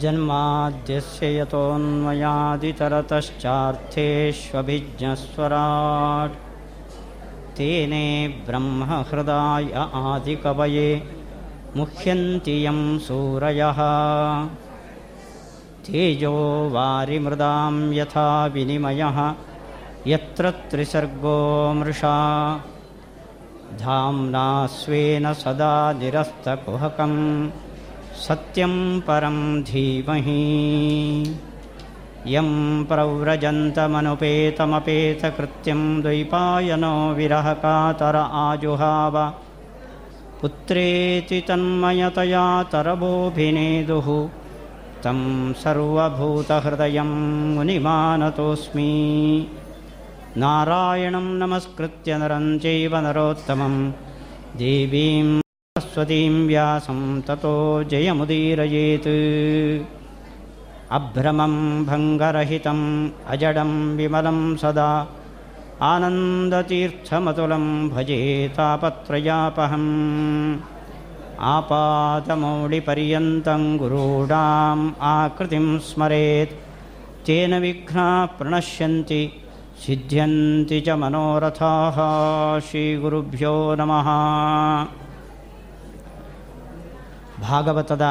जन्माद्यस्य यतोऽन्वयादितरतश्चार्थेष्वभिज्ञस्वराट् तेने ब्रह्महृदाय आदिकवये मुह्यन्ति यं सूरयः। तेजो वारिमृदां यथा विनिमयः यत्र त्रिसर्गो मृषा। धाम्ना स्वेन सदा निरस्तकुहकं सत्यं परं धीमहि। यं प्रव्रजन्तमनुपेतमपेतकृत्यं द्वैपायनो विरहकातर आजुहाव। पुत्रेति तन्मयतया तरबोभिनेदुः। तं सर्वभूतहृदयं मुनिमानतोऽस्मि। नारायणं नमस्कृत्य नरं चैव नरोत्तमं। देवीं सरस्वतीं व्यासं ततो जयमुदीरयेत्। अभ्रमं भङ्गरहितम् अजडं विमलं सदा। आनन्दतीर्थमतुलं भजेतापत्रयापहम् आपातमौडिपर्यन्तं गुरूणाम् आकृतिं स्मरेत्। तेन विघ्नाः प्रणश्यन्ति सिद्ध्यन्ति च मनोरथाः। श्रीगुरुभ्यो नमः। ಭಾಗವತದ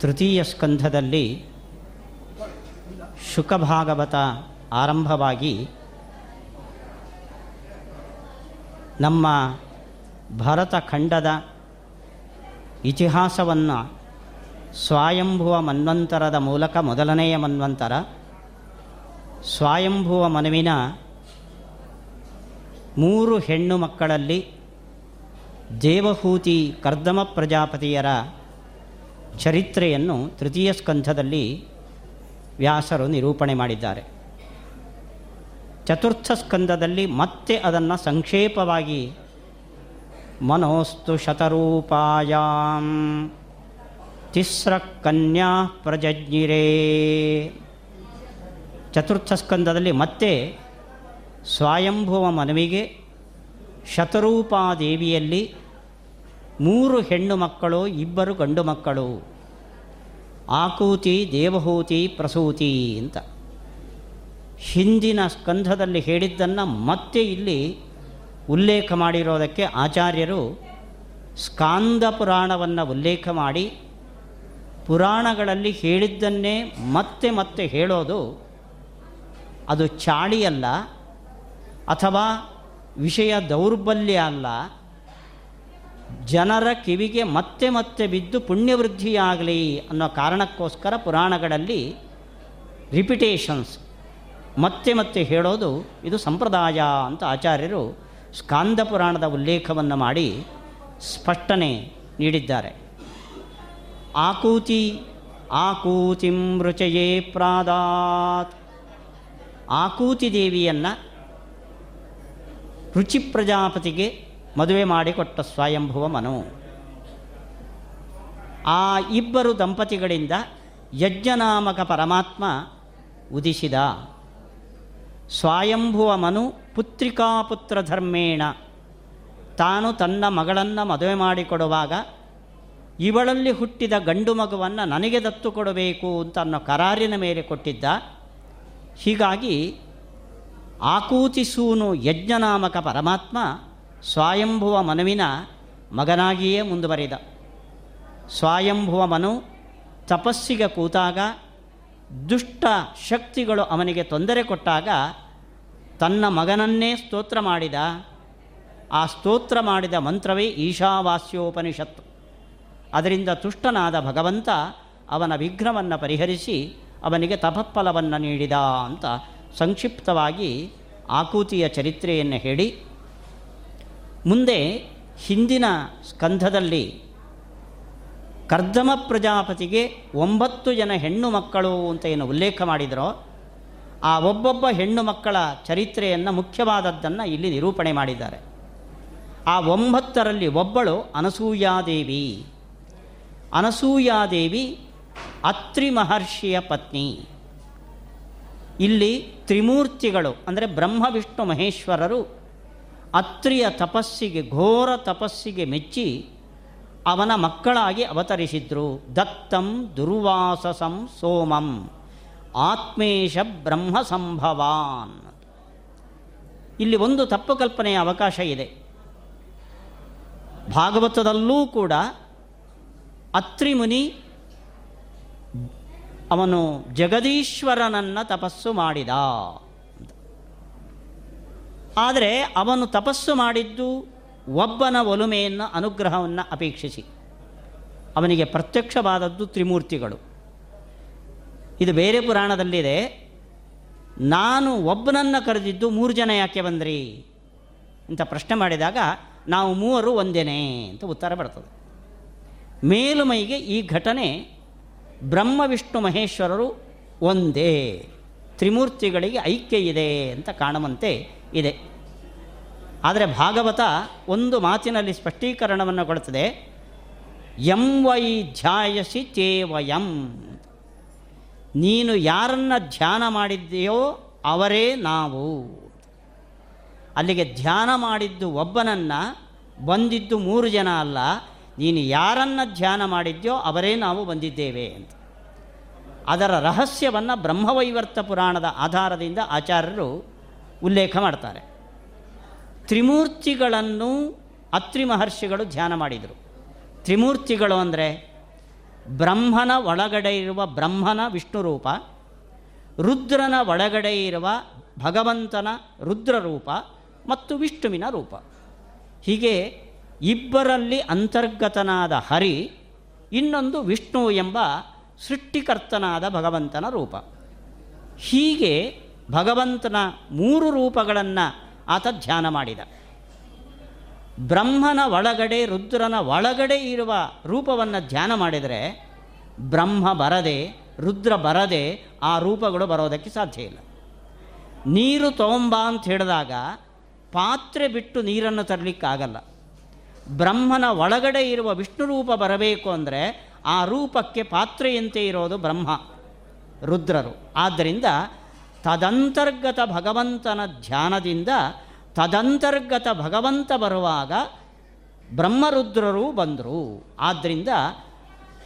ತೃತೀಯ ಸ್ಕಂಧದಲ್ಲಿ ಶುಕಭಾಗವತ ಆರಂಭವಾಗಿ ನಮ್ಮ ಭರತ ಖಂಡದ ಇತಿಹಾಸವನ್ನು ಸ್ವಯಂಭುವ ಮನ್ವಂತರದ ಮೂಲಕ ಮೊದಲನೆಯ ಮನ್ವಂತರ ಸ್ವಯಂಭುವ ಮನುವಿನ ಮೂರು ಹೆಣ್ಣು ಮಕ್ಕಳಲ್ಲಿ ದೇವಹೂತಿ ಕರ್ದಮ ಪ್ರಜಾಪತಿಯರ ಚರಿತ್ರೆಯನ್ನು ತೃತೀಯ ಸ್ಕಂಧದಲ್ಲಿ ವ್ಯಾಸರು ನಿರೂಪಣೆ ಮಾಡಿದ್ದಾರೆ. ಚತುರ್ಥ ಸ್ಕಂದದಲ್ಲಿ ಮತ್ತೆ ಅದನ್ನು ಸಂಕ್ಷೇಪವಾಗಿ ಮನೋಸ್ತು ಶತರೂಪಾಯಾಂ ತಿಸ್ರ ಕನ್ಯಾ ಪ್ರಜಜ್ಞಿರೇ. ಚತುರ್ಥ ಸ್ಕಂದದಲ್ಲಿ ಮತ್ತೆ ಸ್ವಯಂಭುವ ಮನವಿಗೆ ಶತರೂಪಾದೇವಿಯಲ್ಲಿ ಮೂರು ಹೆಣ್ಣು ಮಕ್ಕಳು, ಇಬ್ಬರು ಗಂಡು ಮಕ್ಕಳು. ಆಕೂತಿ, ದೇವಹೂತಿ, ಪ್ರಸೂತಿ ಅಂತ. ಹಿಂದಿನ ಸ್ಕಂಧದಲ್ಲಿ ಹೇಳಿದ್ದನ್ನು ಮತ್ತೆ ಇಲ್ಲಿ ಉಲ್ಲೇಖ ಮಾಡಿರೋದಕ್ಕೆ ಆಚಾರ್ಯರು ಸ್ಕಾಂದ ಪುರಾಣವನ್ನು ಉಲ್ಲೇಖ ಮಾಡಿ ಪುರಾಣಗಳಲ್ಲಿ ಹೇಳಿದ್ದನ್ನೇ ಮತ್ತೆ ಮತ್ತೆ ಹೇಳೋದು ಅದು ಚಾಳಿಯಲ್ಲ, ಅಥವಾ ವಿಷಯ ದೌರ್ಬಲ್ಯ ಅಲ್ಲ. ಜನರ ಕಿವಿಗೆ ಮತ್ತೆ ಮತ್ತೆ ಬಿದ್ದು ಪುಣ್ಯವೃದ್ಧಿಯಾಗಲಿ ಅನ್ನೋ ಕಾರಣಕ್ಕೋಸ್ಕರ ಪುರಾಣಗಳಲ್ಲಿ ರಿಪಿಟೇಷನ್ಸ್ ಮತ್ತೆ ಮತ್ತೆ ಹೇಳೋದು ಇದು ಸಂಪ್ರದಾಯ ಅಂತ ಆಚಾರ್ಯರು ಸ್ಕಾಂದ ಪುರಾಣದ ಉಲ್ಲೇಖವನ್ನು ಮಾಡಿ ಸ್ಪಷ್ಟನೆ ನೀಡಿದ್ದಾರೆ. ಆಕೂತಿ, ಆಕೂತಿಂ ರುಚಯೇ ಪ್ರಾದಾತ್. ಆಕೂತಿ ದೇವಿಯನ್ನು ರುಚಿ ಪ್ರಜಾಪತಿಗೆ ಮದುವೆ ಮಾಡಿಕೊಟ್ಟ ಸ್ವಯಂಭುವ ಮನು ಆ ಇಬ್ಬರು ದಂಪತಿಗಳಿಂದ ಯಜ್ಞನಾಮಕ ಪರಮಾತ್ಮ ಉದಿಸಿದ. ಸ್ವಯಂಭುವ ಮನು ಪುತ್ರಿಕಾಪುತ್ರ ಧರ್ಮೇಣ. ತಾನು ತನ್ನ ಮಗಳನ್ನು ಮದುವೆ ಮಾಡಿಕೊಡುವಾಗ ಇವಳಲ್ಲಿ ಹುಟ್ಟಿದ ಗಂಡು ಮಗುವನ್ನು ನನಗೆ ದತ್ತು ಕೊಡಬೇಕು ಅಂತ ಅನ್ನೋ ಕರಾರಿನ ಮೇಲೆ ಕೊಟ್ಟಿದ್ದ. ಹೀಗಾಗಿ ಆಕೂತಿಸೂನು ಯಜ್ಞನಾಮಕ ಪರಮಾತ್ಮ ಸ್ವಯಂಭುವ ಮನುವಿನ ಮಗನಾಗಿಯೇ ಮುಂದುವರಿದ. ಸ್ವಯಂಭುವ ಮನು ತಪಸ್ಸಿಗೆ ಕೂತಾಗ, ದುಷ್ಟ ಶಕ್ತಿಗಳು ಅವನಿಗೆ ತೊಂದರೆ ಕೊಟ್ಟಾಗ ತನ್ನ ಮಗನನ್ನೇ ಸ್ತೋತ್ರ ಮಾಡಿದ. ಆ ಸ್ತೋತ್ರ ಮಾಡಿದ ಮಂತ್ರವೇ ಈಶಾವಾಸ್ಯೋಪನಿಷತ್ತು. ಅದರಿಂದ ತುಷ್ಟನಾದ ಭಗವಂತ ಅವನ ವಿಘ್ನವನ್ನು ಪರಿಹರಿಸಿ ಅವನಿಗೆ ತಪಫಲವನ್ನು ನೀಡಿದ ಅಂತ ಸಂಕ್ಷಿಪ್ತವಾಗಿ ಆಕೂತಿಯ ಚರಿತ್ರೆಯನ್ನು ಹೇಳಿ. ಮುಂದೆ ಹಿಂದಿನ ಸ್ಕಂಧದಲ್ಲಿ ಕರ್ದಮ ಪ್ರಜಾಪತಿಗೆ ಒಂಬತ್ತು ಜನ ಹೆಣ್ಣು ಮಕ್ಕಳು ಅಂತ ಏನು ಉಲ್ಲೇಖ ಮಾಡಿದರೋ, ಆ ಒಬ್ಬೊಬ್ಬ ಹೆಣ್ಣು ಮಕ್ಕಳ ಚರಿತ್ರೆಯನ್ನು ಮುಖ್ಯವಾದದ್ದನ್ನು ಇಲ್ಲಿ ನಿರೂಪಣೆ ಮಾಡಿದ್ದಾರೆ. ಆ ಒಂಬತ್ತರಲ್ಲಿ ಒಬ್ಬಳು ಅನಸೂಯಾದೇವಿ. ಅನಸೂಯಾದೇವಿ ಅತ್ರಿ ಮಹರ್ಷಿಯ ಪತ್ನಿ. ಇಲ್ಲಿ ತ್ರಿಮೂರ್ತಿಗಳು, ಅಂದರೆ ಬ್ರಹ್ಮ, ವಿಷ್ಣು, ಮಹೇಶ್ವರರು ಅತ್ರಿಯ ತಪಸ್ಸಿಗೆ, ಘೋರ ತಪಸ್ಸಿಗೆ ಮೆಚ್ಚಿ ಅವನ ಮಕ್ಕಳಾಗಿ ಅವತರಿಸಿದ್ರು. ದತ್ತಂ ದುರ್ವಾಸಸಂ ಸೋಮಂ ಆತ್ಮೇಶ ಬ್ರಹ್ಮ ಸಂಭವಾನ್. ಇಲ್ಲಿ ಒಂದು ತಪ್ಪು ಕಲ್ಪನೆಯ ಅವಕಾಶ ಇದೆ. ಭಾಗವತದಲ್ಲೂ ಕೂಡ ಅತ್ರಿ ಮುನಿ ಅವನು ಜಗದೀಶ್ವರನನ್ನು ತಪಸ್ಸು ಮಾಡಿದ. ಆದರೆ ಅವನು ತಪಸ್ಸು ಮಾಡಿದ್ದು ಒಬ್ಬನ ಒಲುಮೆಯನ್ನು, ಅನುಗ್ರಹವನ್ನು ಅಪೇಕ್ಷಿಸಿ. ಅವನಿಗೆ ಪ್ರತ್ಯಕ್ಷವಾದದ್ದು ತ್ರಿಮೂರ್ತಿಗಳು. ಇದು ಬೇರೆ ಪುರಾಣದಲ್ಲಿದೆ. ನಾನು ಒಬ್ಬನನ್ನು ಕರೆದಿದ್ದು ಮೂರು ಜನ ಯಾಕೆ ಬಂದ್ರಿ? ಅಂತ ಪ್ರಶ್ನೆ ಮಾಡಿದಾಗ, ನಾವು ಮೂವರು ಒಂದೇನೆ ಅಂತ ಉತ್ತರ ಬರ್ತದೆ. ಮೇಲುಮೈಗೆ ಈ ಘಟನೆ ಬ್ರಹ್ಮ, ವಿಷ್ಣು, ಮಹೇಶ್ವರರು ಒಂದೇ, ತ್ರಿಮೂರ್ತಿಗಳಿಗೆ ಐಕ್ಯ ಇದೆ ಅಂತ ಕಾಣುವಂತೆ ಇದೆ. ಆದರೆ ಭಾಗವತ ಒಂದು ಮಾತಿನಲ್ಲಿ ಸ್ಪಷ್ಟೀಕರಣವನ್ನು ಕೊಡುತ್ತದೆ ಎಂ ವೈ ಧ್ಯಾಯಸಿ ತೇವಯಂ ನೀನು ಯಾರನ್ನು ಧ್ಯಾನ ಮಾಡಿದ್ದೀಯೋ ಅವರೇ ನಾವು. ಅಲ್ಲಿಗೆ ಧ್ಯಾನ ಮಾಡಿದ್ದು ಒಬ್ಬನನ್ನು, ಬಂದಿದ್ದು ಮೂರು ಜನ ಅಲ್ಲ ನೀನು ಯಾರನ್ನು ಧ್ಯಾನ ಮಾಡಿದ್ಯೋ ಅವರೇ ನಾವು ಬಂದಿದ್ದೇವೆ ಅಂತ. ಅದರ ರಹಸ್ಯವನ್ನು ಬ್ರಹ್ಮವೈವರ್ತ ಪುರಾಣದ ಆಧಾರದಿಂದ ಆಚಾರ್ಯರು ಉಲ್ಲೇಖ ಮಾಡ್ತಾರೆ. ತ್ರಿಮೂರ್ತಿಗಳನ್ನು ಅತ್ರಿ ಮಹರ್ಷಿಗಳು ಧ್ಯಾನ ಮಾಡಿದರು. ತ್ರಿಮೂರ್ತಿಗಳು ಅಂದರೆ ಬ್ರಹ್ಮನ ಒಳಗಡೆ ಇರುವ ಬ್ರಹ್ಮನ ವಿಷ್ಣು ರೂಪ, ರುದ್ರನ ಒಳಗಡೆ ಇರುವ ಭಗವಂತನ ರುದ್ರ ರೂಪ ಮತ್ತು ವಿಷ್ಣುವಿನ ರೂಪ. ಹೀಗೆ ಇಬ್ಬರಲ್ಲಿ ಅಂತರ್ಗತನಾದ ಹರಿ ಇನ್ನೊಂದು ವಿಷ್ಣು ಎಂಬ ಸೃಷ್ಟಿಕರ್ತನಾದ ಭಗವಂತನ ರೂಪ. ಹೀಗೆ ಭಗವಂತನ ಮೂರು ರೂಪಗಳನ್ನು ಆತ ಧ್ಯಾನ ಮಾಡಿದ. ಬ್ರಹ್ಮನ ಒಳಗಡೆ, ರುದ್ರನ ಒಳಗಡೆ ಇರುವ ರೂಪವನ್ನು ಧ್ಯಾನ ಮಾಡಿದರೆ ಬ್ರಹ್ಮ ಬರದೆ, ರುದ್ರ ಬರದೆ ಆ ರೂಪಗಳು ಬರೋದಕ್ಕೆ ಸಾಧ್ಯ ಇಲ್ಲ. ನೀರು ತೊಗೊಂಬ ಅಂತ ಹೇಳಿದಾಗ ಪಾತ್ರೆ ಬಿಟ್ಟು ನೀರನ್ನು ತರಲಿಕ್ಕಾಗಲ್ಲ. ಬ್ರಹ್ಮನ ಒಳಗಡೆ ಇರುವ ವಿಷ್ಣು ರೂಪ ಬರಬೇಕು ಅಂದರೆ ಆ ರೂಪಕ್ಕೆ ಪಾತ್ರೆಯಂತೆ ಇರೋದು ಬ್ರಹ್ಮ, ರುದ್ರರು. ಆದ್ದರಿಂದ ತದಂತರ್ಗತ ಭಗವಂತನ ಧ್ಯಾನದಿಂದ ತದಂತರ್ಗತ ಭಗವಂತ ಬರುವಾಗ ಬ್ರಹ್ಮರುದ್ರರು ಬಂದರು. ಆದ್ದರಿಂದ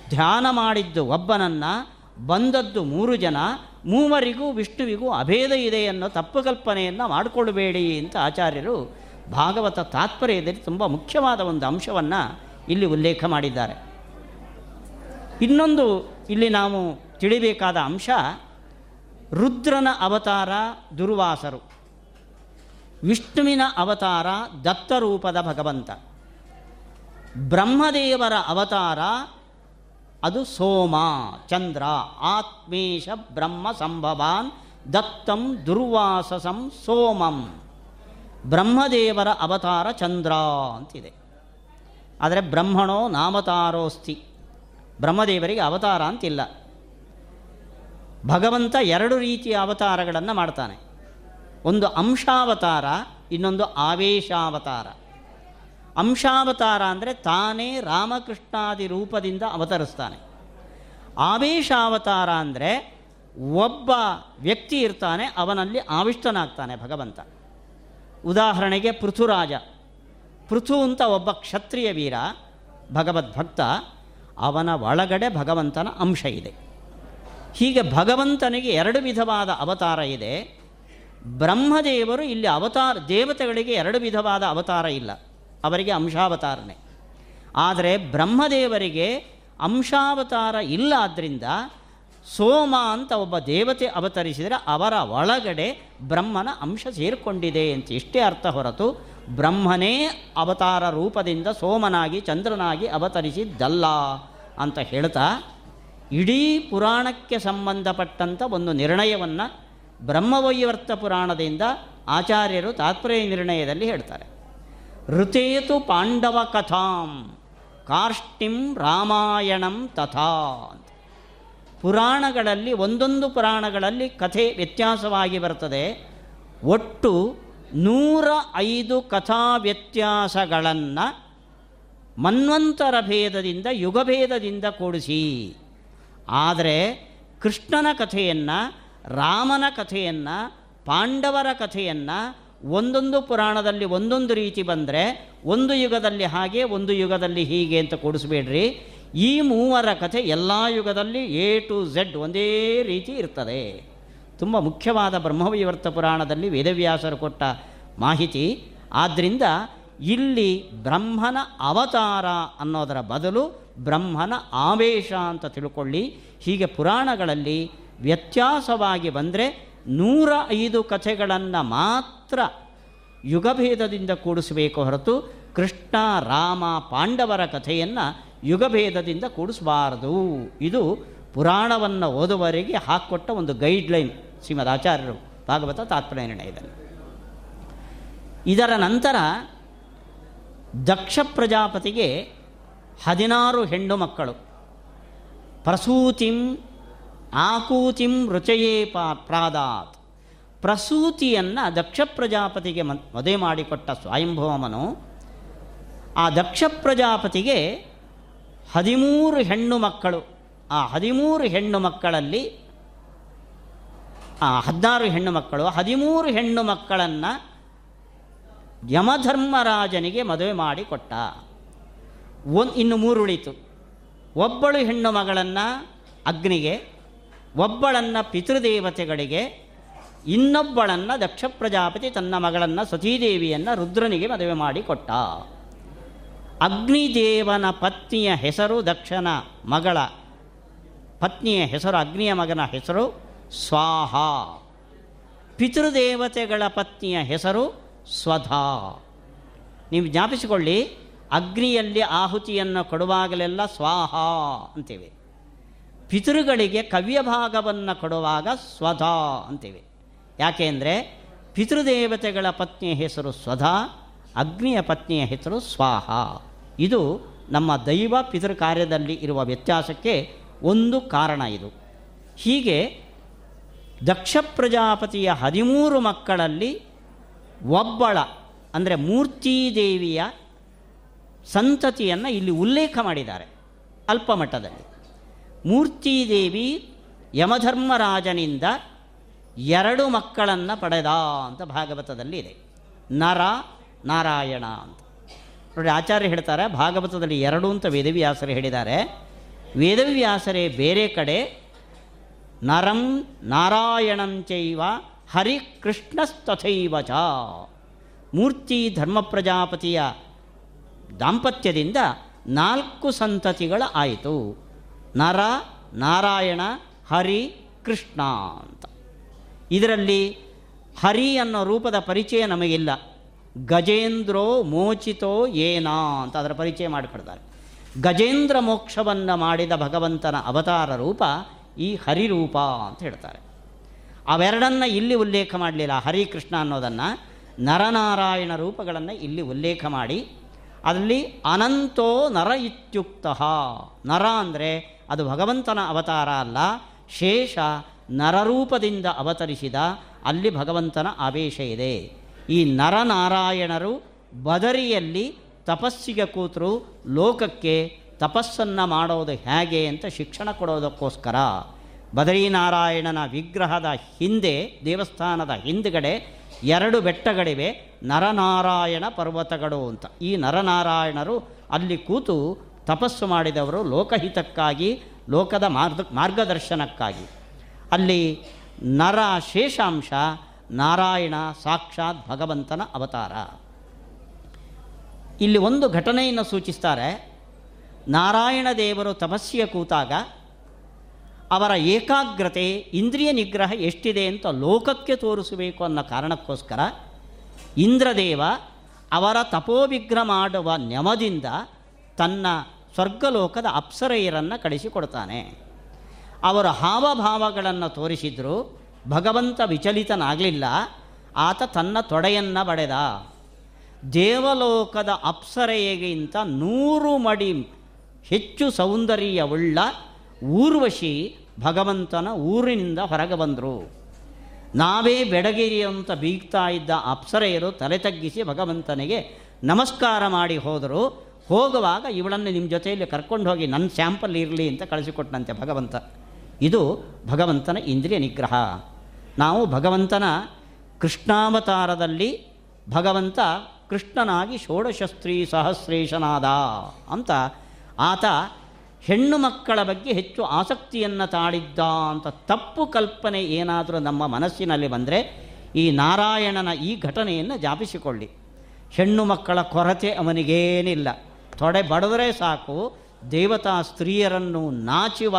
ಧ್ಯಾನ ಮಾಡಿದ್ದು ಒಬ್ಬನನ್ನು, ಬಂದದ್ದು ಮೂರು ಜನ, ಮೂವರಿಗೂ ವಿಷ್ಣುವಿಗೂ ಅಭೇದ ಇದೆ ಅನ್ನೋ ತಪ್ಪು ಕಲ್ಪನೆಯನ್ನು ಮಾಡಿಕೊಳ್ಳಬೇಡಿ ಅಂತ ಆಚಾರ್ಯರು ಭಾಗವತ ತಾತ್ಪರ್ಯದಲ್ಲಿ ತುಂಬ ಮುಖ್ಯವಾದ ಒಂದು ಅಂಶವನ್ನು ಇಲ್ಲಿ ಉಲ್ಲೇಖ ಮಾಡಿದ್ದಾರೆ. ಇನ್ನೊಂದು ಇಲ್ಲಿ ನಾವು ತಿಳಿಬೇಕಾದ ಅಂಶ, ರುದ್ರನ ಅವತಾರ ದುರ್ವಾಸರು. ವಿಷ್ಣುವಿನ ಅವತಾರ ದತ್ತರೂಪದ ಭಗವಂತ. ಬ್ರಹ್ಮದೇವರ ಅವತಾರ ಅದು ಸೋಮ, ಚಂದ್ರ ಆತ್ಮೇಶ ಬ್ರಹ್ಮ ಸಂಭವಾನ್, ದತ್ತಂ ದುರ್ವಾಸಸಂ ಸೋಮಂ. ಬ್ರಹ್ಮದೇವರ ಅವತಾರ ಚಂದ್ರ ಅಂತಿದೆ. ಆದರೆ ಬ್ರಹ್ಮಣೋ ನಾಮತಾರೋಸ್ತಿ, ಬ್ರಹ್ಮದೇವರಿಗೆ ಅವತಾರ ಅಂತಿಲ್ಲ. ಭಗವಂತ ಎರಡು ರೀತಿಯ ಅವತಾರಗಳನ್ನು ಮಾಡ್ತಾನೆ. ಒಂದು ಅಂಶಾವತಾರ, ಇನ್ನೊಂದು ಆವೇಶಾವತಾರ. ಅಂಶಾವತಾರ ಅಂದರೆ ತಾನೇ ರಾಮಕೃಷ್ಣಾದಿ ರೂಪದಿಂದ ಅವತರಿಸ್ತಾನೆ. ಆವೇಶಾವತಾರ ಅಂದರೆ ಒಬ್ಬ ವ್ಯಕ್ತಿ ಇರ್ತಾನೆ, ಅವನಲ್ಲಿ ಆವಿಷ್ಟನಾಗ್ತಾನೆ ಭಗವಂತ. ಉದಾಹರಣೆಗೆ ಪೃಥುರಾಜ. ಪೃಥು ಅಂತ ಒಬ್ಬ ಕ್ಷತ್ರಿಯ ವೀರ, ಭಗವದ್ಭಕ್ತ, ಅವನ ಒಳಗಡೆ ಭಗವಂತನ ಅಂಶ ಇದೆ. ಹೀಗೆ ಭಗವಂತನಿಗೆ ಎರಡು ವಿಧವಾದ ಅವತಾರ ಇದೆ. ಬ್ರಹ್ಮದೇವರು ಇಲ್ಲಿ ಅವತಾರ, ದೇವತೆಗಳಿಗೆ ಎರಡು ವಿಧವಾದ ಅವತಾರ ಇಲ್ಲ. ಅವರಿಗೆ ಅಂಶಾವತಾರನೆ. ಆದರೆ ಬ್ರಹ್ಮದೇವರಿಗೆ ಅಂಶಾವತಾರ ಇಲ್ಲ ಆದ್ದರಿಂದ ಸೋಮ ಅಂತ ಒಬ್ಬ ದೇವತೆ ಅವತರಿಸಿದರೆ ಅವರ ಒಳಗಡೆ ಬ್ರಹ್ಮನ ಅಂಶ ಸೇರಿಕೊಂಡಿದೆ ಅಂತ ಇಷ್ಟೇ ಅರ್ಥ ಹೊರತು ಬ್ರಹ್ಮನೇ ಅವತಾರ ರೂಪದಿಂದ ಸೋಮನಾಗಿ ಚಂದ್ರನಾಗಿ ಅವತರಿಸಿದ್ದಲ್ಲ ಅಂತ ಹೇಳ್ತಾ ಇಡೀ ಪುರಾಣಕ್ಕೆ ಸಂಬಂಧಪಟ್ಟಂಥ ಒಂದು ನಿರ್ಣಯವನ್ನು ಬ್ರಹ್ಮವೈವರ್ತ ಪುರಾಣದಿಂದ ಆಚಾರ್ಯರು ತಾತ್ಪರ್ಯ ನಿರ್ಣಯದಲ್ಲಿ ಹೇಳ್ತಾರೆ. ಋತೇತು ಪಾಂಡವ ಕಥಾಂ ಕಾರ್ಷ್ಟಿಂ ರಾಮಾಯಣಂ ತಥಾ ಅಂತ. ಪುರಾಣಗಳಲ್ಲಿ, ಒಂದೊಂದು ಪುರಾಣಗಳಲ್ಲಿ ಕಥೆ ವ್ಯತ್ಯಾಸವಾಗಿ ಬರ್ತದೆ. ಒಟ್ಟು ನೂರ ಐದು ಕಥಾ ವ್ಯತ್ಯಾಸಗಳನ್ನು ಮನ್ವಂತರ ಭೇದದಿಂದ, ಯುಗಭೇದದಿಂದ ಕೂಡಿಸಿ. ಆದರೆ ಕೃಷ್ಣನ ಕಥೆಯನ್ನು, ರಾಮನ ಕಥೆಯನ್ನು, ಪಾಂಡವರ ಕಥೆಯನ್ನು ಒಂದೊಂದು ಪುರಾಣದಲ್ಲಿ ಒಂದೊಂದು ರೀತಿ ಬಂದರೆ ಒಂದು ಯುಗದಲ್ಲಿ ಹಾಗೆ, ಒಂದು ಯುಗದಲ್ಲಿ ಹೀಗೆ ಅಂತ ಕೂಡಿಸ್ಬೇಡ್ರಿ. ಈ ಮೂವರ ಕಥೆ ಎಲ್ಲ ಯುಗದಲ್ಲಿ ಎ ಟು ಝೆಡ್ ಒಂದೇ ರೀತಿ ಇರ್ತದೆ. ತುಂಬ ಮುಖ್ಯವಾದ ಬ್ರಹ್ಮವಿವರ್ತ ಪುರಾಣದಲ್ಲಿ ವೇದವ್ಯಾಸರು ಕೊಟ್ಟ ಮಾಹಿತಿ. ಆದ್ದರಿಂದ ಇಲ್ಲಿ ಬ್ರಹ್ಮನ ಅವತಾರ ಅನ್ನೋದರ ಬದಲು ಬ್ರಹ್ಮನ ಆವೇಶ ಅಂತ ತಿಳ್ಕೊಳ್ಳಿ. ಹೀಗೆ ಪುರಾಣಗಳಲ್ಲಿ ವ್ಯತ್ಯಾಸವಾಗಿ ಬಂದರೆ ನೂರ ಐದು ಕಥೆಗಳನ್ನು ಮಾತ್ರ ಯುಗಭೇದದಿಂದ ಕೂಡಿಸಬೇಕು ಹೊರತು ಕೃಷ್ಣ ರಾಮ ಪಾಂಡವರ ಕಥೆಯನ್ನು ಯುಗಭೇದದಿಂದ ಕೂಡಿಸಬಾರದು. ಇದು ಪುರಾಣವನ್ನು ಓದುವರೆಗೆ ಹಾಕ್ಕೊಟ್ಟ ಒಂದು ಗೈಡ್ಲೈನ್ ಶ್ರೀಮದ್ ಆಚಾರ್ಯರು ಭಾಗವತ ತಾತ್ಪರ್ಯ ನಿರ್ಣಯದಲ್ಲಿ. ಇದರ ನಂತರ ದಕ್ಷ ಪ್ರಜಾಪತಿಗೆ ಹದಿನಾರು ಹೆಣ್ಣು ಮಕ್ಕಳು. ಪ್ರಸೂತಿಂ ಆಕೂತಿಂ ರುಚಯೇ ಪಾ ಪ್ರಾದಾತ್. ಪ್ರಸೂತಿಯನ್ನು ದಕ್ಷ ಪ್ರಜಾಪತಿಗೆ ಮದುವೆ ಮಾಡಿಕೊಟ್ಟ ಸ್ವಯಂಭವಮನು ಆ ದಕ್ಷ ಪ್ರಜಾಪತಿಗೆ ಹದಿಮೂರು ಹೆಣ್ಣು ಮಕ್ಕಳು. ಆ ಹದಿಮೂರು ಹೆಣ್ಣು ಮಕ್ಕಳಲ್ಲಿ, ಆ ಹದಿನಾರು ಹೆಣ್ಣು ಮಕ್ಕಳು ಹದಿಮೂರು ಹೆಣ್ಣು ಮಕ್ಕಳನ್ನು ಯಮಧರ್ಮರಾಜನಿಗೆ ಮದುವೆ ಮಾಡಿಕೊಟ್ಟ ಒಂದು ಇನ್ನು ಮೂರು ಉಳಿತು ಒಬ್ಬಳು ಹೆಣ್ಣು ಮಗಳನ್ನು ಅಗ್ನಿಗೆ, ಒಬ್ಬಳನ್ನು ಪಿತೃದೇವತೆಗಳಿಗೆ, ಇನ್ನೊಬ್ಬಳನ್ನು ದಕ್ಷ ಪ್ರಜಾಪತಿ ತನ್ನ ಮಗಳನ್ನು ಸತೀದೇವಿಯನ್ನು ರುದ್ರನಿಗೆ ಮದುವೆ ಮಾಡಿಕೊಟ್ಟ ಅಗ್ನಿದೇವನ ಪತ್ನಿಯ ಹೆಸರು ದಕ್ಷನ ಮಗಳ. ಪತ್ನಿಯ ಹೆಸರು, ಅಗ್ನಿಯ ಮಗನ ಹೆಸರು ಸ್ವಾಹ. ಪಿತೃದೇವತೆಗಳ ಪತ್ನಿಯ ಹೆಸರು ಸ್ವಧಾ. ನೀವು ಜ್ಞಾಪಿಸಿಕೊಳ್ಳಿ, ಅಗ್ನಿಯಲ್ಲಿ ಆಹುತಿಯನ್ನು ಕೊಡುವಾಗಲೆಲ್ಲ ಸ್ವಾಹ ಅಂತೇವೆ. ಪಿತೃಗಳಿಗೆ ಕವ್ಯ ಭಾಗವನ್ನು ಕೊಡುವಾಗ ಸ್ವಧಾ ಅಂತೇವೆ. ಯಾಕೆಂದರೆ ಪಿತೃದೇವತೆಗಳ ಪತ್ನಿಯ ಹೆಸರು ಸ್ವಧಾ, ಅಗ್ನಿಯ ಪತ್ನಿಯ ಹೆಸರು ಸ್ವಾಹ. ಇದು ನಮ್ಮ ದೈವ ಪಿತೃ ಕಾರ್ಯದಲ್ಲಿ ಇರುವ ವ್ಯತ್ಯಾಸಕ್ಕೆ ಒಂದು ಕಾರಣ ಇದು. ಹೀಗೆ ದಕ್ಷ ಪ್ರಜಾಪತಿಯ ಹದಿಮೂರು ಮಕ್ಕಳಲ್ಲಿ ಒಬ್ಬಳ, ಅಂದರೆ ಮೂರ್ತಿದೇವಿಯ ಸಂತತಿಯನ್ನು ಇಲ್ಲಿ ಉಲ್ಲೇಖ ಮಾಡಿದ್ದಾರೆ ಅಲ್ಪಮಟ್ಟದಲ್ಲಿ ಮೂರ್ತಿದೇವಿ ಯಮಧರ್ಮರಾಜನಿಂದ ಎರಡು ಮಕ್ಕಳನ್ನು ಪಡೆದ ಅಂತ ಭಾಗವತದಲ್ಲಿ ಇದೆ. ನರ, ನಾರಾಯಣ ಅಂತ. ನೋಡಿ ಆಚಾರ್ಯ ಹೇಳ್ತಾರೆ, ಭಾಗವತದಲ್ಲಿ ಎರಡು ಅಂತ ವೇದವ್ಯಾಸರು ಹೇಳಿದ್ದಾರೆ. ವೇದವ್ಯಾಸರೇ ಬೇರೆ ಕಡೆ, ನರಂ ನಾರಾಯಣಂಚೈವ ಹರಿಕೃಷ್ಣಸ್ತಥೈವ ಚ ಮೂರ್ತಿ ಧರ್ಮ ಪ್ರಜಾಪತಿಯ ದಾಂಪತ್ಯದಿಂದ ನಾಲ್ಕು ಸಂತತಿಗಳ ಆಯಿತು. ನರ, ನಾರಾಯಣ, ಹರಿ, ಕೃಷ್ಣ ಅಂತ. ಇದರಲ್ಲಿ ಹರಿ ಅನ್ನೋ ರೂಪದ ಪರಿಚಯ ನಮಗಿಲ್ಲ. ಗಜೇಂದ್ರೋ ಮೋಚಿತೋ ಏನಾ ಅಂತ ಅದರ ಪರಿಚಯ ಮಾಡಿಕೊಡ್ತಾರೆ. ಗಜೇಂದ್ರ ಮೋಕ್ಷವನ್ನು ಮಾಡಿದ ಭಗವಂತನ ಅವತಾರ ರೂಪ ಈ ಹರಿರೂಪ ಅಂತ ಹೇಳ್ತಾರೆ. ಅವೆರಡನ್ನು ಇಲ್ಲಿ ಉಲ್ಲೇಖ ಮಾಡಲಿಲ್ಲ, ಹರಿಕೃಷ್ಣ ಅನ್ನೋದನ್ನು ನರನಾರಾಯಣ ರೂಪಗಳನ್ನು ಇಲ್ಲಿ ಉಲ್ಲೇಖ ಮಾಡಿ ಅದರಲ್ಲಿ ಅನಂತೋ ನರ ಇತ್ಯುಕ್ತ. ನರ ಅಂದರೆ ಅದು ಭಗವಂತನ ಅವತಾರ ಅಲ್ಲ, ಶೇಷ ನರರೂಪದಿಂದ ಅವತರಿಸಿದ ಅಲ್ಲಿ ಭಗವಂತನ ಆವೇಶ ಇದೆ. ಈ ನರನಾರಾಯಣರು ಬದರಿಯಲ್ಲಿ ತಪಸ್ಸಿಗೆ ಕೂತರು, ಲೋಕಕ್ಕೆ ತಪಸ್ಸನ್ನು ಮಾಡೋದು ಹೇಗೆ ಅಂತ ಶಿಕ್ಷಣ ಕೊಡೋದಕ್ಕೋಸ್ಕರ ಬದರೀನಾರಾಯಣನ ವಿಗ್ರಹದ ಹಿಂದೆ, ದೇವಸ್ಥಾನದ ಹಿಂದುಗಡೆ ಎರಡು ಬೆಟ್ಟಗಳಿವೆ, ನರನಾರಾಯಣ ಪರ್ವತಗಳು ಅಂತ. ಈ ನರನಾರಾಯಣರು ಅಲ್ಲಿ ಕೂತು ತಪಸ್ಸು ಮಾಡಿದವರು ಲೋಕಹಿತಕ್ಕಾಗಿ, ಲೋಕದ ಮಾರ್ಗ, ಮಾರ್ಗದರ್ಶನಕ್ಕಾಗಿ. ಅಲ್ಲಿ ನರ ಶೇಷಾಂಶ ನಾರಾಯಣ ಸಾಕ್ಷಾತ್ ಭಗವಂತನ ಅವತಾರ. ಇಲ್ಲಿ ಒಂದು ಘಟನೆಯನ್ನು ಸೂಚಿಸ್ತಾರೆ. ನಾರಾಯಣ ದೇವರು ತಪಸ್ಸಿಯ ಕೂತಾಗ ಅವರ ಏಕಾಗ್ರತೆ, ಇಂದ್ರಿಯ ನಿಗ್ರಹ ಎಷ್ಟಿದೆ ಅಂತ ಲೋಕಕ್ಕೆ ತೋರಿಸಬೇಕು ಅನ್ನೋ ಕಾರಣಕ್ಕೋಸ್ಕರ ಇಂದ್ರದೇವ ಅವರ ತಪೋವಿಗ್ರಹ ಮಾಡುವ ನೆಮದಿಂದ ತನ್ನ ಸ್ವರ್ಗಲೋಕದ ಅಪ್ಸರೆಯರನ್ನು ಕಳಿಸಿಕೊಡ್ತಾನೆ. ಅವರ ಹಾವಭಾವಗಳನ್ನು ತೋರಿಸಿದ್ರು. ಭಗವಂತ ವಿಚಲಿತನಾಗಲಿಲ್ಲ, ಆತ ತನ್ನ ತೊಡೆಯನ್ನು ಬಡೆದ. ದೇವಲೋಕದ ಅಪ್ಸರೆಯಗಿಂತ ನೂರು ಮಡಿ ಹೆಚ್ಚು ಸೌಂದರ್ಯವುಳ್ಳ ಊರ್ವಶಿ ಭಗವಂತನ ಊರಿನಿಂದ ಹೊರಗೆ ಬಂದರು. ನಾವೇ ಬೆಡಗಿರಿ ಅಂತ ಬೀಗ್ತಾ ಇದ್ದ ಅಪ್ಸರೆಯರು ತಲೆ ತಗ್ಗಿಸಿ ಭಗವಂತನಿಗೆ ನಮಸ್ಕಾರ ಮಾಡಿ ಹೋದರು. ಹೋಗುವಾಗ ಇವಳನ್ನು ನಿಮ್ಮ ಜೊತೆಯಲ್ಲಿ ಕರ್ಕೊಂಡು ಹೋಗಿ ನನ್ನ ಸ್ಯಾಂಪಲ್ ಇರಲಿ ಅಂತ ಕಳಿಸಿಕೊಟ್ಟನಂತೆ ಭಗವಂತ. ಇದು ಭಗವಂತನ ಇಂದ್ರಿಯ ನಿಗ್ರಹ. ನಾವು ಭಗವಂತನ ಕೃಷ್ಣಾವತಾರದಲ್ಲಿ ಭಗವಂತ ಕೃಷ್ಣನಾಗಿ ಷೋಡಶಸ್ತ್ರೀ ಸಹಸ್ರೇಶನಾದ ಅಂತ ಆತ ಹೆಣ್ಣು ಮಕ್ಕಳ ಬಗ್ಗೆ ಹೆಚ್ಚು ಆಸಕ್ತಿಯನ್ನು ತಾಳಿದ್ದ ಅಂತ ತಪ್ಪು ಕಲ್ಪನೆ ಏನಾದರೂ ನಮ್ಮ ಮನಸ್ಸಿನಲ್ಲಿ ಬಂದರೆ ಈ ನಾರಾಯಣನ ಈ ಘಟನೆಯನ್ನು ಜಾಪಿಸಿಕೊಳ್ಳಿ. ಹೆಣ್ಣು ಮಕ್ಕಳ ಕೊರತೆ ಅವನಿಗೇನಿಲ್ಲ. ತೊಡೆ ಬಡದರೆ ಸಾಕು, ದೇವತಾ ಸ್ತ್ರೀಯರನ್ನು ನಾಚುವ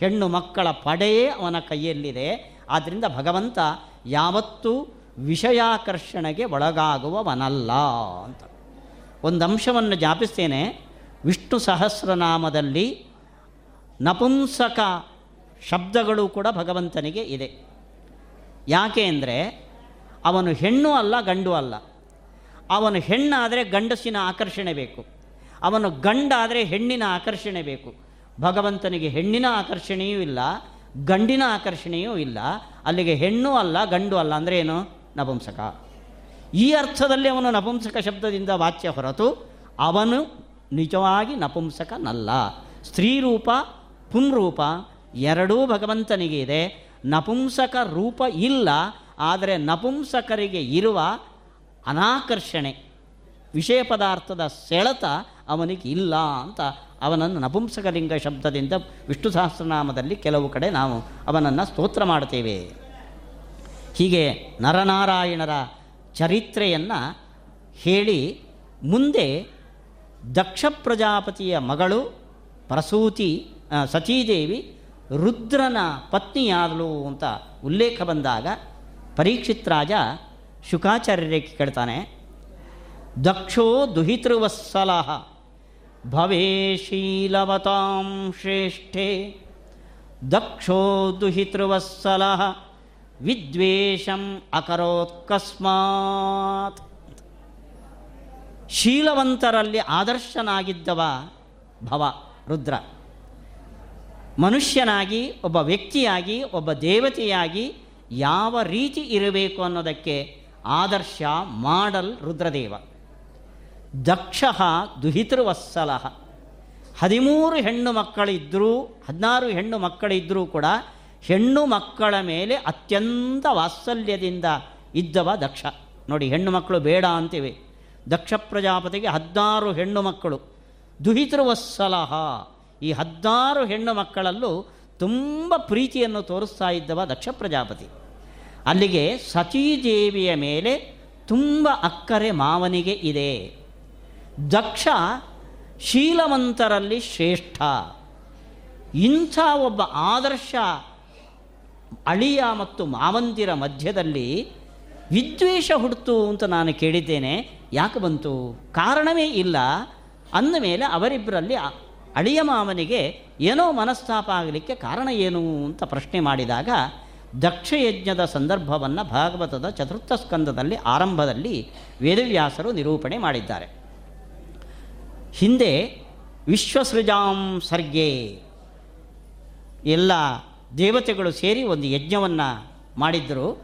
ಹೆಣ್ಣು ಮಕ್ಕಳ ಪಡೆಯೇ ಅವನ ಕೈಯಲ್ಲಿದೆ. ಆದ್ದರಿಂದ ಭಗವಂತ ಯಾವತ್ತೂ ವಿಷಯಾಕರ್ಷಣೆಗೆ ಒಳಗಾಗುವವನಲ್ಲ ಅಂತ. ಒಂದು ಅಂಶವನ್ನು ಜಾಪಿಸ್ತೇನೆ. ವಿಷ್ಣು ಸಹಸ್ರನಾಮದಲ್ಲಿ ನಪುಂಸಕ ಶಬ್ದಗಳು ಕೂಡ ಭಗವಂತನಿಗೆ ಇದೆ. ಯಾಕೆ ಅಂದರೆ ಅವನು ಹೆಣ್ಣು ಅಲ್ಲ, ಗಂಡು ಅಲ್ಲ. ಅವನು ಹೆಣ್ಣಾದರೆ ಗಂಡಸಿನ ಆಕರ್ಷಣೆ ಬೇಕು. ಅವನು ಗಂಡಾದರೆ ಹೆಣ್ಣಿನ ಆಕರ್ಷಣೆ ಬೇಕು. ಭಗವಂತನಿಗೆ ಹೆಣ್ಣಿನ ಆಕರ್ಷಣೆಯೂ ಇಲ್ಲ ಗಂಡಿನ ಆಕರ್ಷಣೆಯೂ ಇಲ್ಲ, ಅಲ್ಲಿಗೆ ಹೆಣ್ಣು ಅಲ್ಲ, ಗಂಡು ಅಲ್ಲ ಅಂದರೆ ಏನು? ನಪುಂಸಕ. ಈ ಅರ್ಥದಲ್ಲಿ ಅವನು ನಪುಂಸಕ ಶಬ್ದದಿಂದ ವಾಚ್ಯ ಹೊರತು ಅವನು ನಿಜವಾಗಿ ನಪುಂಸಕನಲ್ಲ. ಸ್ತ್ರೀರೂಪ ಪುಂರೂಪ ಎರಡೂ ಭಗವಂತನಿಗೆ ಇದೆ. ನಪುಂಸಕ ರೂಪ ಇಲ್ಲ, ಆದರೆ ನಪುಂಸಕರಿಗೆ ಇರುವ ಅನಾಕರ್ಷಣೆ, ವಿಷಯ ಪದಾರ್ಥದ ಸೆಳೆತ ಅವನಿಗೆ ಇಲ್ಲ ಅಂತ ಅವನನ್ನು ನಪುಂಸಕಲಿಂಗ ಶಬ್ದದಿಂದ ವಿಷ್ಣು ಸಹಸ್ರನಾಮದಲ್ಲಿ ಕೆಲವು ಕಡೆ ನಾವು ಅವನನ್ನು ಸ್ತೋತ್ರ ಮಾಡ್ತೇವೆ. ಹೀಗೆ ನರನಾರಾಯಣರ ಚರಿತ್ರೆಯನ್ನು ಹೇಳಿ ಮುಂದೆ ದಕ್ಷ ಪ್ರಜಾಪತಿಯ ಮಗಳು ಪ್ರಸೂತಿ ಸತೀದೇವಿ ರುದ್ರನ ಪತ್ನಿಯಾದಳು ಅಂತ ಉಲ್ಲೇಖ ಬಂದಾಗ ಪರೀಕ್ಷಿತ್ ರಾಜ ಶುಕಾಚಾರ್ಯರಿಗೆ ಕೇಳ್ತಾನೆ, ದಕ್ಷೋ ದುಹಿತೃವತ್ಸಲ ಶೀಲವತಾಂ ಶ್ರೇಷ್ಠೆ. ದಕ್ಷೋ ದುಹಿತೃವತ್ಸಲ ವಿದ್ವೇಷಂ ಅಕರೋತ್ಕಸ್ಮಾತ್. ಶೀಲವಂತರಲ್ಲಿ ಆದರ್ಶನಾಗಿದ್ದವ ಭವ, ರುದ್ರ. ಮನುಷ್ಯನಾಗಿ, ಒಬ್ಬ ವ್ಯಕ್ತಿಯಾಗಿ, ಒಬ್ಬ ದೇವತೆಯಾಗಿ ಯಾವ ರೀತಿ ಇರಬೇಕು ಅನ್ನೋದಕ್ಕೆ ಆದರ್ಶ ಮಾಡಲ್ ರುದ್ರದೇವ. ದಕ್ಷ ದುಹಿತೃವತ್ಸಲ. ಹದಿಮೂರು ಹೆಣ್ಣು ಮಕ್ಕಳಿದ್ದರೂ ಹದಿನಾರು ಹೆಣ್ಣು ಮಕ್ಕಳಿದ್ದರೂ ಕೂಡ ಹೆಣ್ಣು ಮಕ್ಕಳ ಮೇಲೆ ಅತ್ಯಂತ ವಾತ್ಸಲ್ಯದಿಂದ ಇದ್ದವ ದಕ್ಷ. ನೋಡಿ, ಹೆಣ್ಣು ಮಕ್ಕಳು ಬೇಡ ಅಂತೀವಿ. ದಕ್ಷ ಪ್ರಜಾಪತಿಗೆ ಹದಿನಾರು ಹೆಣ್ಣು ಮಕ್ಕಳು. ದುಹಿತೃವತ್ಸಲಹ ಈ ಹದಿನಾರು ಹೆಣ್ಣು ಮಕ್ಕಳಲ್ಲೂ ತುಂಬ ಪ್ರೀತಿಯನ್ನು ತೋರಿಸ್ತಾ ಇದ್ದವ ದಕ್ಷ ಪ್ರಜಾಪತಿ. ಅಲ್ಲಿಗೆ ಸತೀದೇವಿಯ ಮೇಲೆ ತುಂಬ ಅಕ್ಕರೆ ಮಾವನಿಗೆ ಇದೆ. ದಕ್ಷ ಶೀಲವಂತರಲ್ಲಿ ಶ್ರೇಷ್ಠ. ಇಂಥ ಒಬ್ಬ ಆದರ್ಶ ಅಳಿಯ ಮತ್ತು ಮಾವಂದಿರ ಮಧ್ಯದಲ್ಲಿ ವಿದ್ವೇಷ ಹುಡ್ತು ಅಂತ ನಾನು ಕೇಳಿದ್ದೇನೆ. ಯಾಕೆ ಬಂತು? ಕಾರಣವೇ ಇಲ್ಲ. ಅಂದ ಮೇಲೆ ಅವರಿಬ್ಬರಲ್ಲಿ ಅಳಿಯ ಮಾವನಿಗೆ ಏನೋ ಮನಸ್ತಾಪ ಆಗಲಿಕ್ಕೆ ಕಾರಣ ಏನು ಅಂತ ಪ್ರಶ್ನೆ ಮಾಡಿದಾಗ ದಕ್ಷಯಜ್ಞದ ಸಂದರ್ಭವನ್ನು ಭಾಗವತದ ಚತುರ್ಥ ಸ್ಕಂದದಲ್ಲಿ ಆರಂಭದಲ್ಲಿ ವೇದವ್ಯಾಸರು ನಿರೂಪಣೆ ಮಾಡಿದ್ದಾರೆ. ಹಿಂದೆ ವಿಶ್ವಸೃಜಾಂ ಸರ್ಗೆ ಎಲ್ಲ ದೇವತೆಗಳು ಸೇರಿ ಒಂದು ಯಜ್ಞವನ್ನು ಮಾಡಿದ್ದರು.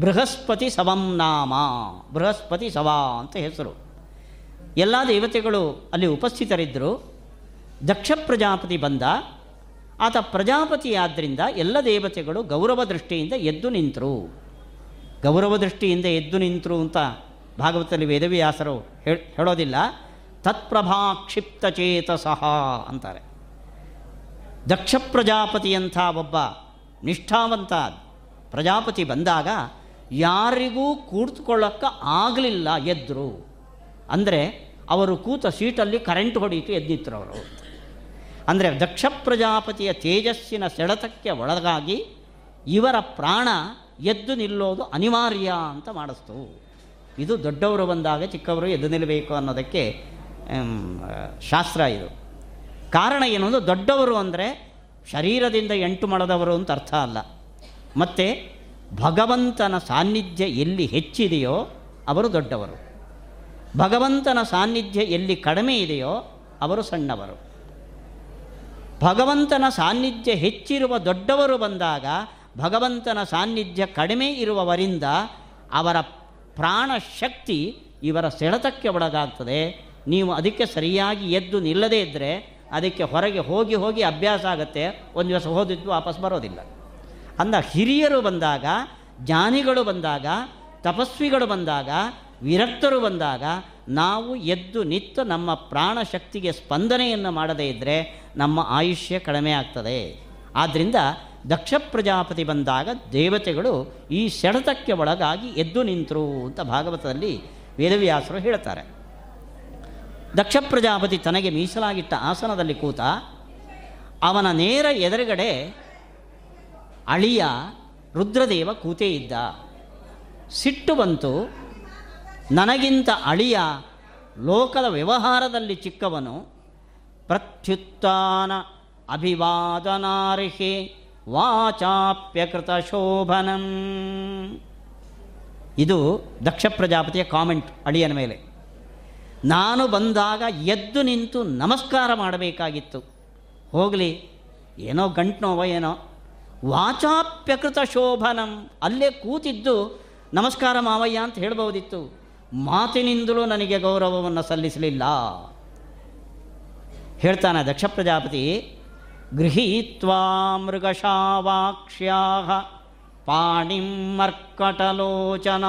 ಬೃಹಸ್ಪತಿ ಸವಂ ನಾಮ, ಬೃಹಸ್ಪತಿ ಸವಾ ಅಂತ ಹೆಸರು. ಎಲ್ಲ ದೇವತೆಗಳು ಅಲ್ಲಿ ಉಪಸ್ಥಿತರಿದ್ದರು. ದಕ್ಷ ಪ್ರಜಾಪತಿ ಬಂದ. ಆತ ಪ್ರಜಾಪತಿಯಾದ್ದರಿಂದ ಎಲ್ಲ ದೇವತೆಗಳು ಗೌರವ ದೃಷ್ಟಿಯಿಂದ ಎದ್ದು ನಿಂತರು. ಗೌರವ ದೃಷ್ಟಿಯಿಂದ ಎದ್ದು ನಿಂತರು ಅಂತ ಭಾಗವತದಲ್ಲಿ ವೇದವ್ಯಾಸರು ಹೇಳ್ ಹೇಳೋದಿಲ್ಲ. ತತ್ಪ್ರಭಾಕ್ಷಿಪ್ತ ಚೇತಸಃ ಅಂತಾರೆ. ದಕ್ಷ ಪ್ರಜಾಪತಿಯಂಥ ಒಬ್ಬ ನಿಷ್ಠಾವಂತ ಪ್ರಜಾಪತಿ ಬಂದಾಗ ಯಾರಿಗೂ ಕೂತ್ಕೊಳ್ಳೋಕ್ಕೆ ಆಗಲಿಲ್ಲ ಎದ್ರು. ಅಂದರೆ ಅವರು ಕೂತ ಸೀಟಲ್ಲಿ ಕರೆಂಟ್ ಹೊಡೀತು ಎದ್ದಿದ್ರು ಅವರು ಅಂದರೆ ದಕ್ಷ ಪ್ರಜಾಪತಿಯ ತೇಜಸ್ಸಿನ ಸೆಳೆತಕ್ಕೆ ಒಳಗಾಗಿ ಇವರ ಪ್ರಾಣ ಎದ್ದು ನಿಲ್ಲೋದು ಅನಿವಾರ್ಯ ಅಂತ ಮಾಡಿಸ್ತು. ಇದು ದೊಡ್ಡವರು ಬಂದಾಗ ಚಿಕ್ಕವರು ಎದ್ದು ನಿಲ್ಲಬೇಕು ಅನ್ನೋದಕ್ಕೆ ಶಾಸ್ತ್ರ ಇದು. ಕಾರಣ ಏನು ಅಂದರೆ ದೊಡ್ಡವರು ಅಂದರೆ ಶರೀರದಿಂದ ಎಂಟು ಮಡದವರು ಅಂತ ಅರ್ಥ ಅಲ್ಲ. ಮತ್ತು ಭಗವಂತನ ಸಾನ್ನಿಧ್ಯ ಎಲ್ಲಿ ಹೆಚ್ಚಿದೆಯೋ ಅವರು ದೊಡ್ಡವರು. ಭಗವಂತನ ಸಾನ್ನಿಧ್ಯ ಎಲ್ಲಿ ಕಡಿಮೆ ಇದೆಯೋ ಅವರು ಸಣ್ಣವರು. ಭಗವಂತನ ಸಾನ್ನಿಧ್ಯ ಹೆಚ್ಚಿರುವ ದೊಡ್ಡವರು ಬಂದಾಗ ಭಗವಂತನ ಸಾನ್ನಿಧ್ಯ ಕಡಿಮೆ ಇರುವವರಿಂದ ಅವರ ಪ್ರಾಣಶಕ್ತಿ ಇವರ ಸೆಳೆತಕ್ಕೆ ಒಳಗಾಗ್ತದೆ. ನೀವು ಅದಕ್ಕೆ ಸರಿಯಾಗಿ ಎದ್ದು ನಿಲ್ಲದೇ ಇದ್ದರೆ ಅದಕ್ಕೆ ಹೊರಗೆ ಹೋಗಿ ಹೋಗಿ ಅಭ್ಯಾಸ ಆಗುತ್ತೆ. ಒಂದು ದಿವಸ ಹೋದಿದ್ದು ವಾಪಸ್ ಬರೋದಿಲ್ಲ. ಅಂದ ಹಿರಿಯರು ಬಂದಾಗ, ಜ್ಞಾನಿಗಳು ಬಂದಾಗ, ತಪಸ್ವಿಗಳು ಬಂದಾಗ, ವಿರಕ್ತರು ಬಂದಾಗ, ನಾವು ಎದ್ದು ನಿತ್ತು ನಮ್ಮ ಪ್ರಾಣ ಶಕ್ತಿಗೆ ಸ್ಪಂದನೆಯನ್ನು ಮಾಡದೇ ಇದ್ದರೆ ನಮ್ಮ ಆಯುಷ್ಯ ಕಡಿಮೆ ಆಗ್ತದೆ. ಆದ್ದರಿಂದ ದಕ್ಷ ಪ್ರಜಾಪತಿ ಬಂದಾಗ ದೇವತೆಗಳು ಈ ಸೆಳೆತಕ್ಕೆ ಒಳಗಾಗಿ ಎದ್ದು ನಿಂತರು ಅಂತ ಭಾಗವತದಲ್ಲಿ ವೇದವ್ಯಾಸರು ಹೇಳ್ತಾರೆ. ದಕ್ಷ ಪ್ರಜಾಪತಿ ತನಗೆ ಮೀಸಲಾಗಿಟ್ಟ ಆಸನದಲ್ಲಿ ಕೂತ ಅವನ ನೇರ ಎದುರುಗಡೆ ಅಳಿಯ ರುದ್ರದೇವ ಕೂತೇ ಇದ್ದ. ಸಿಟ್ಟು ಬಂತು. ನನಗಿಂತ ಅಳಿಯ ಲೋಕದ ವ್ಯವಹಾರದಲ್ಲಿ ಚಿಕ್ಕವನು. ಪ್ರತ್ಯುತ್ಥಾನ ಅಭಿವಾದನಾರ್ಹೆ ವಾಚಾಪ್ಯಕೃತ ಶೋಭನಂ ಇದು ದಕ್ಷ ಪ್ರಜಾಪತಿಯ ಕಾಮೆಂಟ್ ಅಳಿಯನ ಮೇಲೆ. ನಾನು ಬಂದಾಗ ಎದ್ದು ನಿಂತು ನಮಸ್ಕಾರ ಮಾಡಬೇಕಾಗಿತ್ತು. ಹೋಗಲಿ, ಏನೋ ಗಂಟು ನೋವ ಏನೋ. ವಾಚಾಪ್ಯಕೃತ ಶೋಭನಂ. ಅಲ್ಲೇ ಕೂತಿದ್ದು, ನಮಸ್ಕಾರ ಮಾವಯ್ಯ ಅಂತ ಹೇಳ್ಬೋದಿತ್ತು ಮಾತಿನಿಂದಲೂ ನನಗೆ ಗೌರವವನ್ನು ಸಲ್ಲಿಸಲಿಲ್ಲ. ಹೇಳ್ತಾನೆ ದಕ್ಷ ಪ್ರಜಾಪತಿ, ಗೃಹೀತ್ವಾ ಮೃಗಶಾವಾಕ್ಷ್ಯಾ ಪಾಣಿಂ ಮರ್ಕಟಲೋಚನ.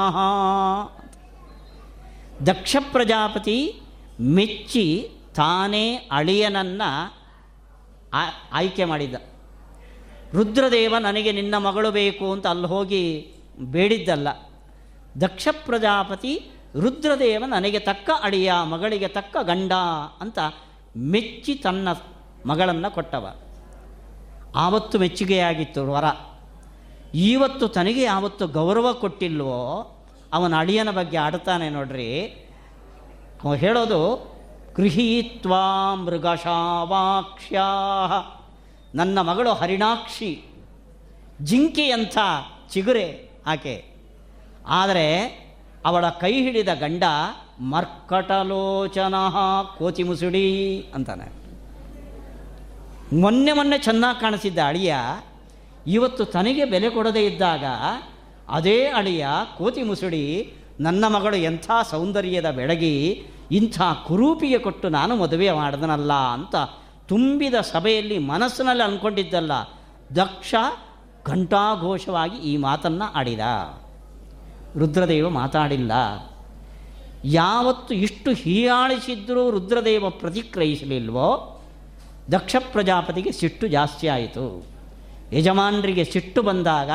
ದಕ್ಷ ಪ್ರಜಾಪತಿ ಮೆಚ್ಚಿ ತಾನೇ ಅಳಿಯನನ್ನು ಆಯ್ಕೆ ಮಾಡಿದ್ದ. ರುದ್ರದೇವ ನನಗೆ ನಿನ್ನ ಮಗಳು ಬೇಕು ಅಂತ ಅಲ್ಲಿ ಹೋಗಿ ಬೇಡಿದ್ದಲ್ಲ. ದಕ್ಷ ಪ್ರಜಾಪತಿ ರುದ್ರದೇವ ನನಗೆ ತಕ್ಕ ಅಳಿಯ, ಮಗಳಿಗೆ ತಕ್ಕ ಗಂಡ ಅಂತ ಮೆಚ್ಚಿ ತನ್ನ ಮಗಳನ್ನು ಕೊಟ್ಟವ. ಆವತ್ತು ಮೆಚ್ಚುಗೆಯಾಗಿತ್ತು ವರ. ಇವತ್ತು ತನಗೆ ಯಾವತ್ತು ಗೌರವ ಕೊಟ್ಟಿಲ್ವೋ ಅವನ ಅಳಿಯನ ಬಗ್ಗೆ ಆಡ್ತಾನೆ ನೋಡ್ರಿ. ಅವ ಹೇಳೋದು ಗೃಹೀತ್ವಾ ಮೃಗಶಾವಾಕ್ಷ್ಯಾ ನನ್ನ ಮಗಳು ಹರಿಣಾಕ್ಷಿ, ಜಿಂಕೆಯಂಥ ಚಿಗುರೆ ಆಕೆ. ಆದರೆ ಅವಳ ಕೈ ಹಿಡಿದ ಗಂಡ ಮರ್ಕಟಲೋಚನ ಕೋತಿ ಮುಸುಡಿ ಅಂತಾನೆ. ಮೊನ್ನೆ ಮೊನ್ನೆ ಚೆನ್ನಾಗಿ ಕಾಣಿಸಿದ್ದ ಅಳಿಯ, ಇವತ್ತು ತನಗೆ ಬೆಲೆ ಕೊಡದೇ ಇದ್ದಾಗ ಅದೇ ಅಳಿಯ ಕೋತಿ ಮುಸುಡಿ, ನನ್ನ ಮಗಳು ಎಂಥ ಸೌಂದರ್ಯದ ಬೆಳಗಿ, ಇಂಥ ಕುರೂಪಿಗೆ ಕೊಟ್ಟು ನಾನು ಮದುವೆ ಮಾಡಿದನಲ್ಲ ಅಂತ ತುಂಬಿದ ಸಭೆಯಲ್ಲಿ ಮನಸ್ಸಿನಲ್ಲಿ ಅಂದ್ಕೊಂಡಿದ್ದಲ್ಲ, ದಕ್ಷ ಘಂಟಾಘೋಷವಾಗಿ ಈ ಮಾತನ್ನು ಆಡಿದ. ರುದ್ರದೇವ ಮಾತಾಡಿಲ್ಲ. ಯಾವತ್ತು ಇಷ್ಟು ಹೀಯಾಳಿಸಿದ್ರೂ ರುದ್ರದೇವ ಪ್ರತಿಕ್ರಯಿಸಲಿಲ್ವೋ? ದಕ್ಷ ಪ್ರಜಾಪತಿಗೆ ಸಿಟ್ಟು ಜಾಸ್ತಿ ಆಯಿತು. ಯಜಮಾನರಿಗೆ ಸಿಟ್ಟು ಬಂದಾಗ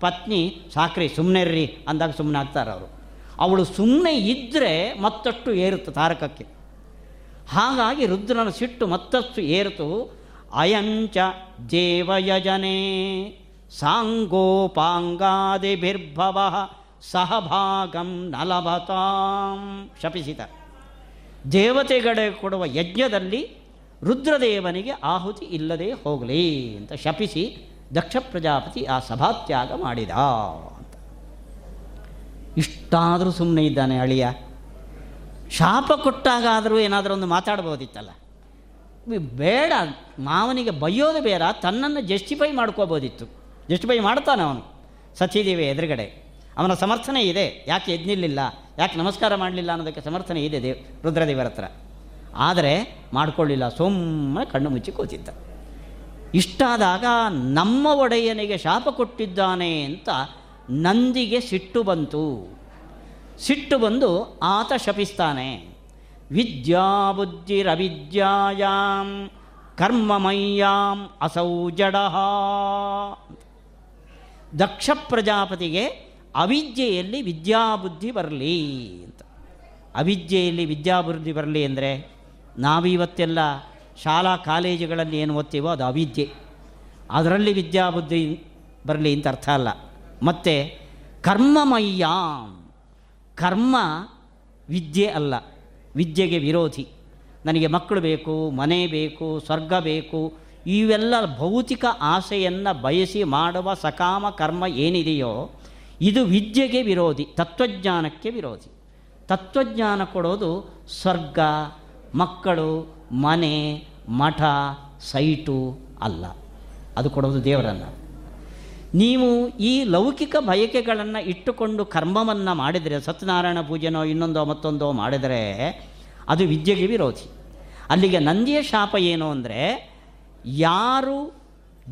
ಪತ್ನಿ ಸಾಕ್ರಿ ಸುಮ್ಮನೆ ಅಂದಾಗ ಸುಮ್ಮನೆ ಆಗ್ತಾರೆ ಅವರು. ಅವಳು ಸುಮ್ಮನೆ ಇದ್ದರೆ ಮತ್ತಷ್ಟು ಏರುತ್ತೆ ತಾರಕಕ್ಕೆ. ಹಾಗಾಗಿ ರುದ್ರನ ಸಿಟ್ಟು ಮತ್ತಷ್ಟು ಏರಿತು, ಅಯಂಚ ದೇವಯಜನೆ ಸಾಂಗೋಪಾಂಗಾದಿಭಿರ್ಭವ ಸಹಭಾಗಂ ನಲಭತಾಂ ಶಪಿಸಿದ. ದೇವತೆಗಳ ಕೊಡುವ ಯಜ್ಞದಲ್ಲಿ ರುದ್ರದೇವನಿಗೆ ಆಹುತಿ ಇಲ್ಲದೆ ಹೋಗಲಿ ಅಂತ ಶಪಿಸಿ ದಕ್ಷ ಪ್ರಜಾಪತಿ ಆ ಸಭಾತ್ಯಾಗ ಮಾಡಿದ. ಅಂತ ಇಷ್ಟಾದರೂ ಸುಮ್ಮನೆ ಇದ್ದಾನೆ ಅಳಿಯ. ಶಾಪ ಕೊಟ್ಟಾಗಾದರೂ ಏನಾದರೂ ಒಂದು ಮಾತಾಡ್ಬೋದಿತ್ತಲ್ಲ. ಬೇಡ, ಮಾವನಿಗೆ ಬೈಯೋದು ಬೇಡ, ತನ್ನನ್ನು ಜಸ್ಟಿಫೈ ಮಾಡ್ಕೋಬೋದಿತ್ತು. ಜಸ್ಟಿಫೈ ಮಾಡ್ತಾನೆ ಅವನು, ಸತೀದೇವಿ ಎದುರುಗಡೆ. ಅವನ ಸಮರ್ಥನೆ ಇದೆ, ಯಾಕೆ ಎದ್ನಿಲ್ಲ ಯಾಕೆ ನಮಸ್ಕಾರ ಮಾಡಲಿಲ್ಲ ಅನ್ನೋದಕ್ಕೆ ಸಮರ್ಥನೆ ಇದೆ ದೇವ್, ರುದ್ರದೇವರ ಹತ್ರ. ಆದರೆ ಮಾಡ್ಕೊಳ್ಳಿಲ್ಲ ಸುಮ್ಮನೆ ಕಣ್ಣು ಮುಚ್ಚಿ ಕೂತಿದ್ದ. ಇಷ್ಟಾದಾಗ ನಮ್ಮ ಒಡೆಯನಿಗೆ ಶಾಪ ಕೊಟ್ಟಿದ್ದಾನೆ ಅಂತ ನಂದಿಗೆ ಸಿಟ್ಟು ಬಂತು. ಸಿಟ್ಟು ಬಂದು ಆತ ಶಪಿಸ್ತಾನೆ. ವಿದ್ಯಾ ಬುದ್ಧಿರವಿದ್ಯಾಯಾಂ ಕರ್ಮಮಯ್ಯಾಂ ಅಸೌ ಜಡ. ದಕ್ಷ ಪ್ರಜಾಪತಿಗೆ ಅವಿದ್ಯೆಯಲ್ಲಿ ವಿದ್ಯಾಬುದ್ಧಿ ಬರಲಿ ಅಂತ. ಅವಿದ್ಯೆಯಲ್ಲಿ ವಿದ್ಯಾಬುದ್ಧಿ ಬರಲಿ ಅಂದರೆ ನಾವಿವತ್ತೆಲ್ಲ ಶಾಲಾ ಕಾಲೇಜುಗಳಲ್ಲಿ ಏನು ಓದ್ತೀವೋ ಅದು ಅವಿದ್ಯೆ. ಅದರಲ್ಲಿ ವಿದ್ಯಾಬುದ್ಧಿ ಬರಲಿ ಅಂತ ಅರ್ಥ ಅಲ್ಲ. ಮತ್ತು ಕರ್ಮಮಯ್ಯಾಂ. ಕರ್ಮ ವಿದ್ಯೆ ಅಲ್ಲ. ವಿದ್ಯೆಗೆ ವಿರೋಧಿ. ನನಗೆ ಮಕ್ಕಳು ಬೇಕು, ಮನೆ ಬೇಕು, ಸ್ವರ್ಗ ಬೇಕು, ಇವೆಲ್ಲ ಭೌತಿಕ ಆಸೆಯನ್ನು ಬಯಸಿ ಮಾಡುವ ಸಕಾಮ ಕರ್ಮ ಏನಿದೆಯೋ ಇದು ವಿದ್ಯೆಗೆ ವಿರೋಧಿ, ತತ್ವಜ್ಞಾನಕ್ಕೆ ವಿರೋಧಿ. ತತ್ವಜ್ಞಾನ ಕೊಡೋದು ಸ್ವರ್ಗ ಮಕ್ಕಳು, ಮನೆ, ಮಠ, ಸೈಟು ಅಲ್ಲ. ಅದು ಕೊಡೋದು ದೇವರನ್ನು. ನೀವು ಈ ಲೌಕಿಕ ಬಯಕೆಗಳನ್ನು ಇಟ್ಟುಕೊಂಡು ಕರ್ಮವನ್ನು ಮಾಡಿದರೆ, ಸತ್ಯನಾರಾಯಣ ಪೂಜೆನೋ, ಇನ್ನೊಂದೋ, ಮತ್ತೊಂದೋ ಮಾಡಿದರೆ, ಅದು ವಿದ್ಯೆಗೆ ವಿರೋಧಿ. ಅಲ್ಲಿಗೆ ನಂದಿಯ ಶಾಪ ಏನು ಅಂದರೆ, ಯಾರು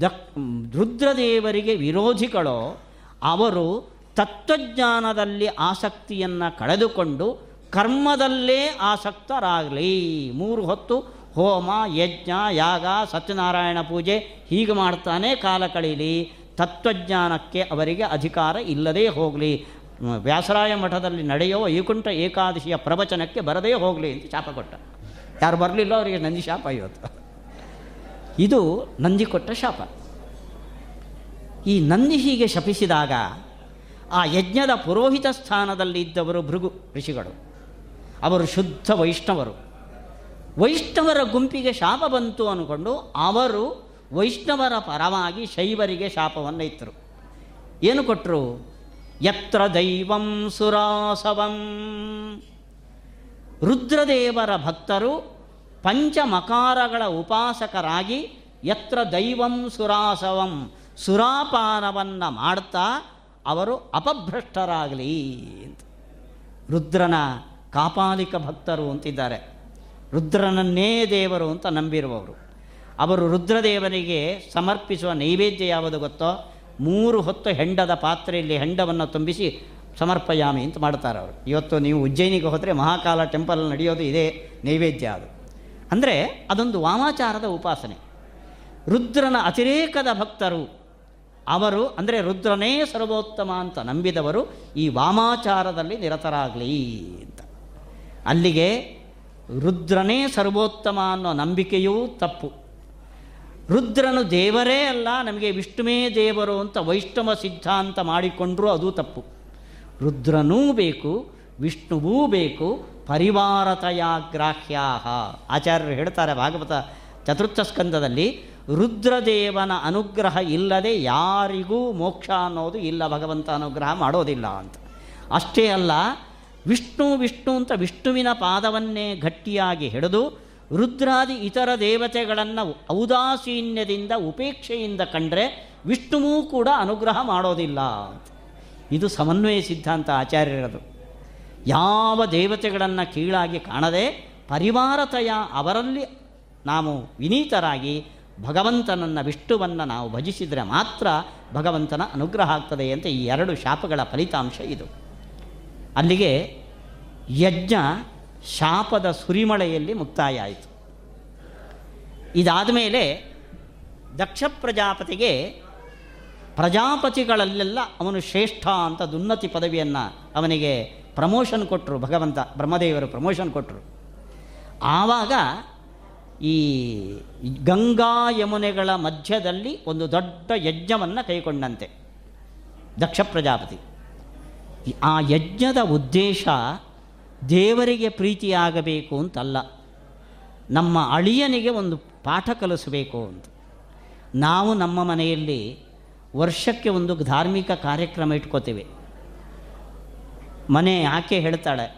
ದಕ್, ರುದ್ರದೇವರಿಗೆ ವಿರೋಧಿಗಳೋ, ಅವರು ತತ್ವಜ್ಞಾನದಲ್ಲಿ ಆಸಕ್ತಿಯನ್ನು ಕಳೆದುಕೊಂಡು ಕರ್ಮದಲ್ಲೇ ಆಸಕ್ತರಾಗಲಿ. ಮೂರು ಹೊತ್ತು ಹೋಮ, ಯಜ್ಞ, ಯಾಗ, ಸತ್ಯನಾರಾಯಣ ಪೂಜೆ ಹೀಗೆ ಮಾಡ್ತಾನೆ ಕಾಲ ಕಳೀಲಿ. ತತ್ವಜ್ಞಾನಕ್ಕೆ ಅವರಿಗೆ ಅಧಿಕಾರ ಇಲ್ಲದೇ ಹೋಗಲಿ. ವ್ಯಾಸರಾಯ ಮಠದಲ್ಲಿ ನಡೆಯೋ ವೈಕುಂಠ ಏಕಾದಶಿಯ ಪ್ರವಚನಕ್ಕೆ ಬರದೇ ಹೋಗಲಿ ಅಂತ ಶಾಪ ಕೊಟ್ಟ. ಯಾರು ಬರಲಿಲ್ಲ ಅವರಿಗೆ ನಂದಿ ಶಾಪ ಇವತ್ತು. ಇದು ನಂದಿ ಕೊಟ್ಟ ಶಾಪ. ಈ ನಂದಿ ಹೀಗೆ ಶಪಿಸಿದಾಗ ಆ ಯಜ್ಞದ ಪುರೋಹಿತ ಸ್ಥಾನದಲ್ಲಿ ಇದ್ದವರು ಭೃಗು ಋಷಿಗಳು. ಅವರು ಶುದ್ಧ ವೈಷ್ಣವರು. ವೈಷ್ಣವರ ಗುಂಪಿಗೆ ಶಾಪ ಬಂತು ಅಂದ್ಕೊಂಡು ಅವರು ವೈಷ್ಣವರ ಪರವಾಗಿ ಶೈವರಿಗೆ ಶಾಪವನ್ನು ಇತ್ತರು ಏನು ಕೊಟ್ಟರು ಯತ್ರ ದೈವಂ ಸುರಾಸವಂ. ರುದ್ರದೇವರ ಭಕ್ತರು ಪಂಚಮಕಾರಗಳ ಉಪಾಸಕರಾಗಿ ಯತ್ರ ದೈವಂ ಸುರಾಸವಂ, ಸುರಾಪಾನವನ್ನು ಮಾಡ್ತಾ ಅವರು ಅಪಭ್ರಷ್ಟರಾಗಲಿ ಅಂತ. ರುದ್ರನ ಕಾಪಾಲಿಕ ಭಕ್ತರು ಅಂತಿದ್ದಾರೆ. ರುದ್ರನನ್ನೇ ದೇವರು ಅಂತ ನಂಬಿರುವವರು. ಅವರು ರುದ್ರದೇವನಿಗೆ ಸಮರ್ಪಿಸುವ ನೈವೇದ್ಯ ಯಾವುದು ಗೊತ್ತೋ? ಮೂರು ಹೊತ್ತು ಹೆಂಡದ ಪಾತ್ರೆಯಲ್ಲಿ ಹೆಂಡವನ್ನು ತುಂಬಿಸಿ ಸಮರ್ಪಯಾಮಿ ಅಂತ ಮಾಡ್ತಾರೆ ಅವರು. ಇವತ್ತು ನೀವು ಉಜ್ಜಯಿನಿಗೆ ಹೋದರೆ ಮಹಾಕಾಲ ಟೆಂಪಲ್ ನಡೆಯೋದು ಇದೇ ನೈವೇದ್ಯ ಅದು. ಅಂದರೆ ಅದೊಂದು ವಾಮಾಚಾರದ ಉಪಾಸನೆ. ರುದ್ರನ ಅತಿರೇಕದ ಭಕ್ತರು ಅವರು, ಅಂದರೆ ರುದ್ರನೇ ಸರ್ವೋತ್ತಮ ಅಂತ ನಂಬಿದವರು ಈ ವಾಮಾಚಾರದಲ್ಲಿ ನಿರತರಾಗಲಿ ಅಂತ. ಅಲ್ಲಿಗೆ ರುದ್ರನೇ ಸರ್ವೋತ್ತಮ ಅನ್ನೋ ನಂಬಿಕೆಯೂ ತಪ್ಪು. ರುದ್ರನು ದೇವರೇ ಅಲ್ಲ, ನಮಗೆ ವಿಷ್ಣುವೇ ದೇವರು ಅಂತ ವೈಷ್ಣವ ಸಿದ್ಧಾಂತ ಮಾಡಿಕೊಂಡರೂ ಅದು ತಪ್ಪು. ರುದ್ರನೂ ಬೇಕು, ವಿಷ್ಣುವೂ ಬೇಕು ಪರಿವಾರತಯಾಗ್ರಾಹ್ಯಾ ಆಚಾರ್ಯರು ಹೇಳ್ತಾರೆ ಭಾಗವತ ಚತುರ್ಥ ಸ್ಕಂದದಲ್ಲಿ, ರುದ್ರದೇವನ ಅನುಗ್ರಹ ಇಲ್ಲದೆ ಯಾರಿಗೂ ಮೋಕ್ಷ ಅನ್ನೋದು ಇಲ್ಲ, ಭಗವಂತ ಅನುಗ್ರಹ ಮಾಡೋದಿಲ್ಲ ಅಂತ. ಅಷ್ಟೇ ಅಲ್ಲ ವಿಷ್ಣು ವಿಷ್ಣು ಅಂತ ವಿಷ್ಣುವಿನ ಪಾದವನ್ನೇ ಗಟ್ಟಿಯಾಗಿ ಹಿಡಿದು ರುದ್ರಾದಿ ಇತರ ದೇವತೆಗಳನ್ನು ಔದಾಸೀನ್ಯದಿಂದ ಉಪೇಕ್ಷೆಯಿಂದ ಕಂಡ್ರೆ ವಿಷ್ಣುವೂ ಕೂಡ ಅನುಗ್ರಹ ಮಾಡೋದಿಲ್ಲ ಇದು ಸಮನ್ವಯ ಸಿದ್ಧಾಂತ ಆಚಾರ್ಯರದು. ಯಾವ ದೇವತೆಗಳನ್ನು ಕೀಳಾಗಿ ಕಾಣದೆ ಪರಿವಾರತಯ ಅವರಲ್ಲಿ ನಾವು ವಿನೀತರಾಗಿ ಭಗವಂತನನ್ನು ವಿಷ್ಣುವನ್ನು ನಾವು ಭಜಿಸಿದರೆ ಮಾತ್ರ ಭಗವಂತನ ಅನುಗ್ರಹ ಆಗ್ತದೆ ಅಂತ ಈ ಎರಡು ಶಾಪಗಳ ಫಲಿತಾಂಶ ಇದು. ಅಲ್ಲಿಗೆ ಯಜ್ಞ ಶಾಪದ ಸುರಿಮಳೆಯಲ್ಲಿ ಮುಕ್ತಾಯ ಆಯಿತು ಇದಾದ ಮೇಲೆ ದಕ್ಷ ಪ್ರಜಾಪತಿಗೆ ಪ್ರಜಾಪತಿಗಳಲ್ಲೆಲ್ಲ ಅವನು ಶ್ರೇಷ್ಠ ಅಂತ ದುನ್ನತಿ ಪದವಿಯನ್ನು ಅವನಿಗೆ ಪ್ರಮೋಷನ್ ಕೊಟ್ಟರು ಭಗವಂತ, ಬ್ರಹ್ಮದೇವರು ಪ್ರಮೋಷನ್ ಕೊಟ್ಟರು ಆವಾಗ ಈ ಗಂಗಾ ಯಮುನೆಗಳ ಮಧ್ಯದಲ್ಲಿ ಒಂದು ದೊಡ್ಡ ಯಜ್ಞವನ್ನು ಕೈಗೊಂಡಂತೆ ದಕ್ಷ ಪ್ರಜಾಪತಿ. ಆ ಯಜ್ಞದ ಉದ್ದೇಶ ದೇವರಿಗೆ ಪ್ರೀತಿಯಾಗಬೇಕು ಅಂತಲ್ಲ. ನಮ್ಮ ಅಳಿಯನಿಗೆ ಒಂದು ಪಾಠ ಕಲಿಸಬೇಕು ಅಂತ. ನಾವು ನಮ್ಮ ಮನೆಯಲ್ಲಿ ವರ್ಷಕ್ಕೆ ಒಂದು ಧಾರ್ಮಿಕ ಕಾರ್ಯಕ್ರಮ ಇಟ್ಕೋತೇವೆ. ಮನೆ ಆಕೆ ಹೇಳ್ತಾಳೆ,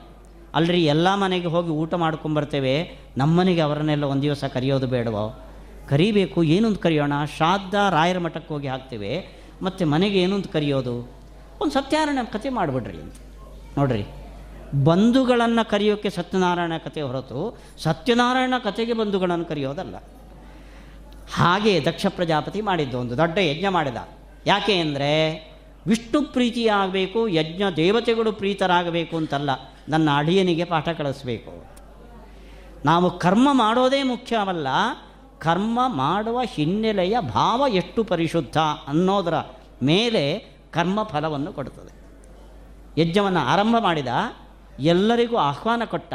ಅಲ್ರಿ ಎಲ್ಲ ಮನೆಗೆ ಹೋಗಿ ಊಟ ಮಾಡ್ಕೊಂಬರ್ತೇವೆ, ನಮ್ಮನೆಗೆ ಅವರನ್ನೆಲ್ಲ ಒಂದು ದಿವಸ ಕರೆಯೋದು ಬೇಡವೋ? ಕರಿಬೇಕು, ಏನೊಂದು ಕರೆಯೋಣ? ಶ್ರಾದ್ದ ರಾಯರ ಮಠಕ್ಕೆ ಹೋಗಿ ಹಾಕ್ತೇವೆ, ಮತ್ತು ಮನೆಗೆ ಏನೊಂದು ಕರೆಯೋದು? ಒಂದು ಸತ್ಯನಾರಾಯಣ ಕಥೆ ಮಾಡಿಬಿಡ್ರಿ ಅಂತ. ನೋಡ್ರಿ, ಬಂಧುಗಳನ್ನು ಕರೆಯೋಕ್ಕೆ ಸತ್ಯನಾರಾಯಣ ಕಥೆ ಹೊರತು ಸತ್ಯನಾರಾಯಣ ಕತೆಗೆ ಬಂಧುಗಳನ್ನು ಕರೆಯೋದಲ್ಲ. ಹಾಗೆ ದಕ್ಷ ಪ್ರಜಾಪತಿ ಮಾಡಿದ್ದು, ಒಂದು ದೊಡ್ಡ ಯಜ್ಞ ಮಾಡಿದ. ಯಾಕೆ ಅಂದರೆ, ವಿಷ್ಣು ಪ್ರೀತಿಯಾಗಬೇಕು ಯಜ್ಞ ದೇವತೆಗಳು ಪ್ರೀತರಾಗಬೇಕು ಅಂತಲ್ಲ, ನನ್ನ ಅಡಿಯನಿಗೆ ಪಾಠ ಕಳಿಸ್ಬೇಕು. ನಾವು ಕರ್ಮ ಮಾಡೋದೇ ಮುಖ್ಯವಲ್ಲ, ಕರ್ಮ ಮಾಡುವ ಹಿನ್ನೆಲೆಯ ಭಾವ ಎಷ್ಟು ಪರಿಶುದ್ಧ ಅನ್ನೋದರ ಮೇಲೆ ಕರ್ಮ ಫಲವನ್ನು ಕೊಡುತ್ತದೆ. ಯಜ್ಞವನ್ನು ಆರಂಭ ಮಾಡಿದ, ಎಲ್ಲರಿಗೂ ಆಹ್ವಾನ ಕೊಟ್ಟ,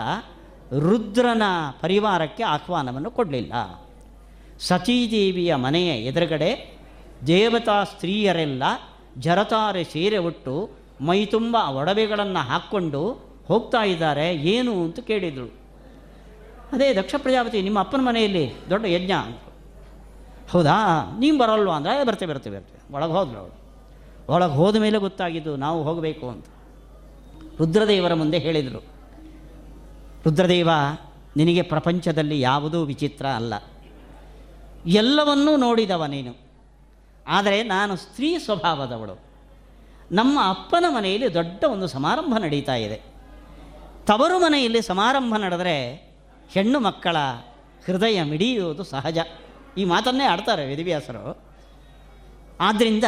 ರುದ್ರನ ಪರಿವಾರಕ್ಕೆ ಆಹ್ವಾನವನ್ನು ಕೊಡಲಿಲ್ಲ. ಸತೀದೇವಿಯ ಮನೆಯ ಎದುರುಗಡೆ ದೇವತಾ ಸ್ತ್ರೀಯರೆಲ್ಲ ಜರತಾರೆ ಸೀರೆ ಉಟ್ಟು ಮೈತುಂಬ ಒಡವೆಗಳನ್ನು ಹಾಕ್ಕೊಂಡು ಹೋಗ್ತಾ ಇದ್ದಾರೆ, ಏನು ಅಂತ ಕೇಳಿದಳು ಅದೇ ದಕ್ಷ ಪ್ರಜಾಪತಿ, ನಿಮ್ಮ ಅಪ್ಪನ ಮನೆಯಲ್ಲಿ ದೊಡ್ಡ ಯಜ್ಞ ಅಂತ ಹೌದಾ? ನೀವು ಬರೋಲ್ವಾ ಅಂದರೆ ಬರ್ತೇವೆ ಬರ್ತೇವೆ ಬರ್ತೇವೆ ಒಳಗೆ ಅವಳು ಒಳಗೆ ಹೋದ ಮೇಲೆ ಗೊತ್ತಾಗಿದ್ದು ನಾವು ಹೋಗಬೇಕು ಅಂತ. ರುದ್ರದೇವರ ಮುಂದೆ ಹೇಳಿದರು. ರುದ್ರದೇವ, ನಿನಗೆ ಪ್ರಪಂಚದಲ್ಲಿ ಯಾವುದೂ ವಿಚಿತ್ರ ಅಲ್ಲ. ಎಲ್ಲವನ್ನೂ ನೋಡಿದವ ನೀನು. ಆದರೆ ನಾನು ಸ್ತ್ರೀ ಸ್ವಭಾವದವಳು. ನಮ್ಮ ಅಪ್ಪನ ಮನೆಯಲ್ಲಿ ದೊಡ್ಡ ಒಂದು ಸಮಾರಂಭ ನಡೀತಾ ಇದೆ. ತವರು ಮನೆಯಲ್ಲಿ ಸಮಾರಂಭ ನಡೆದರೆ ಹೆಣ್ಣು ಮಕ್ಕಳ ಹೃದಯ ಮಿಡಿಯುವುದು ಸಹಜ. ಈ ಮಾತನ್ನೇ ಆಡ್ತಾರೆ ವೇದವ್ಯಾಸರು. ಆದ್ದರಿಂದ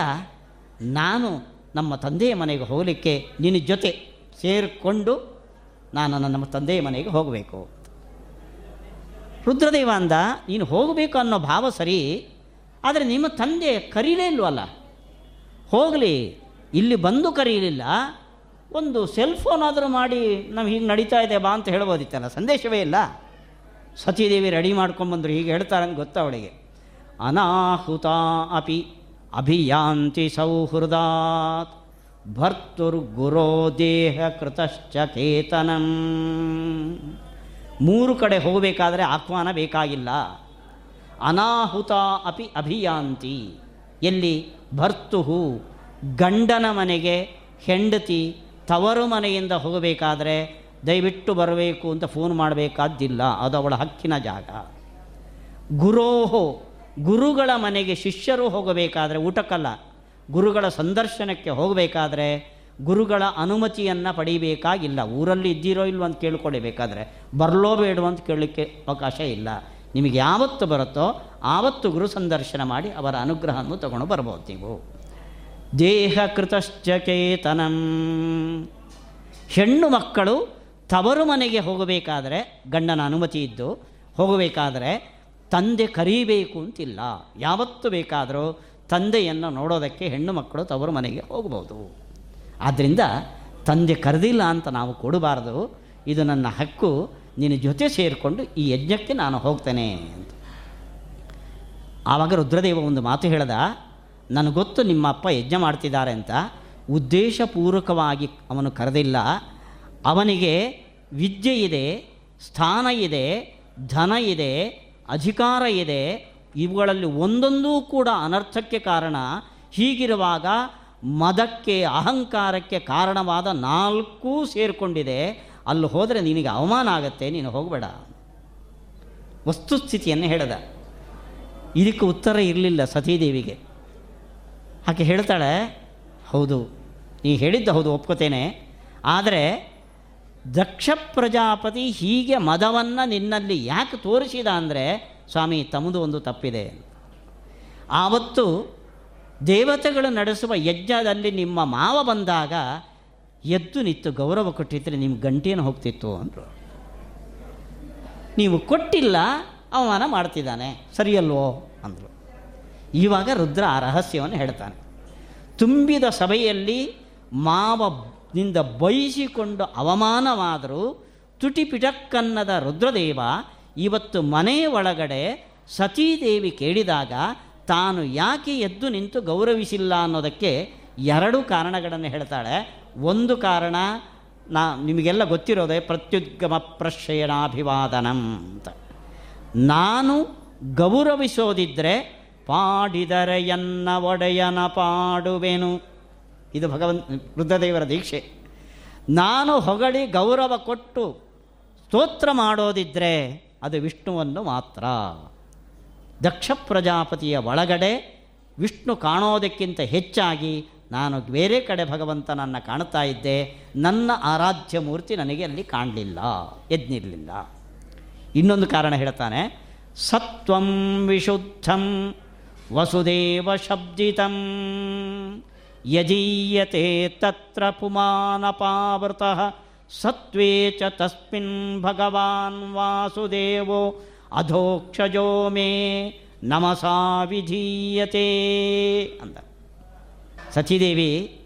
ನಾನು ನಮ್ಮ ತಂದೆಯ ಮನೆಗೆ ಹೋಗಲಿಕ್ಕೆ ನಿನ್ನ ಜೊತೆ ಸೇರಿಕೊಂಡು ನಾನು ನಮ್ಮ ತಂದೆಯ ಮನೆಗೆ ಹೋಗಬೇಕು. ರುದ್ರದೇವ ಅಂದ, ನೀನು ಹೋಗಬೇಕು ಅನ್ನೋ ಭಾವ ಸರಿ, ಆದರೆ ನಿಮ್ಮ ತಂದೆ ಕರೀಲೇ ಇಲ್ವಲ್ಲ? ಹೋಗಲಿ, ಇಲ್ಲಿ ಬಂದು ಕರೀಲಿಲ್ಲ, ಒಂದು ಸೆಲ್ ಫೋನ್ ಆದರೂ ಮಾಡಿ ನಾವು ಹೀಗೆ ನಡೀತಾ ಇದೆ ಬಾ ಅಂತ ಹೇಳ್ಬೋದಿತ್ತಲ್ಲ, ಸಂದೇಶವೇ ಇಲ್ಲ. ಸತೀದೇವಿ ರೆಡಿ ಮಾಡ್ಕೊಂಬಂದ್ರು ಹೀಗೆ ಹೇಳ್ತಾರಂಗೆ ಗೊತ್ತಾ ಅವಳಿಗೆ. ಅನಾಹುತ ಅಪಿ. ಅಭಿಯಾಂತಿ ಸೌಹೃದಾತ್ ಭರ್ತುರ್ಗುರೋ ದೇಹ ಕೃತಶ್ಚ ಕೇತನಂ. ಮೂರು ಕಡೆ ಹೋಗಬೇಕಾದ್ರೆ ಆಹ್ವಾನ ಬೇಕಾಗಿಲ್ಲ. ಅನಾಹುತ ಅಪಿ ಅಭಿಯಾಂತಿ. ಎಲ್ಲಿ ಭರ್ತುಹು ಗಂಡನ ಮನೆಗೆ ಹೆಂಡತಿ ತವರು ಮನೆಯಿಂದ ಹೋಗಬೇಕಾದ್ರೆ ದಯವಿಟ್ಟು ಬರಬೇಕು ಅಂತ ಫೋನ್ ಮಾಡಬೇಕಾದ್ದಿಲ್ಲ. ಅದು ಅವಳ ಹಕ್ಕಿನ ಜಾಗ. ಗುರೋಹೋ ಗುರುಗಳ ಮನೆಗೆ ಶಿಷ್ಯರು ಹೋಗಬೇಕಾದರೆ ಊಟಕ್ಕಲ್ಲ. ಗುರುಗಳ ಸಂದರ್ಶನಕ್ಕೆ ಹೋಗಬೇಕಾದ್ರೆ ಗುರುಗಳ ಅನುಮತಿಯನ್ನು ಪಡಿಬೇಕಾಗಿಲ್ಲ. ಊರಲ್ಲಿ ಇದ್ದೀರೋ ಇಲ್ವೋ ಅಂತ ಕೇಳಿಕೊಳ್ಳಬೇಕಾದ್ರೆ ಬರಲೋ ಬೇಡೋ ಅಂತ ಕೇಳಲಿಕ್ಕೆ ಅವಕಾಶ ಇಲ್ಲ. ನಿಮಗೆ ಯಾವತ್ತು ಬರುತ್ತೋ ಆವತ್ತು ಗುರು ಸಂದರ್ಶನ ಮಾಡಿ ಅವರ ಅನುಗ್ರಹವನ್ನು ತಗೊಂಡು ಬರ್ಬೋದು ನೀವು. ದೇಹ ಕೃತಶ್ಚೇತನಂ ಹೆಣ್ಣು ಮಕ್ಕಳು ತವರು ಮನೆಗೆ ಹೋಗಬೇಕಾದರೆ ಗಂಡನ ಅನುಮತಿ ಇದ್ದು ಹೋಗಬೇಕಾದರೆ ತಂದೆ ಕರೀಬೇಕು ಅಂತಿಲ್ಲ. ಯಾವತ್ತು ಬೇಕಾದರೂ ತಂದೆಯನ್ನು ನೋಡೋದಕ್ಕೆ ಹೆಣ್ಣು ಮಕ್ಕಳು ತವರು ಮನೆಗೆ ಹೋಗಬಹುದು ಆದ್ದರಿಂದ ತಂದೆ ಕರೆದಿಲ್ಲ ಅಂತ ನಾವು ಕೊಡಬಾರ್ದು. ಇದು ನನ್ನ ಹಕ್ಕು. ನಿನ್ನ ಜೊತೆ ಸೇರಿಕೊಂಡು ಈ ಯಜ್ಞಕ್ಕೆ ನಾನು ಹೋಗ್ತೇನೆ ಅಂತ. ಆವಾಗ ರುದ್ರದೇವ ಒಂದು ಮಾತು ಹೇಳ್ದ, ನನಗೆ ಗೊತ್ತು ನಿಮ್ಮ ಅಪ್ಪ ಯಜ್ಞ ಮಾಡ್ತಿದ್ದಾರೆ ಅಂತ. ಉದ್ದೇಶಪೂರ್ವಕವಾಗಿ ಅವನು ಕರೆದಿಲ್ಲ. ಅವನಿಗೆ ವಿದ್ಯೆ ಇದೆ, ಸ್ಥಾನ ಇದೆ, ಧನ ಇದೆ ಅಧಿಕಾರ ಇದೆ, ಇವುಗಳಲ್ಲಿ ಒಂದೊಂದೂ ಕೂಡ ಅನರ್ಥಕ್ಕೆ ಕಾರಣ. ಹೀಗಿರುವಾಗ ಮದಕ್ಕೆ, ಅಹಂಕಾರಕ್ಕೆ ಕಾರಣವಾದ ನಾಲ್ಕೂ ಸೇರಿಕೊಂಡಿದೆ. ಅಲ್ಲಿ ಹೋದರೆ ನಿನಗೆ ಅವಮಾನ ಆಗತ್ತೆ, ನೀನು ಹೋಗಬೇಡ. ವಸ್ತುಸ್ಥಿತಿಯನ್ನು ಹೇಳಿದ. ಇದಕ್ಕೆ ಉತ್ತರ ಇರಲಿಲ್ಲ ಸತೀದೇವಿಗೆ. ಆಕೆ ಹೇಳ್ತಾಳೆ, ಹೌದು, ನೀ ಹೇಳಿದ್ದ ಹೌದು, ಒಪ್ಕೋತೇನೆ. ಆದರೆ ದಕ್ಷ ಪ್ರಜಾಪತಿ ಹೀಗೆ ಮದವನ್ನು ನಿನ್ನಲ್ಲಿ ಯಾಕೆ ತೋರಿಸಿದ ಅಂದರೆ, ಸ್ವಾಮಿ, ತಮ್ಮದು ಒಂದು ತಪ್ಪಿದೆ. ಆವತ್ತು ದೇವತೆಗಳು ನಡೆಸುವ ಯಜ್ಞದಲ್ಲಿ ನಿಮ್ಮ ಮಾವ ಬಂದಾಗ ಎದ್ದು ನಿಂತು ಗೌರವ ಕೊಟ್ಟಿದ್ದರೆ ನಿಮ್ಮ ಗಂಟೇನು ಹೋಗ್ತಿತ್ತು ಅಂದರು. ನೀವು ಕೊಟ್ಟಿಲ್ಲ, ಅವಮಾನ ಮಾಡ್ತಿದ್ದಾನೆ. ಸರಿಯಲ್ವೋ? ಅಂದರು. ಇವಾಗ ರುದ್ರ ಆ ರಹಸ್ಯವನ್ನು ಹೇಳ್ತಾನೆ. ತುಂಬಿದ ಸಭೆಯಲ್ಲಿ ಮಾವನಿಂದ ಬಯಸಿಕೊಂಡು ಅವಮಾನವಾದರೂ ತುಟಿಪಿಟಕ್ಕನ್ನದ ರುದ್ರದೇವ ಇವತ್ತು ಮನೆಯ ಒಳಗಡೆ ಸತೀದೇವಿ ಕೇಳಿದಾಗ ತಾನು ಯಾಕೆ ಎದ್ದು ನಿಂತು ಗೌರವಿಸಿಲ್ಲ ಅನ್ನೋದಕ್ಕೆ ಎರಡು ಕಾರಣಗಳನ್ನು ಹೇಳ್ತಾಳೆ. ಒಂದು ಕಾರಣ, ನಾ ನಿಮಗೆಲ್ಲ ಗೊತ್ತಿರೋದೇ ಪ್ರತ್ಯುದ್ಗಮ ಪ್ರಶ್ರಯಣಾಭಿವಾದನಂ ಅಂತ. ನಾನು ಗೌರವಿಸೋದಿದ್ದರೆ ಪಾಡಿದರೆ ಎನ್ನ ಒಡೆಯನ ಪಾಡುವೆನು. ಇದು ಭಗವನ್ ವೃದ್ಧದೇವರ ದೀಕ್ಷೆ. ನಾನು ಹೊಗಳಿ ಗೌರವ ಕೊಟ್ಟು ಸ್ತೋತ್ರ ಮಾಡೋದಿದ್ದರೆ ಅದು ವಿಷ್ಣುವನ್ನು ಮಾತ್ರ. ದಕ್ಷ ಪ್ರಜಾಪತಿಯ ಒಳಗಡೆ ವಿಷ್ಣು ಕಾಣೋದಕ್ಕಿಂತ ಹೆಚ್ಚಾಗಿ ನಾನು ಬೇರೆ ಕಡೆ ಭಗವಂತನನ್ನು ಕಾಣ್ತಾ ಇದ್ದೆ. ನನ್ನ ಆರಾಧ್ಯ ಮೂರ್ತಿ ನನಗೆ ಅಲ್ಲಿ ಕಾಣಲಿಲ್ಲ ಎದ್ನಿರಲಿಲ್ಲ ಇನ್ನೊಂದು ಕಾರಣ ಹೇಳ್ತಾನೆ, ಸತ್ವಂ ವಿಶುದ್ಧಂ ವಸುದೇವ ಶಬ್ದಿತಂ. ಯಜೀಯತೆ ತತ್ರ ಪುಮಾನಪಾವೃತಃ ಸತ್ವೇ ಚ ತಸ್ಮಿನ್ ಭಗವಾನ್ ವಾಸುದೇವೋ ಅಧೋಕ್ಷಜೋ ಮೇ ನಮಸಾ ವಿಧೀಯತೆ ಅಂದ ಸಚಿದೇವಿ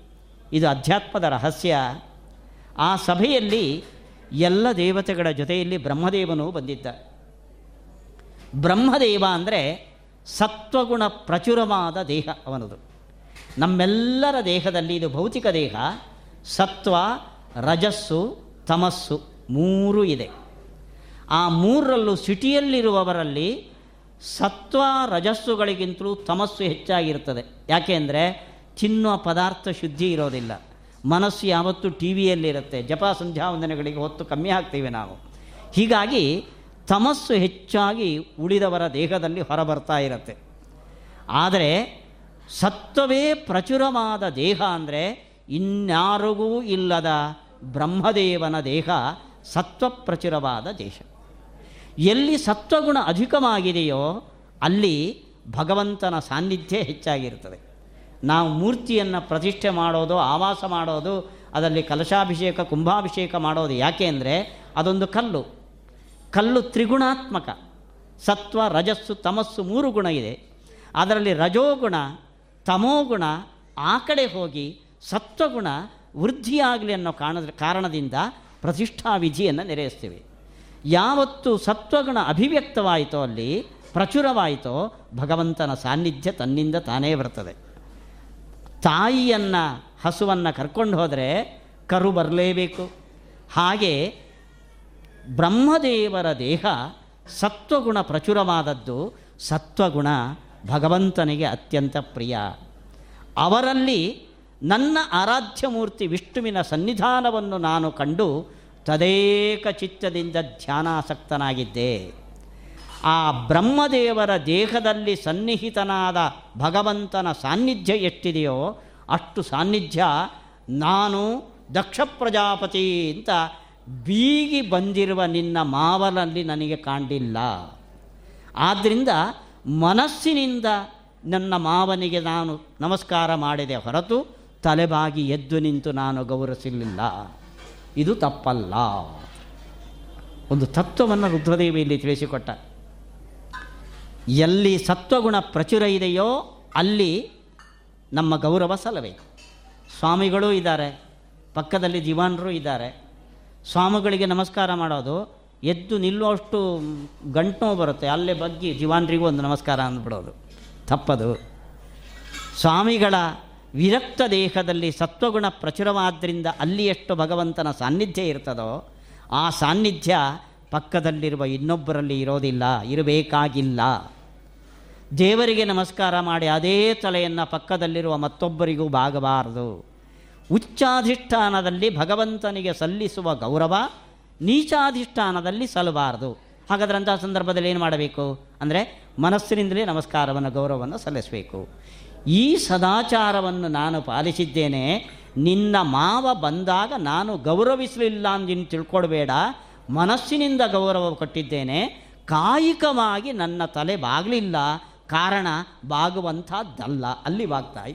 ಇದು ಅಧ್ಯಾತ್ಮದ ರಹಸ್ಯ. ಆ ಸಭೆಯಲ್ಲಿ ಎಲ್ಲ ದೇವತೆಗಳ ಜೊತೆಯಲ್ಲಿ ಬ್ರಹ್ಮದೇವನು ಬಂದಿದ್ದ. ಬ್ರಹ್ಮದೇವ ಅಂದರೆ ಸತ್ವಗುಣ ಪ್ರಚುರವಾದ ದೇಹ ಅವನದು. ನಮ್ಮೆಲ್ಲರ ದೇಹದಲ್ಲಿ ಇದು ಭೌತಿಕ ದೇಹ, ಸತ್ವ, ರಜಸ್ಸು, ತಮಸ್ಸು ಮೂರು ಇದೆ. ಆ ಮೂರರಲ್ಲೂ ಸಿಟಿಯಲ್ಲಿರುವವರಲ್ಲಿ ಸತ್ವ, ರಜಸ್ಸುಗಳಿಗಿಂತಲೂ ತಮಸ್ಸು ಹೆಚ್ಚಾಗಿರ್ತದೆ. ಯಾಕೆ ಅಂದರೆ ತಿನ್ನುವ ಪದಾರ್ಥ ಶುದ್ಧಿ ಇರೋದಿಲ್ಲ. ಮನಸ್ಸು ಯಾವತ್ತೂ ಟಿ ವಿಯಲ್ಲಿರುತ್ತೆ. ಜಪ ಸಂಧ್ಯಾವಂದನೆಗಳಿಗೆ ಹೊತ್ತು ಕಮ್ಮಿ ಆಗ್ತೀವಿ ನಾವು. ಹೀಗಾಗಿ ತಮಸ್ಸು ಹೆಚ್ಚಾಗಿ ಉಳಿದವರ ದೇಹದಲ್ಲಿ ಹೊರಬರ್ತಾ ಇರುತ್ತೆ. ಆದರೆ ಸತ್ವವೇ ಪ್ರಚುರವಾದ ದೇಹ ಅಂದರೆ ಇನ್ಯಾರಿಗೂ ಇಲ್ಲದ ಬ್ರಹ್ಮದೇವನ ದೇಹ ಸತ್ವಪ್ರಚುರವಾದ ದೇಶ. ಎಲ್ಲಿ ಸತ್ವಗುಣ ಅಧಿಕವಾಗಿದೆಯೋ ಅಲ್ಲಿ ಭಗವಂತನ ಸಾನ್ನಿಧ್ಯ ಹೆಚ್ಚಾಗಿರುತ್ತದೆ. ನಾವು ಮೂರ್ತಿಯನ್ನು ಪ್ರತಿಷ್ಠೆ ಮಾಡೋದು, ಆವಾಸ ಮಾಡೋದು, ಅದರಲ್ಲಿ ಕಲಶಾಭಿಷೇಕ, ಕುಂಭಾಭಿಷೇಕ ಮಾಡೋದು ಯಾಕೆ ಅಂದರೆ ಅದೊಂದು ಕಲ್ಲು. ಕಲ್ಲು ತ್ರಿಗುಣಾತ್ಮಕ. ಸತ್ವ, ರಜಸ್ಸು, ತಮಸ್ಸು ಮೂರು ಗುಣ ಇದೆ. ಅದರಲ್ಲಿ ರಜೋಗುಣ ತಮೋಗುಣ ಆ ಕಡೆ ಹೋಗಿ ಸತ್ವಗುಣ ವೃದ್ಧಿಯಾಗಲಿ ಅನ್ನೋ ಕಾರಣದ ಕಾರಣದಿಂದ ಪ್ರತಿಷ್ಠಾ ವಿಧಿಯನ್ನು ನೆರೆಯಿಸ್ತೀವಿ. ಯಾವತ್ತು ಸತ್ವಗುಣ ಅಭಿವ್ಯಕ್ತವಾಯಿತೋ ಅಲ್ಲಿ, ಪ್ರಚುರವಾಯಿತೋ, ಭಗವಂತನ ಸಾನ್ನಿಧ್ಯ ತನ್ನಿಂದ ತಾನೇ ಬರ್ತದೆ. ತಾಯಿಯನ್ನು, ಹಸುವನ್ನು ಕರ್ಕೊಂಡು ಹೋದರೆ ಕರು ಬರಲೇಬೇಕು. ಹಾಗೆ ಬ್ರಹ್ಮದೇವರ ದೇಹ ಸತ್ವಗುಣ ಪ್ರಚುರವಾದದ್ದು ಸತ್ವಗುಣ ಭಗವಂತನಿಗೆ ಅತ್ಯಂತ ಪ್ರಿಯ. ಅವರಲ್ಲಿ ನನ್ನ ಆರಾಧ್ಯ ವಿಷ್ಣುವಿನ ಸನ್ನಿಧಾನವನ್ನು ನಾನು ಕಂಡು ತದೇಕ ಚಿತ್ತದಿಂದ ಧ್ಯಾನಾಸಕ್ತನಾಗಿದ್ದೆ. ಆ ಬ್ರಹ್ಮದೇವರ ದೇಹದಲ್ಲಿ ಸನ್ನಿಹಿತನಾದ ಭಗವಂತನ ಸಾನ್ನಿಧ್ಯ ಎಷ್ಟಿದೆಯೋ ಅಷ್ಟು ಸಾನ್ನಿಧ್ಯ ನಾನು ದಕ್ಷ ಪ್ರಜಾಪತಿ ಅಂತ ಬೀಗಿ ಬಂದಿರುವ ನಿನ್ನ ಮಾವಲಲ್ಲಿ ನನಗೆ ಕಾಣಲಿಲ್ಲ. ಆದ್ದರಿಂದ ಮನಸ್ಸಿನಿಂದ ನನ್ನ ಮಾವನಿಗೆ ನಾನು ನಮಸ್ಕಾರ ಮಾಡಿದೆ ಹೊರತು ತಲೆಬಾಗಿ ಎದ್ದು ನಿಂತು ನಾನು ಗೌರವಿಸಲಿಲ್ಲ ಇದು ತಪ್ಪಲ್ಲ. ಒಂದು ತತ್ವವನ್ನು ರುದ್ರದೇವಿಯಲ್ಲಿ ತಿಳಿಸಿಕೊಟ್ಟ. ಎಲ್ಲಿ ಸತ್ವಗುಣ ಪ್ರಚುರ ಇದೆಯೋ ಅಲ್ಲಿ ನಮ್ಮ ಗೌರವ ಸಲ್ಲಬೇಕು ಸ್ವಾಮಿಗಳೂ ಇದ್ದಾರೆ, ಪಕ್ಕದಲ್ಲಿ ದಿವಾನರು ಇದ್ದಾರೆ. ಸ್ವಾಮಿಗಳಿಗೆ ನಮಸ್ಕಾರ ಮಾಡೋದು ಎದ್ದು ನಿಲ್ಲುವಷ್ಟು ಗಂಟು ಬರುತ್ತೆ. ಅಲ್ಲೇ ಬಗ್ಗಿ ಜೀವಾನ್ರಿಗೂ ಒಂದು ನಮಸ್ಕಾರ ಅಂದ್ಬಿಡೋದು. ತಪ್ಪದು. ಸ್ವಾಮಿಗಳ ವಿರಕ್ತ ದೇಹದಲ್ಲಿ ಸತ್ವಗುಣ ಪ್ರಚುರವಾದ್ದರಿಂದ ಅಲ್ಲಿ ಎಷ್ಟು ಭಗವಂತನ ಸಾನ್ನಿಧ್ಯ ಇರ್ತದೋ, ಆ ಸಾನ್ನಿಧ್ಯ ಪಕ್ಕದಲ್ಲಿರುವ ಇನ್ನೊಬ್ಬರಲ್ಲಿ ಇರೋದಿಲ್ಲ, ಇರಬೇಕಾಗಿಲ್ಲ. ದೇವರಿಗೆ ನಮಸ್ಕಾರ ಮಾಡಿ ಅದೇ ತಲೆಯನ್ನು ಪಕ್ಕದಲ್ಲಿರುವ ಮತ್ತೊಬ್ಬರಿಗೂ ಬಾಗಬಾರದು. ಉಚ್ಚಾಧಿಷ್ಠಾನದಲ್ಲಿ ಭಗವಂತನಿಗೆ ಸಲ್ಲಿಸುವ ಗೌರವ ನೀಚಾಧಿಷ್ಠಾನದಲ್ಲಿ ಸಲ್ಲಬಾರದು. ಹಾಗಾದ್ರೆ ಅಂತಹ ಸಂದರ್ಭದಲ್ಲಿ ಏನು ಮಾಡಬೇಕು? ಅಂದರೆ ಮನಸ್ಸಿನಿಂದಲೇ ನಮಸ್ಕಾರವನ್ನು, ಗೌರವವನ್ನು ಸಲ್ಲಿಸಬೇಕು. ಈ ಸದಾಚಾರವನ್ನು ನಾನು ಪಾಲಿಸಿದ್ದೇನೆ. ನಿನ್ನ ಮಾವ ಬಂದಾಗ ನಾನು ಗೌರವಿಸಲಿಲ್ಲ ಅಂದಿನ ತಿಳ್ಕೊಳ್ಬೇಡ. ಮನಸ್ಸಿನಿಂದ ಗೌರವ ಕೊಟ್ಟಿದ್ದೇನೆ. ಕಾಯಿಕವಾಗಿ ನನ್ನ ತಲೆ ಬಾಗಲಿಲ್ಲ. ಕಾರಣ, ಬಾಗುವಂಥದ್ದಲ್ಲ. ಅಲ್ಲಿ ಬಾಗ್ತಾ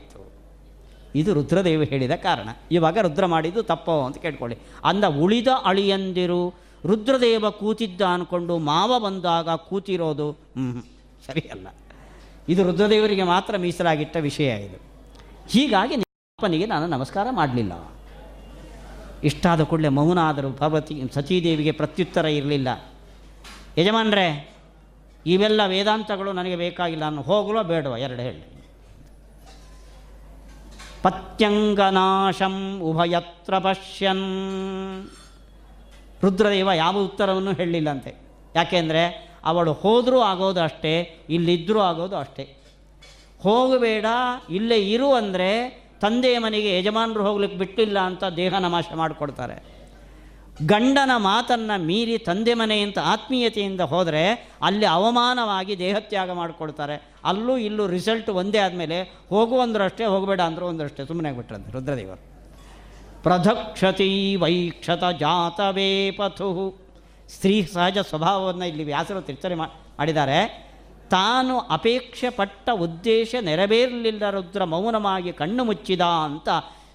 ಇದು ರುದ್ರದೇವ ಹೇಳಿದ ಕಾರಣ. ಇವಾಗ ರುದ್ರ ಮಾಡಿದ್ದು ತಪ್ಪೋ ಅಂತ ಕೇಳ್ಕೊಳ್ಳಿ. ಅಂದ ಉಳಿದ ಅಳಿಯಂದಿರು ರುದ್ರದೇವ ಕೂತಿದ್ದ ಅಂದ್ಕೊಂಡು ಮಾವ ಬಂದಾಗ ಕೂತಿರೋದು ಹ್ಞೂ ಸರಿಯಲ್ಲ. ಇದು ರುದ್ರದೇವರಿಗೆ ಮಾತ್ರ ಮೀಸಲಾಗಿಟ್ಟ ವಿಷಯ ಇದು. ಹೀಗಾಗಿ ಅಪ್ಪನಿಗೆ ನಾನು ನಮಸ್ಕಾರ ಮಾಡಲಿಲ್ಲ. ಇಷ್ಟಾದ ಕೂಡಲೇ ಮೌನ ಆದರೂ ಭಗವತಿ ಸತೀದೇವಿಗೆ ಪ್ರತ್ಯುತ್ತರ ಇರಲಿಲ್ಲ. ಯಜಮಾನ್ರೆ, ಇವೆಲ್ಲ ವೇದಾಂತಗಳು ನನಗೆ ಬೇಕಾಗಿಲ್ಲ ನಾನು ಹೋಗಲೋ ಬೇಡವ, ಎರಡು ಹೇಳಿ. ಪತ್ಯಂಗನಾಶಂ ಉಭಯತ್ರ ಪಶ್ಯನ್. ರುದ್ರದೇವ ಯಾವ ಉತ್ತರವನ್ನು ಹೇಳಲಿಲ್ಲಂತೆ ಯಾಕೆಂದರೆ ಅವಳು ಹೋದರೂ ಆಗೋದು ಅಷ್ಟೇ ಇಲ್ಲಿದ್ದರೂ ಆಗೋದು ಅಷ್ಟೇ. ಹೋಗಬೇಡ, ಇಲ್ಲೇ ಇರು ಅಂದರೆ ತಂದೆಯ ಮನೆಗೆ ಯಜಮಾನರು ಹೋಗ್ಲಿಕ್ಕೆ ಬಿಟ್ಟಿಲ್ಲ ಅಂತ ದೇಹ ಮಾಡಿಕೊಡ್ತಾರೆ. ಗಂಡನ ಮಾತನ್ನು ಮೀರಿ ತಂದೆ ಮನೆಯಂತ ಆತ್ಮೀಯತೆಯಿಂದ ಹೋದರೆ ಅಲ್ಲಿ ಅವಮಾನವಾಗಿ ದೇಹತ್ಯಾಗ ಮಾಡಿಕೊಳ್ತಾರೆ. ಅಲ್ಲೂ ಇಲ್ಲೂ ರಿಸಲ್ಟ್ ಒಂದೇ ಆದಮೇಲೆ ಹೋಗು ಹೋಗಬೇಡ ಅಂದರೂ ಒಂದರಷ್ಟೇ ಸುಮ್ಮನೆ ಬಿಟ್ರಂತೆ ರುದ್ರದೇವರು. ಪ್ರಧಕ್ಷತಿ ವೈಕ್ಷತ ಜಾತವೇ ಪಥು. ಸ್ತ್ರೀ ಸಹಜ ಸ್ವಭಾವವನ್ನು ಇಲ್ಲಿ ವ್ಯಾಸರು ತಿರ್ತನೆ ಮಾಡಿದ್ದಾರೆ. ತಾನು ಅಪೇಕ್ಷೆ ಪಟ್ಟ ಉದ್ದೇಶ ನೆರವೇರಲಿಲ್ಲ ರುದ್ರ ಮೌನವಾಗಿ ಕಣ್ಣು ಮುಚ್ಚಿದ ಅಂತ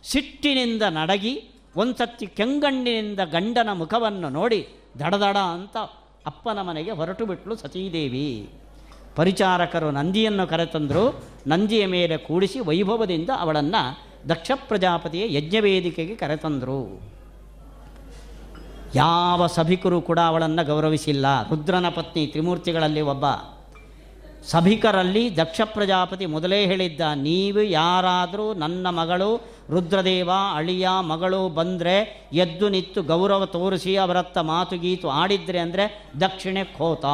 ಸಿಟ್ಟಿನಿಂದ ನಡಗಿ ಒಂದ್ಸತಿ ಕೆಂಗಣ್ಣಿನಿಂದ ಗಂಡನ ಮುಖವನ್ನು ನೋಡಿ ದಡದಡ ಅಂತ ಅಪ್ಪನ ಮನೆಗೆ ಹೊರಟು ಬಿಟ್ಲು ಸತೀದೇವಿ. ಪರಿಚಾರಕರು ನಂದಿಯನ್ನು ಕರೆತಂದರು, ನಂದಿಯ ಮೇಲೆ ಕೂಡಿಸಿ ವೈಭವದಿಂದ ಅವಳನ್ನು ದಕ್ಷ ಪ್ರಜಾಪತಿಯ ಯಜ್ಞವೇದಿಕೆಗೆ ಕರೆತಂದರು. ಯಾವ ಸಭಿಕರು ಕೂಡ ಅವಳನ್ನು ಗೌರವಿಸಿಲ್ಲ. ರುದ್ರನ ಪತ್ನಿ ತ್ರಿಮೂರ್ತಿಗಳಲ್ಲಿ ಒಬ್ಬ. ಸಭಿಕರಲ್ಲಿ ದಕ್ಷ ಪ್ರಜಾಪತಿ ಮೊದಲೇ ಹೇಳಿದ್ದ, ನೀವು ಯಾರಾದರೂ ನನ್ನ ಮಗಳು ರುದ್ರದೇವ ಅಳಿಯ ಮಗಳು ಬಂದರೆ ಎದ್ದು ನಿತ್ತು ಗೌರವ ತೋರಿಸಿ ಅವರತ್ತ ಮಾತು ಗೀತು ಆಡಿದ್ರೆ ಅಂದರೆ ದಕ್ಷಿಣೆ ಖೋತ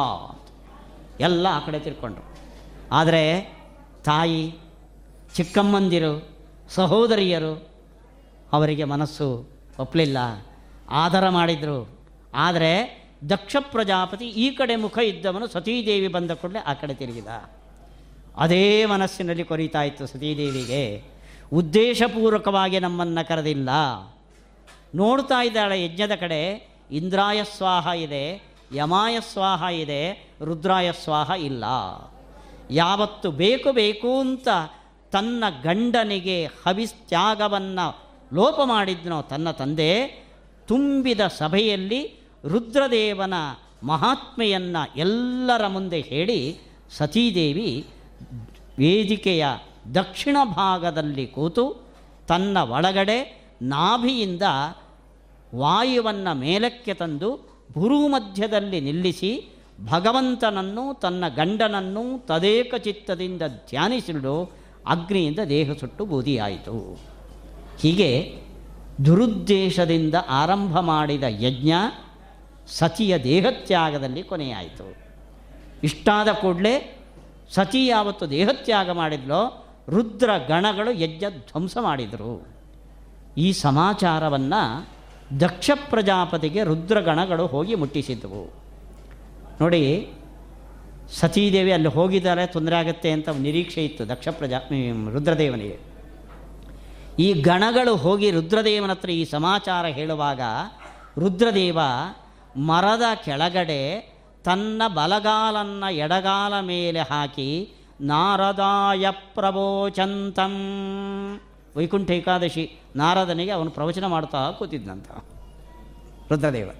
ಎಲ್ಲ ಆ ಕಡೆ ತಿರ್ಕೊಂಡ್ರು. ಆದರೆ ತಾಯಿ, ಚಿಕ್ಕಮ್ಮಂದಿರು, ಸಹೋದರಿಯರು ಅವರಿಗೆ ಮನಸ್ಸು ಒಪ್ಪಲಿಲ್ಲ ಆದರ ಮಾಡಿದರು. ಆದರೆ ದಕ್ಷ ಪ್ರಜಾಪತಿ ಈ ಕಡೆ ಮುಖ ಇದ್ದವನು ಸತೀದೇವಿ ಬಂದ ಕೂಡಲೇ ಆ ಕಡೆ ತಿರುಗಿದ. ಅದೇ ಮನಸ್ಸಿನಲ್ಲಿ ಕೊರೀತಾ ಇತ್ತು ಸತೀದೇವಿಗೆ. ಉದ್ದೇಶಪೂರ್ವಕವಾಗಿ ನಮ್ಮನ್ನು ಕರೆದಿಲ್ಲ. ನೋಡ್ತಾ ಇದ್ದಾಳೆ ಯಜ್ಞದ ಕಡೆ, ಇಂದ್ರಾಯ ಸ್ವಾಹ ಇದೆ, ಯಮಾಯ ಸ್ವಾಹ ಇದೆ, ರುದ್ರಾಯ ಸ್ವಾಹ ಇಲ್ಲ. ಯಾವತ್ತು ಬೇಕು ಬೇಕು ಅಂತ ತನ್ನ ಗಂಡನಿಗೆ ಹವಿಸ್ತ್ಯಾಗವನ್ನು ಲೋಪ ಮಾಡಿದ್ನೋ ತನ್ನ ತಂದೆ, ತುಂಬಿದ ಸಭೆಯಲ್ಲಿ ರುದ್ರದೇವನ ಮಹಾತ್ಮೆಯನ್ನು ಎಲ್ಲರ ಮುಂದೆ ಹೇಳಿ ಸತೀದೇವಿ ವೇದಿಕೆಯ ದಕ್ಷಿಣ ಭಾಗದಲ್ಲಿ ಕೂತು ತನ್ನ ಒಳಗಡೆ ನಾಭಿಯಿಂದ ವಾಯುವನ್ನು ಮೇಲಕ್ಕೆ ತಂದು ಭೂಮಧ್ಯದಲ್ಲಿ ನಿಲ್ಲಿಸಿ ಭಗವಂತನನ್ನು ತನ್ನ ಗಂಡನನ್ನು ತದೇಕ ಚಿತ್ತದಿಂದ ಧ್ಯಾನಿಸಿಡು ಅಗ್ನಿಯಿಂದ ದೇಹ ಸುಟ್ಟು ಬೂದಿಯಾಯಿತು. ಹೀಗೆ ದುರುದ್ದೇಶದಿಂದ ಆರಂಭ ಮಾಡಿದ ಯಜ್ಞ ಸತಿಯ ದೇಹತ್ಯಾಗದಲ್ಲಿ ಕೊನೆಯಾಯಿತು. ಇಷ್ಟಾದ ಕೂಡಲೇ ಸತಿ ಯಾವತ್ತು ದೇಹತ್ಯಾಗ ಮಾಡಿದ್ಲೋ ರುದ್ರ ಗಣಗಳು ಯಜ್ಞ ಧ್ವಂಸ ಮಾಡಿದರು. ಈ ಸಮಾಚಾರವನ್ನು ದಕ್ಷ ಪ್ರಜಾಪತಿಗೆ ರುದ್ರಗಣಗಳು ಹೋಗಿ ಮುಟ್ಟಿಸಿದ್ದವು ನೋಡಿ, ಸತೀದೇವಿ ಅಲ್ಲಿ ಹೋಗಿದ್ದಾರೆ, ತೊಂದರೆ ಆಗುತ್ತೆ ಅಂತ ನಿರೀಕ್ಷೆ ಇತ್ತು ದಕ್ಷ ಪ್ರಜಾ ರುದ್ರದೇವನಿಗೆ. ಈ ಗಣಗಳು ಹೋಗಿ ರುದ್ರದೇವನ ಹತ್ರ ಈ ಸಮಾಚಾರ ಹೇಳುವಾಗ ರುದ್ರದೇವ ಮರದ ಕೆಳಗಡೆ ತನ್ನ ಬಲಗಾಲನ್ನು ಎಡಗಾಲ ಮೇಲೆ ಹಾಕಿ, ನಾರದಾಯ ಪ್ರವೋಚಂತಂ ವೈಕುಂಠ ಏಕಾದಶಿ, ನಾರದನಿಗೆ ಅವನು ಪ್ರವಚನ ಮಾಡ್ತಾ ಕೂತಿದ್ದಂತ ರುದ್ರದೇವ,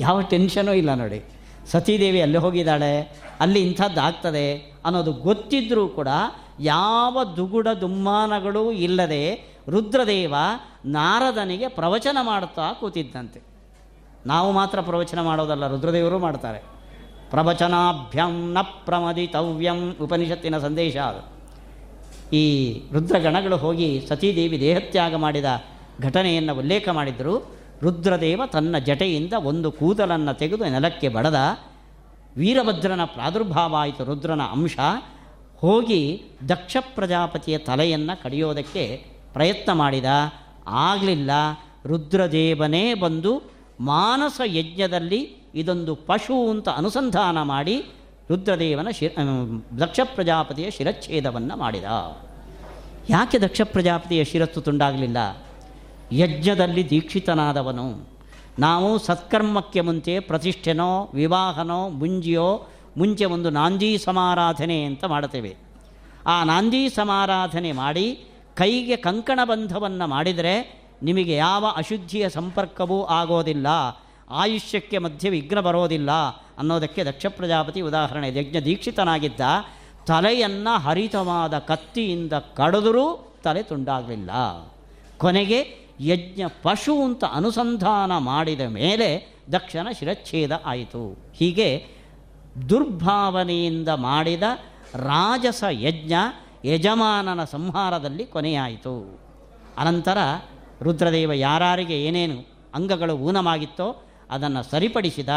ಯಾವ ಟೆನ್ಷನೂ ಇಲ್ಲ ನೋಡಿ. ಸತೀದೇವಿ ಅಲ್ಲಿ ಹೋಗಿದ್ದಾಳೆ, ಅಲ್ಲಿ ಇಂಥದ್ದು ಆಗ್ತದೆ ಅನ್ನೋದು ಗೊತ್ತಿದ್ದರೂ ಕೂಡ ಯಾವ ದುಗುಡ ದುಮ್ಮಾನಗಳೂ ಇಲ್ಲದೆ ರುದ್ರದೇವ ನಾರದನಿಗೆ ಪ್ರವಚನ ಮಾಡ್ತಾ ಕೂತಿದ್ದಂತೆ ನಾವು ಮಾತ್ರ ಪ್ರವಚನ ಮಾಡೋದಲ್ಲ, ರುದ್ರದೇವರು ಮಾಡ್ತಾರೆ. ಪ್ರವಚನಾಭ್ಯಂ ನ ಪ್ರಮದಿತವ್ಯಂ ಉಪನಿಷತ್ತಿನ ಸಂದೇಶ ಅದು. ಈ ರುದ್ರಗಣಗಳು ಹೋಗಿ ಸತೀದೇವಿ ದೇಹತ್ಯಾಗ ಮಾಡಿದ ಘಟನೆಯನ್ನು ಉಲ್ಲೇಖ ಮಾಡಿದರು, ರುದ್ರದೇವ ತನ್ನ ಜಟೆಯಿಂದ ಒಂದು ಕೂದಲನ್ನು ತೆಗೆದು ನೆಲಕ್ಕೆ ಬಡದ, ವೀರಭದ್ರನ ಪ್ರಾದುರ್ಭಾವ ಆಯಿತು ರುದ್ರನ ಅಂಶ, ಹೋಗಿ ದಕ್ಷ ಪ್ರಜಾಪತಿಯ ತಲೆಯನ್ನು ಕಡಿಯೋದಕ್ಕೆ ಪ್ರಯತ್ನ ಮಾಡಿದ, ಆಗಲಿಲ್ಲ, ರುದ್ರದೇವನೇ ಬಂದು ಮಾನಸ ಯಜ್ಞದಲ್ಲಿ ಇದೊಂದು ಪಶು ಅಂತ ಅನುಸಂಧಾನ ಮಾಡಿ ರುದ್ರದೇವನ ಶಿ ದಕ್ಷ ಪ್ರಜಾಪತಿಯ ಶಿರಚ್ಛೇದವನ್ನು ಮಾಡಿದ. ಯಾಕೆ ದಕ್ಷ ಪ್ರಜಾಪತಿಯ ಶಿರಸ್ಸು ತುಂಡಾಗಲಿಲ್ಲ? ಯಜ್ಞದಲ್ಲಿ ದೀಕ್ಷಿತನಾದವನು. ನಾವು ಸತ್ಕರ್ಮಕ್ಕೆ ಮುಂಚೆ ಪ್ರತಿಷ್ಠೆನೋ, ವಿವಾಹನೋ, ಮುಂಜಿಯೋ, ಮುಂಚೆ ಒಂದು ನಾಂದಿ ಸಮಾರಾಧನೆ ಅಂತ ಮಾಡುತ್ತೇವೆ. ಆ ನಾಂದಿ ಸಮಾರಾಧನೆ ಮಾಡಿ ಕೈಗೆ ಕಂಕಣ ಬಂಧವನ್ನು ಮಾಡಿದರೆ ನಿಮಗೆ ಯಾವ ಅಶುದ್ಧಿಯ ಸಂಪರ್ಕವೂ ಆಗೋದಿಲ್ಲ, ಆಯುಷ್ಯಕ್ಕೆ ಮಧ್ಯೆ ವಿಘ್ನ ಬರೋದಿಲ್ಲ ಅನ್ನೋದಕ್ಕೆ ದಕ್ಷ ಪ್ರಜಾಪತಿ ಉದಾಹರಣೆ. ಯಜ್ಞ ದೀಕ್ಷಿತನಾಗಿದ್ದ ತಲೆಯನ್ನು ಹರಿತವಾದ ಕತ್ತಿಯಿಂದ ಕಡಿದರೂ ತಲೆ ತುಂಡಾಗಲಿಲ್ಲ. ಕೊನೆಗೆ ಯಜ್ಞ ಪಶು ಅಂತ ಅನುಸಂಧಾನ ಮಾಡಿದ ಮೇಲೆ ದಕ್ಷನ ಶಿರಚ್ಛೇದ ಆಯಿತು. ಹೀಗೆ ದುರ್ಭಾವನೆಯಿಂದ ಮಾಡಿದ ರಾಜಸ ಯಜ್ಞ ಯಜಮಾನನ ಸಂಹಾರದಲ್ಲಿ ಕೊನೆಯಾಯಿತು. ಅನಂತರ ರುದ್ರದೇವ ಯಾರಿಗೆ ಏನೇನು ಅಂಗಗಳು ಊನಮಾಗಿತ್ತೋ ಅದನ್ನು ಸರಿಪಡಿಸಿದ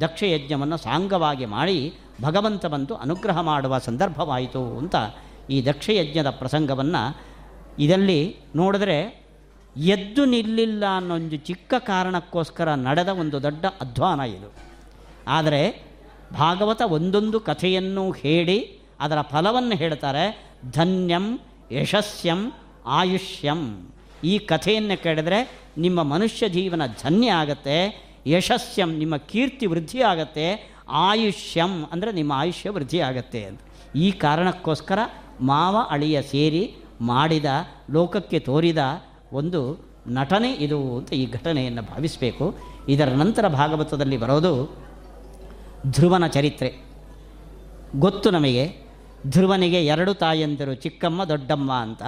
ದಕ್ಷಯಜ್ಞವನ್ನು ಸಾಂಗವಾಗಿ ಮಾಡಿ ಭಗವಂತ ಬಂದು ಅನುಗ್ರಹ ಮಾಡುವ ಸಂದರ್ಭವಾಯಿತು ಅಂತ ಈ ದಕ್ಷಯಜ್ಞದ ಪ್ರಸಂಗವನ್ನು ಇದರಲ್ಲಿ ನೋಡಿದ್ರೆ ಎದ್ದು ನಿಲ್ಲಿಲ್ಲ ಅನ್ನೊಂದು ಚಿಕ್ಕ ಕಾರಣಕ್ಕೋಸ್ಕರ ನಡೆದ ಒಂದು ದೊಡ್ಡ ಅಧ್ವಾನ ಇದು. ಆದರೆ ಭಾಗವತ ಒಂದೊಂದು ಕಥೆಯನ್ನು ಹೇಳಿ ಅದರ ಫಲವನ್ನು ಹೇಳ್ತಾರೆ ಧನ್ಯಂ ಯಶಸ್ಯಂ ಆಯುಷ್ಯಂ. ಈ ಕಥೆಯನ್ನು ಕೇಳಿದ್ರೆ ನಿಮ್ಮ ಮನುಷ್ಯ ಜೀವನ ಧನ್ಯ ಆಗತ್ತೆ ಯಶಸ್ಸಂ ನಿಮ್ಮ ಕೀರ್ತಿ ವೃದ್ಧಿ ಆಗತ್ತೆ, ಆಯುಷ್ಯಂ ಅಂದರೆ ನಿಮ್ಮ ಆಯುಷ್ಯ ವೃದ್ಧಿ ಆಗತ್ತೆ ಅಂತ. ಈ ಕಾರಣಕ್ಕೋಸ್ಕರ ಮಾವ ಅಳಿಯ ಸೇರಿ ಮಾಡಿದ, ಲೋಕಕ್ಕೆ ತೋರಿದ ಒಂದು ನಟನೆ ಇದು ಅಂತ ಈ ಘಟನೆಯನ್ನು ಭಾವಿಸಬೇಕು. ಇದರ ನಂತರ ಭಾಗವತದಲ್ಲಿ ಬರೋದು ಧ್ರುವನ ಚರಿತ್ರೆ. ಗೊತ್ತು ನಮಗೆ, ಧ್ರುವನಿಗೆ ಎರಡು ತಾಯಂದಿರು, ಚಿಕ್ಕಮ್ಮ, ದೊಡ್ಡಮ್ಮ ಅಂತ.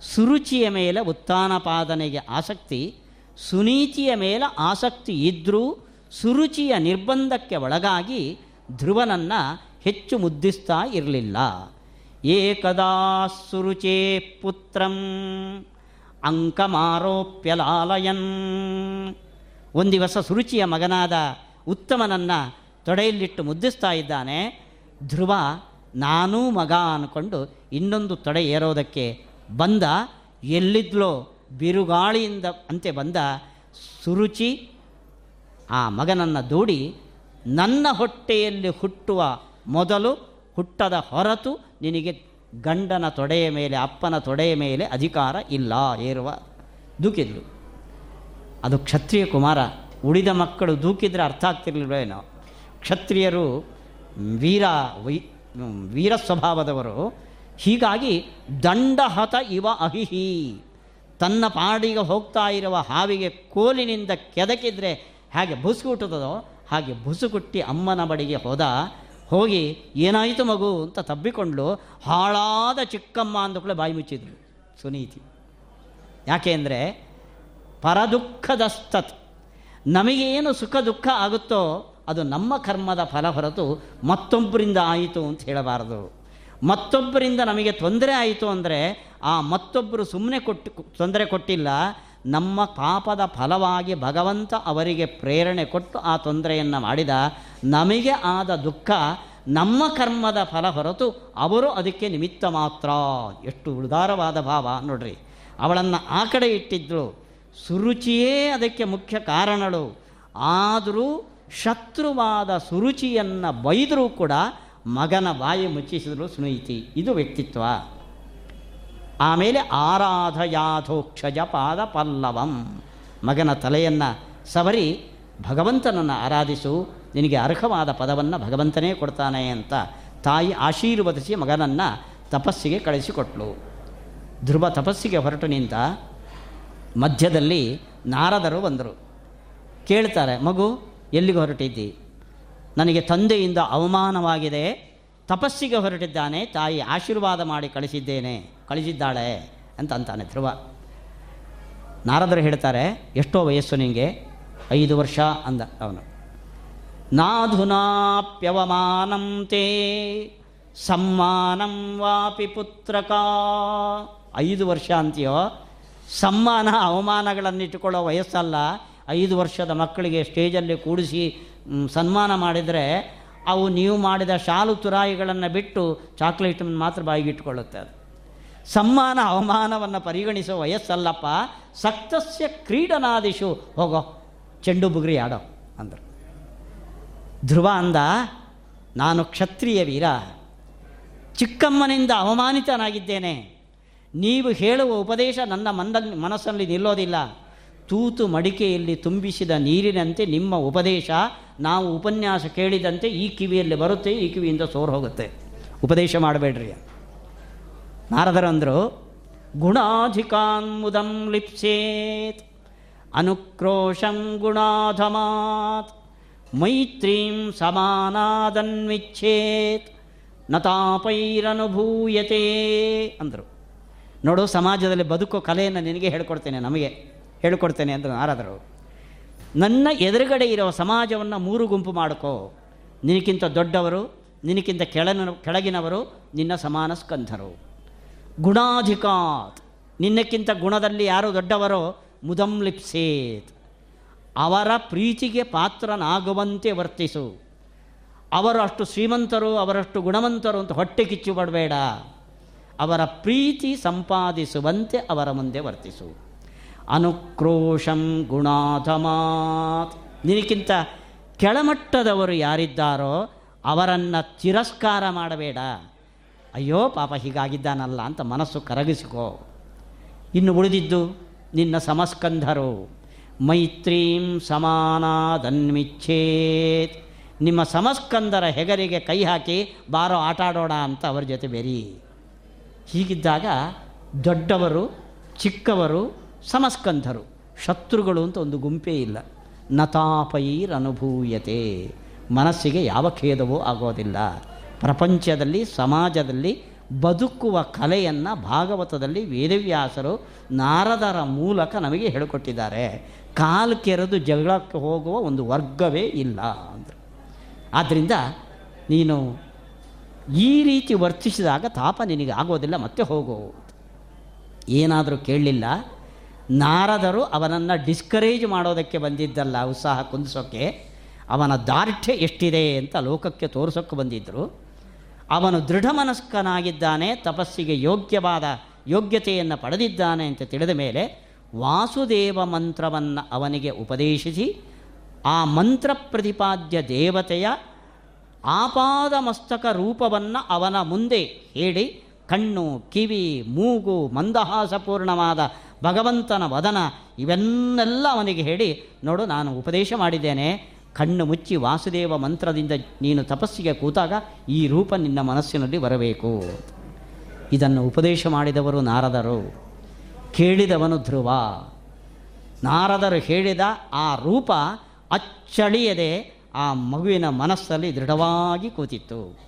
ಸುರುಚಿಯ ಮೇಲೆ ಉತ್ಥಾನಪಾದನೆಗೆ ಆಸಕ್ತಿ ಸುನೀತಿಯ ಮೇಲೆ ಆಸಕ್ತಿ ಇದ್ದರೂ ಸುರುಚಿಯ ನಿರ್ಬಂಧಕ್ಕೆ ಒಳಗಾಗಿ ಧ್ರುವನನ್ನು ಹೆಚ್ಚು ಮುದ್ದಿಸ್ತಾ ಇರಲಿಲ್ಲ. ಏಕದಾ ಸುರುಚೇ ಪುತ್ರಂ ಅಂಕಮಾರೋಪ್ಯ ಲಾಲಯನ್. ಒಂದು ದಿವಸ ಸುರುಚಿಯ ಮಗನಾದ ಉತ್ತಮನನ್ನು ತೊಡೆಯಲ್ಲಿಟ್ಟು ಮುದ್ದಿಸ್ತಾ ಇದ್ದಾನೆ. ಧ್ರುವ, ನಾನೂ ಮಗ ಅಂದ್ಕೊಂಡು ಇನ್ನೊಂದು ತೊಡೆ ಏರೋದಕ್ಕೆ ಬಂದ, ಎಲ್ಲಿದ್ಲೋ ಬಿರುಗಾಳಿಯಿಂದ ಅಂತೆ ಬಂದ ಸುರುಚಿ, ಆ ಮಗನನ್ನು ದೂಡಿ ನನ್ನ ಹೊಟ್ಟೆಯಲ್ಲಿ ಹುಟ್ಟುವ ಮೊದಲು ಹುಟ್ಟದ ಹೊರತು ನಿನಗೆ ಗಂಡನ ತೊಡೆಯ ಮೇಲೆ, ಅಪ್ಪನ ತೊಡೆಯ ಮೇಲೆ ಅಧಿಕಾರ ಇಲ್ಲ ಏರುವ ದೂಕಿದ್ಲು. ಅದು ಕ್ಷತ್ರಿಯ ಕುಮಾರ, ಉಳಿದ ಮಕ್ಕಳು ದೂಕಿದರೆ ಅರ್ಥ ಆಗ್ತಿರ್ಲಿಲ್ವೇನೋ ಕ್ಷತ್ರಿಯರು ವೀರ, ವೈ ವೀರ ಸ್ವಭಾವದವರು. ಹೀಗಾಗಿ ದಂಡಹತ ಇವ ಅಹಿಹಿ. ತನ್ನ ಪಾಡಿಗೆ ಹೋಗ್ತಾ ಇರುವ ಹಾವಿಗೆ ಕೋಲಿನಿಂದ ಕೆದಕಿದ್ರೆ ಹಾಗೆ ಬುಸುಗುಟ್ಟುತ್ತದೋ ಹಾಗೆ ಬುಸುಗುಟ್ಟಿ ಅಮ್ಮನ ಬಳಿಗೆ ಹೋದ, ಹೋಗಿ ಏನಾಯಿತು ಮಗು ಅಂತ ತಬ್ಬಿಕೊಂಡು ಹಾಳಾದ ಚಿಕ್ಕಮ್ಮ ಅಂದಕೂಳೆ ಬಾಯಿ ಮುಚ್ಚಿದ್ರು ಸುನೀತಿ. ಯಾಕೆ ಅಂದರೆ ಪರದುಃಖದಸ್ತತ್. ನಮಗೇನು ಸುಖ ದುಃಖ ಆಗುತ್ತೋ ಅದು ನಮ್ಮ ಕರ್ಮದ ಫಲ ಹೊರತು ಮತ್ತೊಬ್ಬರಿಂದ ಆಯಿತು ಅಂತ ಹೇಳಬಾರದು. ಮತ್ತೊಬ್ಬರಿಂದ ನಮಗೆ ತೊಂದರೆ ಆಯಿತು ಅಂದರೆ ಆ ಮತ್ತೊಬ್ಬರು ಸುಮ್ಮನೆ ಕೊಟ್ಟು ತೊಂದರೆ ಕೊಟ್ಟಿಲ್ಲ, ನಮ್ಮ ಪಾಪದ ಫಲವಾಗಿ ಭಗವಂತ ಅವರಿಗೆ ಪ್ರೇರಣೆ ಕೊಟ್ಟು ಆ ತೊಂದರೆಯನ್ನು ಮಾಡಿದ. ನಮಗೆ ಆದ ದುಃಖ, ನಮ್ಮ ಕರ್ಮದ ಫಲ ಹೊರತು ಅವರು ಅದಕ್ಕೆ ನಿಮಿತ್ತ ಮಾತ್ರ. ಎಷ್ಟು ಉದಾರವಾದ ಭಾವ, ನೋಡ್ರಿ. ಅವಳನ್ನು ಆ ಕಡೆ ಇಟ್ಟಿದ್ದಳು ಸುರುಚಿಯೇ ಅದಕ್ಕೆ ಮುಖ್ಯ ಕಾರಣಳು. ಆದರೂ ಶತ್ರುವಾದ ಸುರುಚಿಯನ್ನು ಬೈದರೂ ಕೂಡ ಮಗನ ಬಾಯಿ ಮುಚ್ಚಿಸಿದ್ರು ಸುನೀತಿ ಇದು ವ್ಯಕ್ತಿತ್ವ. ಆಮೇಲೆ ಆರಾಧಯಾಧೋಕ್ಷಜ ಪಾದ ಪಲ್ಲವಂ ಮಗನ ತಲೆಯನ್ನು ಸವರಿ ಭಗವಂತನನ್ನು ಆರಾಧಿಸು. ನಿನಗೆ ಅರ್ಹವಾದ ಪದವನ್ನು ಭಗವಂತನೇ ಕೊಡ್ತಾನೆ ಅಂತ ತಾಯಿ ಆಶೀರ್ವದಿಸಿ ಮಗನನ್ನು ತಪಸ್ಸಿಗೆ ಕಳಿಸಿಕೊಟ್ಲು. ಧ್ರುವ ತಪಸ್ಸಿಗೆ ಹೊರಟು ನಿಂತ ಮಧ್ಯದಲ್ಲಿ ನಾರದರು ಬಂದರು. ಕೇಳ್ತಾರೆ, ಮಗು, ಎಲ್ಲಿಗೆ ಹೊರಟಿದ್ದಿ? ನನಗೆ ತಂದೆಯಿಂದ ಅವಮಾನವಾಗಿದೆ. ತಪಸ್ಸಿಗೆ ಹೊರಟಿದ್ದಾನೆ. ತಾಯಿ ಆಶೀರ್ವಾದ ಮಾಡಿ ಕಳಿಸಿದ್ದೇನೆ. ಕಳಿಸಿದ್ದಾಳೆ ಅಂತ ಅಂತಾನೆ ಧ್ರುವ. ನಾರದರು ಹೇಳ್ತಾರೆ, ಎಷ್ಟೋ ವಯಸ್ಸು ನಿನಗೆ ಐದು ವರ್ಷ ಅಂದ ಅವನು. ನಾಧುನಾಪ್ಯವಮಾನಂ ತೇ, ಸಮ್ಮಾನಂ ವಾಪಿ ಪುತ್ರಕ. ಐದು ವರ್ಷ ಅಂತೀಯೋ? ಸಮ್ಮಾನ ಅವಮಾನಗಳನ್ನಿಟ್ಟುಕೊಳ್ಳೋ ವಯಸ್ಸಲ್ಲ. ಐದು ವರ್ಷದ ಮಕ್ಕಳಿಗೆ ಸ್ಟೇಜಲ್ಲಿ ಕೂಡಿಸಿ ಸನ್ಮಾನ ಮಾಡಿದರೆ ಅವು ನೀವು ಮಾಡಿದ ಶಾಲು ತುರಾಯಿಗಳನ್ನು ಬಿಟ್ಟು ಚಾಕ್ಲೇಟನ್ನು ಮಾತ್ರ ಬಾಯಿಗೆ ಇಟ್ಕೊಳ್ಳುತ್ತೆ ಅದು. ಸಮ್ಮಾನ ಅವಮಾನವನ್ನು ಪರಿಗಣಿಸುವ ವಯಸ್ಸಲ್ಲಪ್ಪ, ಸಕ್ತಸ್ಯ ಕ್ರೀಡನಾದಿಶು ಹೋಗೋ, ಚೆಂಡು ಬುಗ್ರಿ ಆಡೋ ಅಂದರು. ಧ್ರುವ ಅಂದ, ನಾನು ಕ್ಷತ್ರಿಯ ವೀರ, ಚಿಕ್ಕಮ್ಮನಿಂದ ಅವಮಾನಿತನಾಗಿದ್ದೇನೆ. ನೀವು ಹೇಳುವ ಉಪದೇಶ ನನ್ನ ಮಂದಲ್ಲಿ ಮನಸ್ಸಲ್ಲಿ ನಿಲ್ಲೋದಿಲ್ಲ. ತೂತು ಮಡಿಕೆಯಲ್ಲಿ ತುಂಬಿಸಿದ ನೀರಿನಂತೆ ನಿಮ್ಮ ಉಪದೇಶ ನಾವು ಉಪನ್ಯಾಸ ಕೇಳಿದಂತೆ ಈ ಕಿವಿಯಲ್ಲಿ ಬರುತ್ತೆ, ಈ ಕಿವಿಯಿಂದ ಸೋರು ಹೋಗುತ್ತೆ. ಉಪದೇಶ ಮಾಡಬೇಡ್ರಿ ನಾರದರಂದರು ಗುಣಾಧಿಕಾನ್ ಮುದಂ ಲಿಪ್ಸೇತ್ ಅನುಕ್ರೋಶಂ ಗುಣಾಧಮಾತ್, ಮೈತ್ರೀಂ ಸಮಾನಾದನ್ವಿಚ್ಛೇತ್, ನತಾಪೈರನುಭೂಯತೆ ಅಂದರು. ನೋಡು, ಸಮಾಜದಲ್ಲಿ ಬದುಕೋ ಕಲೆಯನ್ನು ನಿನಗೆ ಹೇಳ್ಕೊಡ್ತೇನೆ, ನಮಗೆ ಹೇಳ್ಕೊಡ್ತೇನೆ ಅಂದರು ನಾರದರು. ನನ್ನ ಎದುರುಗಡೆ ಇರೋ ಸಮಾಜವನ್ನು ಮೂರು ಗುಂಪು ಮಾಡ್ಕೋ. ನಿನಕ್ಕಿಂತ ದೊಡ್ಡವರು ನಿನಕ್ಕಿಂತ ಕೆಳನ ಕೆಳಗಿನವರು ನಿನ್ನ ಸಮಾನ ಸ್ಕಂಧರು. ಗುಣಾಧಿಕಾತ್. ನಿನ್ನಕ್ಕಿಂತ ಗುಣದಲ್ಲಿ ಯಾರು ದೊಡ್ಡವರೋ ಮುದಂ ಲಿಪ್ಸೇತ್. ಅವರ ಪ್ರೀತಿಗೆ ಪಾತ್ರನಾಗುವಂತೆ ವರ್ತಿಸು. ಅವರು ಅಷ್ಟು ಶ್ರೀಮಂತರು, ಅವರಷ್ಟು ಗುಣವಂತರು ಅಂತ ಹೊಟ್ಟೆ ಕಿಚ್ಚು ಪಡಬೇಡ. ಅವರ ಪ್ರೀತಿ ಸಂಪಾದಿಸುವಂತೆ ಅವರ ಮುಂದೆ ವರ್ತಿಸು. ಅನುಕ್ರೋಶಂ ಗುಣಾಧಮಾತ್. ನಿನಕ್ಕಿಂತ ಕೆಳಮಟ್ಟದವರು ಯಾರಿದ್ದಾರೋ ಅವರನ್ನು ತಿರಸ್ಕಾರ ಮಾಡಬೇಡ. ಅಯ್ಯೋ, ಪಾಪ ಹೀಗಾಗಿದ್ದಾನಲ್ಲ ಅಂತ ಮನಸ್ಸು ಕರಗಿಸಿಕೋ. ಇನ್ನು ಉಳಿದಿದ್ದು ನಿನ್ನ ಸಮಸ್ಕಂಧರು. ಮೈತ್ರೀಂ ಸಮಾನಾದನ್ಮಿಚ್ಛೇತ್ ನಿಮ್ಮ ಸಮಸ್ಕಂದರ ಹೆಗರಿಗೆ ಕೈ ಹಾಕಿ ಬಾರೋ ಆಟಾಡೋಣ ಅಂತ ಅವರ ಜೊತೆ ಬೆರಿ. ಹೀಗಿದ್ದಾಗ ದೊಡ್ಡವರು, ಚಿಕ್ಕವರು ಸಮಸ್ಕಂಧರು, ಶತ್ರುಗಳು ಅಂತ ಒಂದು ಗುಂಪೇ ಇಲ್ಲ. ನತಾಪೈರನುಭೂಯತೆ. ಮನಸ್ಸಿಗೆ ಯಾವ ಖೇದವೂ ಆಗೋದಿಲ್ಲ. ಪ್ರಪಂಚದಲ್ಲಿ, ಸಮಾಜದಲ್ಲಿ ಬದುಕುವ ಕಲೆಯನ್ನು ಭಾಗವತದಲ್ಲಿ ವೇದವ್ಯಾಸರು ನಾರದರ ಮೂಲಕ ನಮಗೆ ಹೇಳಿಕೊಟ್ಟಿದ್ದಾರೆ. ಕಾಲು ಕೆರೆದು ಜಗಳಕ್ಕೆ ಹೋಗುವ ಒಂದು ವರ್ಗವೇ ಇಲ್ಲ ಅಂದರು. ಆದ್ದರಿಂದ ನೀನು ಈ ರೀತಿ ವರ್ತಿಸಿದಾಗ ತಾಪ ನಿನಗೆ ಆಗೋದಿಲ್ಲ, ಮತ್ತೆ ಹೋಗು ಏನಾದರೂ ಕೇಳಲಿಲ್ಲ? ನಾರದರು ಅವನನ್ನು ಡಿಸ್ಕರೇಜ್ ಮಾಡೋದಕ್ಕೆ ಬಂದಿದ್ದಲ್ಲ, ಉತ್ಸಾಹ ಕುಂದಿಸೋಕ್ಕೆ ಅವನ ದಾರ್ಢ್ಯ ಎಷ್ಟಿದೆ ಅಂತ ಲೋಕಕ್ಕೆ ತೋರಿಸೋಕ್ಕೆ ಬಂದಿದ್ದರು ಅವನು ದೃಢ ಮನಸ್ಕನಾಗಿದ್ದಾನೆ ತಪಸ್ಸಿಗೆ ಯೋಗ್ಯವಾದ ಯೋಗ್ಯತೆಯನ್ನು ಪಡೆದಿದ್ದಾನೆ ಅಂತ ತಿಳಿದ ಮೇಲೆ ವಾಸುದೇವ ಮಂತ್ರವನ್ನು ಅವನಿಗೆ ಉಪದೇಶಿಸಿ, ಆ ಮಂತ್ರ ಪ್ರತಿಪಾದ್ಯ ದೇವತೆಯ ಆಪಾದ ಮಸ್ತಕ ರೂಪವನ್ನು ಅವನ ಮುಂದೆ ಹೇಳಿ, ಕಣ್ಣು, ಕಿವಿ, ಮೂಗು, ಮಂದಹಾಸಪೂರ್ಣವಾದ ಭಗವಂತನ ವದನ ಇವೆನ್ನೆಲ್ಲ ಅವನಿಗೆ ಹೇಳಿ, ನೋಡು ನಾನು ಉಪದೇಶ ಮಾಡಿದ್ದೇನೆ. ಕಣ್ಣು ಮುಚ್ಚಿ ವಾಸುದೇವ ಮಂತ್ರದಿಂದ ನೀನು ತಪಸ್ಸಿಗೆ ಕೂತಾಗ ಈ ರೂಪ ನಿನ್ನ ಮನಸ್ಸಿನಲ್ಲಿ ಬರಬೇಕು. ಇದನ್ನು ಉಪದೇಶ ಮಾಡಿದವರು ನಾರದರು. ಕೇಳಿದವನು ಧ್ರುವ. ನಾರದರು ಹೇಳಿದ ಆ ರೂಪ ಅಚ್ಚಳಿಯದೆ ಆ ಮಗುವಿನ ಮನಸ್ಸಲ್ಲಿ ದೃಢವಾಗಿ ಕೂತಿತ್ತು.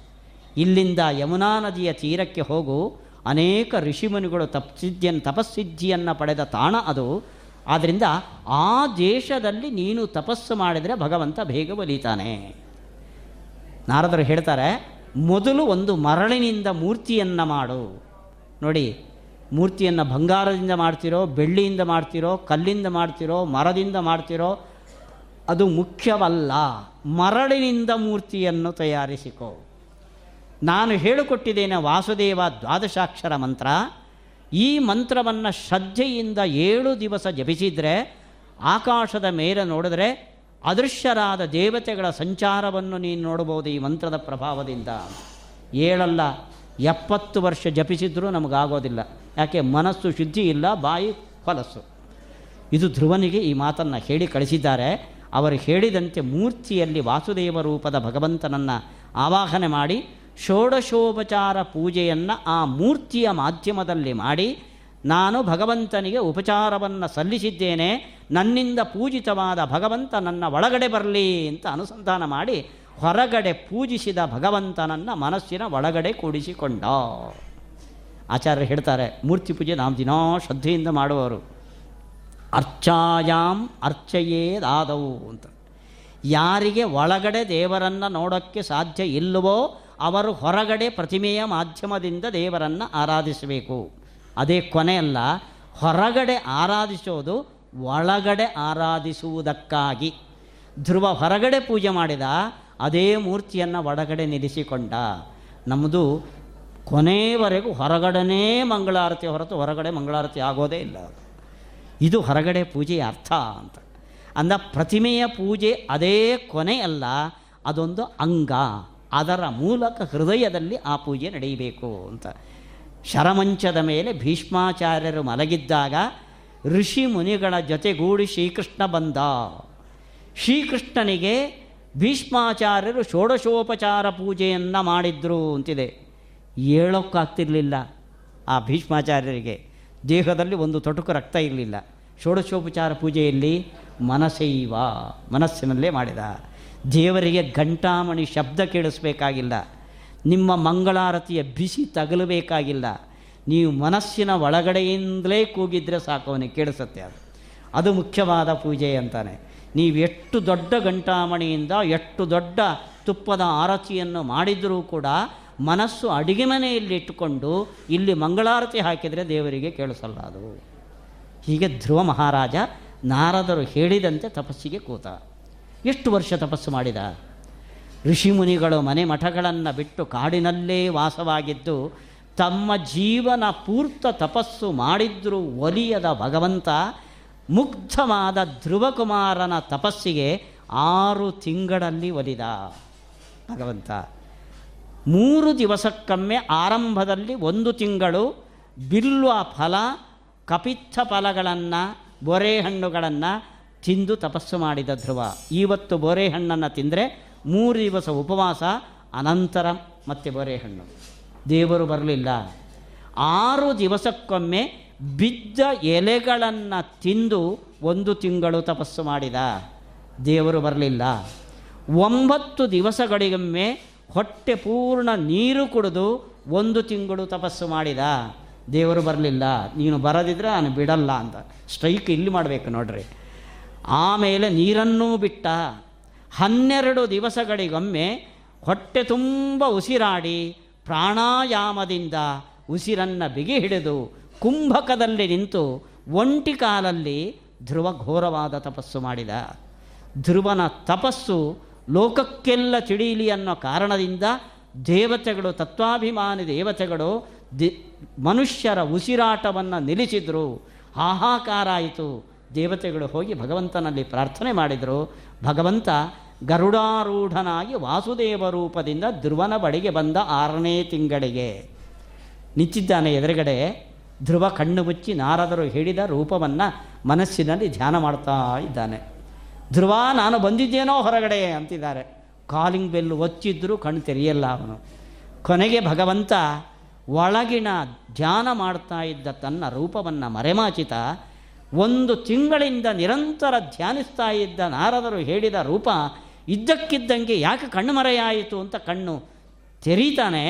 ಇಲ್ಲಿಂದ ಯಮುನಾ ನದಿಯ ತೀರಕ್ಕೆ ಹೋಗು ಅನೇಕ ಋಷಿಮುನಿಗಳು ತಪ್ಸಿದ್ಧಿಯನ್ನು ತಪಸ್ಸಿದ್ಧಿಯನ್ನು ಪಡೆದ ತಾಣ ಅದು. ಆದ್ದರಿಂದ ಆ ದೇಶದಲ್ಲಿ ನೀನು ತಪಸ್ಸು ಮಾಡಿದರೆ ಭಗವಂತ ಬೇಗ ಒಲಿತಾನೆ ನಾರದರು ಹೇಳ್ತಾರೆ, ಮೊದಲು ಒಂದು ಮರಳಿನಿಂದ ಮೂರ್ತಿಯನ್ನು ಮಾಡು. ನೋಡಿ, ಮೂರ್ತಿಯನ್ನು ಬಂಗಾರದಿಂದ ಮಾಡ್ತಿರೋ, ಬೆಳ್ಳಿಯಿಂದ ಮಾಡ್ತಿರೋ, ಕಲ್ಲಿಂದ ಮಾಡ್ತಿರೋ, ಮರದಿಂದ ಮಾಡ್ತಿರೋ, ಅದು ಮುಖ್ಯವಲ್ಲ. ಮರಳಿನಿಂದ ಮೂರ್ತಿಯನ್ನು ತಯಾರಿಸಿಕೋ. ನಾನು ಹೇಳಿಕೊಟ್ಟಿದ್ದೇನೆ ವಾಸುದೇವ ದ್ವಾದಶಾಕ್ಷರ ಮಂತ್ರ. ಈ ಮಂತ್ರವನ್ನು ಶ್ರದ್ಧೆಯಿಂದ ಏಳು ದಿವಸ ಜಪಿಸಿದರೆ, ಆಕಾಶದ ಮೇಲೆ ನೋಡಿದರೆ ಅದೃಶ್ಯರಾದ ದೇವತೆಗಳ ಸಂಚಾರವನ್ನು ನೀನು ನೋಡ್ಬೋದು ಈ ಮಂತ್ರದ ಪ್ರಭಾವದಿಂದ. ಏಳಲ್ಲ, ಎಪ್ಪತ್ತು ವರ್ಷ ಜಪಿಸಿದ್ರೂ ನಮಗಾಗೋದಿಲ್ಲ. ಯಾಕೆ, ಮನಸ್ಸು ಶುದ್ಧಿ ಇಲ್ಲ, ಬಾಯಿ ಹೊಲಸು. ಇದು ಧ್ರುವನಿಗೆ ಈ ಮಾತನ್ನು ಹೇಳಿ ಕಳಿಸಿದ್ದಾರೆ. ಅವರು ಹೇಳಿದಂತೆ ಮೂರ್ತಿಯಲ್ಲಿ ವಾಸುದೇವ ರೂಪದ ಭಗವಂತನನ್ನು ಆವಾಹನೆ ಮಾಡಿ ಷೋಡಶೋಪಚಾರ ಪೂಜೆಯನ್ನು ಆ ಮೂರ್ತಿಯ ಮಾಧ್ಯಮದಲ್ಲಿ ಮಾಡಿ ನಾನು ಭಗವಂತನಿಗೆ ಉಪಚಾರವನ್ನು ಸಲ್ಲಿಸಿದ್ದೇನೆ, ನನ್ನಿಂದ ಪೂಜಿತವಾದ ಭಗವಂತ ನನ್ನ ಒಳಗಡೆ ಬರಲಿ ಅಂತ ಅನುಸಂಧಾನ ಮಾಡಿ ಹೊರಗಡೆ ಪೂಜಿಸಿದ ಭಗವಂತನನ್ನು ಮನಸ್ಸಿನ ಒಳಗಡೆ ಕೂಡಿಸಿಕೊಂಡ. ಆಚಾರ್ಯರು ಹೇಳ್ತಾರೆ, ಮೂರ್ತಿ ಪೂಜೆ ನಾವು ದಿನಾ ಶ್ರದ್ಧೆಯಿಂದ ಮಾಡುವವರು. ಅರ್ಚಾಯಾಮ್ ಅರ್ಚೆಯೇದಾದವು ಅಂತ. ಯಾರಿಗೆ ಒಳಗಡೆ ದೇವರನ್ನು ನೋಡೋಕ್ಕೆ ಸಾಧ್ಯ ಇಲ್ಲವೋ ಅವರು ಹೊರಗಡೆ ಪ್ರತಿಮೆಯ ಮಾಧ್ಯಮದಿಂದ ದೇವರನ್ನು ಆರಾಧಿಸಬೇಕು. ಅದೇ ಕೊನೆಯಲ್ಲ, ಹೊರಗಡೆ ಆರಾಧಿಸೋದು ಒಳಗಡೆ ಆರಾಧಿಸುವುದಕ್ಕಾಗಿ. ಧ್ರುವ ಹೊರಗಡೆ ಪೂಜೆ ಮಾಡಿದ, ಅದೇ ಮೂರ್ತಿಯನ್ನು ಒಳಗಡೆ ನಿಲ್ಲಿಸಿಕೊಂಡ. ನಮ್ಮದು ಕೊನೆಯವರೆಗೂ ಹೊರಗಡೆನೇ ಮಂಗಳಾರತಿ ಹೊರತು ಹೊರಗಡೆ ಮಂಗಳಾರತಿ ಆಗೋದೇ ಇಲ್ಲ. ಇದು ಹೊರಗಡೆ ಪೂಜೆಯ ಅರ್ಥ ಅಂತ. ಅಂದ ಪ್ರತಿಮೆಯ ಪೂಜೆ ಅದೇ ಕೊನೆಯಲ್ಲ, ಅದೊಂದು ಅಂಗ. ಅದರ ಮೂಲಕ ಹೃದಯದಲ್ಲಿ ಆ ಪೂಜೆ ನಡೆಯಬೇಕು ಅಂತ. ಶರಮಂಚದ ಮೇಲೆ ಭೀಷ್ಮಾಚಾರ್ಯರು ಮಲಗಿದ್ದಾಗ ಋಷಿ ಮುನಿಗಳ ಜೊತೆಗೂಡಿ ಶ್ರೀಕೃಷ್ಣ ಬಂದ. ಶ್ರೀಕೃಷ್ಣನಿಗೆ ಭೀಷ್ಮಾಚಾರ್ಯರು ಷೋಡಶೋಪಚಾರ ಪೂಜೆಯನ್ನು ಮಾಡಿದ್ರು ಅಂತಿದೆ. ಹೇಳೋಕ್ಕಾಗ್ತಿರ್ಲಿಲ್ಲ ಆ ಭೀಷ್ಮಾಚಾರ್ಯರಿಗೆ. ದೇಹದಲ್ಲಿ ಒಂದು ತೊಟುಕು ರಕ್ತ ಇರಲಿಲ್ಲ. ಷೋಡಶೋಪಚಾರ ಪೂಜೆಯಲ್ಲಿ ಮನಸೈವ, ಮನಸ್ಸಿನಲ್ಲೇ ಮಾಡಿದ. ದೇವರಿಗೆ ಘಂಟಾಮಣಿ ಶಬ್ದ ಕೇಳಿಸ್ಬೇಕಾಗಿಲ್ಲ. ನಿಮ್ಮ ಮಂಗಳಾರತಿಯ ಬಿಸಿ ತಗಲಬೇಕಾಗಿಲ್ಲ. ನೀವು ಮನಸ್ಸಿನ ಒಳಗಡೆಯಿಂದಲೇ ಕೂಗಿದ್ರೆ ಸಾಕು ಅವನಿಗೆ ಕೇಳಿಸುತ್ತೆ ಅದು. ಅದು ಮುಖ್ಯವಾದ ಪೂಜೆ ಅಂತಾನೆ. ನೀವು ಎಷ್ಟು ದೊಡ್ಡ ಘಂಟಾಮಣಿಯಿಂದ ಎಷ್ಟು ದೊಡ್ಡ ತುಪ್ಪದ ಆರತಿಯನ್ನು ಮಾಡಿದರೂ ಕೂಡ ಮನಸ್ಸು ಅಡಿಗೆ ಮನೆಯಲ್ಲಿ ಇಟ್ಟುಕೊಂಡು ಇಲ್ಲಿ ಮಂಗಳಾರತಿ ಹಾಕಿದರೆ ದೇವರಿಗೆ ಕೇಳಿಸಲ್ಲ ಅದು ಹೀಗೆ ಧ್ರುವ ಮಹಾರಾಜ ನಾರದರು ಹೇಳಿದಂತೆ ತಪಸ್ಸಿಗೆ ಕೂತ. ಎಷ್ಟು ವರ್ಷ ತಪಸ್ಸು ಮಾಡಿದ? ಋಷಿಮುನಿಗಳು ಮನೆ ಮಠಗಳನ್ನು ಬಿಟ್ಟು ಕಾಡಿನಲ್ಲೇ ವಾಸವಾಗಿದ್ದು, ತಮ್ಮ ಜೀವನ ಪೂರ್ತ ತಪಸ್ಸು ಮಾಡಿದ್ರೂ ಒಲಿಯದ ಭಗವಂತ, ಮುಗ್ಧವಾದ ಧ್ರುವಕುಮಾರನ ತಪಸ್ಸಿಗೆ ಆರು ತಿಂಗಳಲ್ಲಿ ಒಲಿದ ಭಗವಂತ. ಮೂರು ದಿವಸಕ್ಕೊಮ್ಮೆ ಆರಂಭದಲ್ಲಿ ಒಂದು ತಿಂಗಳು ಬಿಲ್ವ ಫಲ, ಕಪಿತ್ಥ ಫಲಗಳನ್ನು ಬೋರೆಹಣ್ಣುಗಳನ್ನು ತಿಂದು ತಪಸ್ಸು ಮಾಡಿದ ಧ್ರುವ. ಇವತ್ತು ಬೋರೆಹಣ್ಣನ್ನು ತಿಂದರೆ ಮೂರು ದಿವಸ ಉಪವಾಸ, ಅನಂತರ ಮತ್ತೆ ಬೋರೆಹಣ್ಣು. ದೇವರು ಬರಲಿಲ್ಲ. ಆರು ದಿವಸಕ್ಕೊಮ್ಮೆ ಬಿದ್ದ ಎಲೆಗಳನ್ನು ತಿಂದು ಒಂದು ತಿಂಗಳು ತಪಸ್ಸು ಮಾಡಿದ. ದೇವರು ಬರಲಿಲ್ಲ. ಒಂಬತ್ತು ದಿವಸಗಳಿಗೊಮ್ಮೆ ಹೊಟ್ಟೆ ಪೂರ್ಣ ನೀರು ಕುಡಿದು ಒಂದು ತಿಂಗಳು ತಪಸ್ಸು ಮಾಡಿದ. ದೇವರು ಬರಲಿಲ್ಲ. ನೀನು ಬರದಿದ್ದರೆ ನಾನು ಬಿಡಲ್ಲ ಅಂತ. ಸ್ಟ್ರೈಕ್ ಇಲ್ಲಿ ಮಾಡಬೇಕು ನೋಡ್ರಿ. ಆಮೇಲೆ ನೀರನ್ನೂ ಬಿಟ್ಟ ಹನ್ನೆರಡು ದಿವಸಗಳಿಗೊಮ್ಮೆ ಹೊಟ್ಟೆ ತುಂಬ ಉಸಿರಾಡಿ ಪ್ರಾಣಾಯಾಮದಿಂದ ಉಸಿರನ್ನು ಬಿಗಿ ಹಿಡಿದು ಕುಂಭಕದಲ್ಲಿ ನಿಂತು ಒಂಟಿ ಕಾಲಲ್ಲಿ ಧ್ರುವ ಘೋರವಾದ ತಪಸ್ಸು ಮಾಡಿದ. ಧ್ರುವನ ತಪಸ್ಸು ಲೋಕಕ್ಕೆಲ್ಲ ತಿಳಿಯಲಿ ಅನ್ನೋ ಕಾರಣದಿಂದ ದೇವತೆಗಳು, ತತ್ವಾಭಿಮಾನಿ ದೇವತೆಗಳು ದಿ ಮನುಷ್ಯರ ಉಸಿರಾಟವನ್ನು ನಿಲ್ಲಿಸಿದ್ರು. ಹಾಹಾಕಾರ ಆಯಿತು. ದೇವತೆಗಳು ಹೋಗಿ ಭಗವಂತನಲ್ಲಿ ಪ್ರಾರ್ಥನೆ ಮಾಡಿದರು. ಭಗವಂತ ಗರುಡಾರೂಢನಾಗಿ ವಾಸುದೇವ ರೂಪದಿಂದ ಧ್ರುವನ ಬಳಿಗೆ ಬಂದ ಆರನೇ ತಿಂಗಳಿಗೆ ನಿಂತಿದ್ದಾನೆ ಎದುರುಗಡೆ. ಧ್ರುವ ಕಣ್ಣು ಮುಚ್ಚಿ ನಾರದರು ಹೇಳಿದ ರೂಪವನ್ನು ಮನಸ್ಸಿನಲ್ಲಿ ಧ್ಯಾನ ಮಾಡ್ತಾ ಇದ್ದಾನೆ. ಧ್ರುವ, ನಾನು ಬಂದಿದ್ದೇನೋ ಹೊರಗಡೆ ಅಂತಿದ್ದಾರೆ. ಕಾಲಿಂಗ್ ಬೆಲ್ ಒಚ್ಚಿದ್ರೂ ಕಣ್ಣು ತೆರೆಯಲ್ಲ ಅವನು. ಕೊನೆಗೆ ಭಗವಂತ ಒಳಗಿನ ಧ್ಯಾನ ಮಾಡ್ತಾ ಇದ್ದ ತನ್ನ ರೂಪವನ್ನು ಮರೆಮಾಚಿತ ಒಂದು ತಿಂಗಳಿಂದ ನಿರಂತರ ಧ್ಯಾನಿಸ್ತಾ ಇದ್ದ ನಾರದರು ಹೇಳಿದ ರೂಪ ಇದ್ದಕ್ಕಿದ್ದಂಗೆ ಯಾಕೆ ಕಣ್ಣು ಮರೆಯಾಯಿತು ಅಂತ ಕಣ್ಣು ತೆರೀತಾನೆ.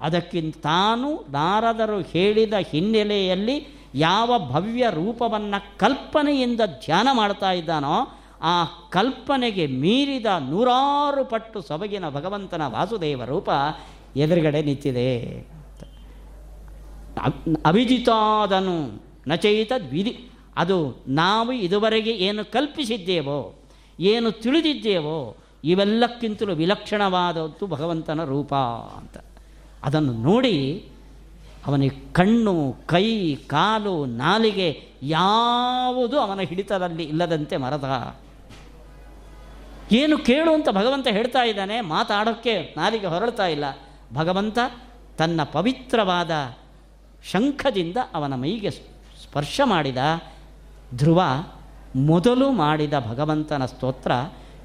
ಅದಕ್ಕಿಂತ ತಾನು ನಾರದರು ಹೇಳಿದ ಹಿನ್ನೆಲೆಯಲ್ಲಿ ಯಾವ ಭವ್ಯ ರೂಪವನ್ನು ಕಲ್ಪನೆಯಿಂದ ಧ್ಯಾನ ಮಾಡ್ತಾ ಇದ್ದಾನೋ, ಆ ಕಲ್ಪನೆಗೆ ಮೀರಿದ ನೂರಾರು ಪಟ್ಟು ಸೊಬಗಿನ ಭಗವಂತನ ವಾಸುದೇವ ರೂಪ ಎದುರುಗಡೆ ನಿಂತಿದೆ ಅಭಿಜಿತಾದನು ನಚೈತ ವಿಧಿ ಅದು ನಾವು ಇದುವರೆಗೆ ಏನು ಕಲ್ಪಿಸಿದ್ದೇವೋ, ಏನು ತಿಳಿದಿದ್ದೇವೋ, ಇವೆಲ್ಲಕ್ಕಿಂತಲೂ ವಿಲಕ್ಷಣವಾದದ್ದು ಭಗವಂತನ ರೂಪ ಅಂತ. ಅದನ್ನು ನೋಡಿ ಅವನಿಗೆ ಕಣ್ಣು, ಕೈ, ಕಾಲು, ನಾಲಿಗೆ ಯಾವುದು ಅವನ ಹಿಡಿತದಲ್ಲಿ ಇಲ್ಲದಂತೆ ಮರದ. ಏನು ಕೇಳು ಅಂತ ಭಗವಂತ ಹೇಳ್ತಾ ಇದ್ದಾನೆ, ಮಾತಾಡೋಕ್ಕೆ ನಾಲಿಗೆ ಹೊರಳ್ತಾ ಇಲ್ಲ. ಭಗವಂತ ತನ್ನ ಪವಿತ್ರವಾದ ಶಂಖದಿಂದ ಅವನ ಮೈಗೆ ಸ್ಪರ್ಶ ಮಾಡಿದ ಧ್ರುವ ಮೊದಲು ಮಾಡಿದ ಭಗವಂತನ ಸ್ತೋತ್ರ,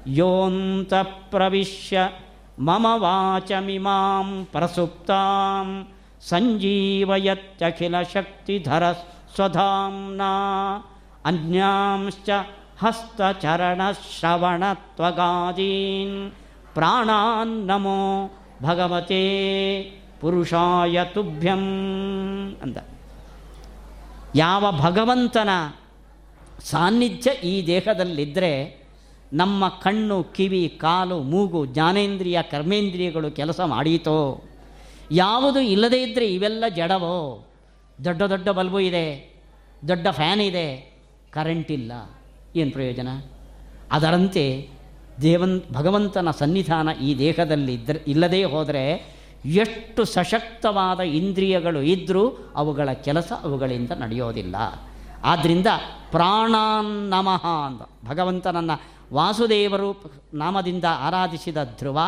ಯೋಂತ ಪ್ರವಿಶ್ಯ ಮಮ ವಾಚಮಿಮಾಂ ಪ್ರಸುಪ್ತಾಂ ಸಂಜೀವಯತ್ಯಖಿಲ ಶಕ್ತಿಧರ ಸ್ವಧಾಂನಾ ಅನ್ಯಾಂಶ್ಚ ಹಸ್ತಚರಣಶ್ರವಣತ್ವಗಾದೀನ್ ಪ್ರಾಣಾನ್ ನಮೋ ಭಗವತೇ ಪುರುಷಾಯ ತುಭ್ಯಂ ಅಂದ. ಯಾವ ಭಗವಂತನ ಸಾನ್ನಿಧ್ಯ ಈ ದೇಹದಲ್ಲಿದ್ದರೆ ನಮ್ಮ ಕಣ್ಣು, ಕಿವಿ, ಕಾಲು, ಮೂಗು, ಜ್ಞಾನೇಂದ್ರಿಯ, ಕರ್ಮೇಂದ್ರಿಯಗಳು ಕೆಲಸ ಮಾಡೀತೋ? ಯಾವುದು ಇಲ್ಲದೇ ಇದ್ದರೆ ಇವೆಲ್ಲ ಜಡವೋ? ದೊಡ್ಡ ದೊಡ್ಡ ಬಲ್ಬು ಇದೆ, ದೊಡ್ಡ ಫ್ಯಾನ್ ಇದೆ, ಕರೆಂಟ್ ಇಲ್ಲ. ಏನು ಪ್ರಯೋಜನ? ಅದರಂತೆ ದೇವನ್, ಭಗವಂತನ ಸನ್ನಿಧಾನ ಈ ದೇಹದಲ್ಲಿ ಇಲ್ಲದೇ ಹೋದರೆ ಎಷ್ಟು ಸಶಕ್ತವಾದ ಇಂದ್ರಿಯಗಳು ಇದ್ದರೂ ಅವುಗಳ ಕೆಲಸ ಅವುಗಳಿಂದ ನಡೆಯೋದಿಲ್ಲ. ಆದ್ದರಿಂದ ಪ್ರಾಣಾನ್ ನಮಃ ಅಂತ. ಭಗವಂತನನ್ನು ವಾಸುದೇವರು ನಾಮದಿಂದ ಆರಾಧಿಸಿದ ಧ್ರುವ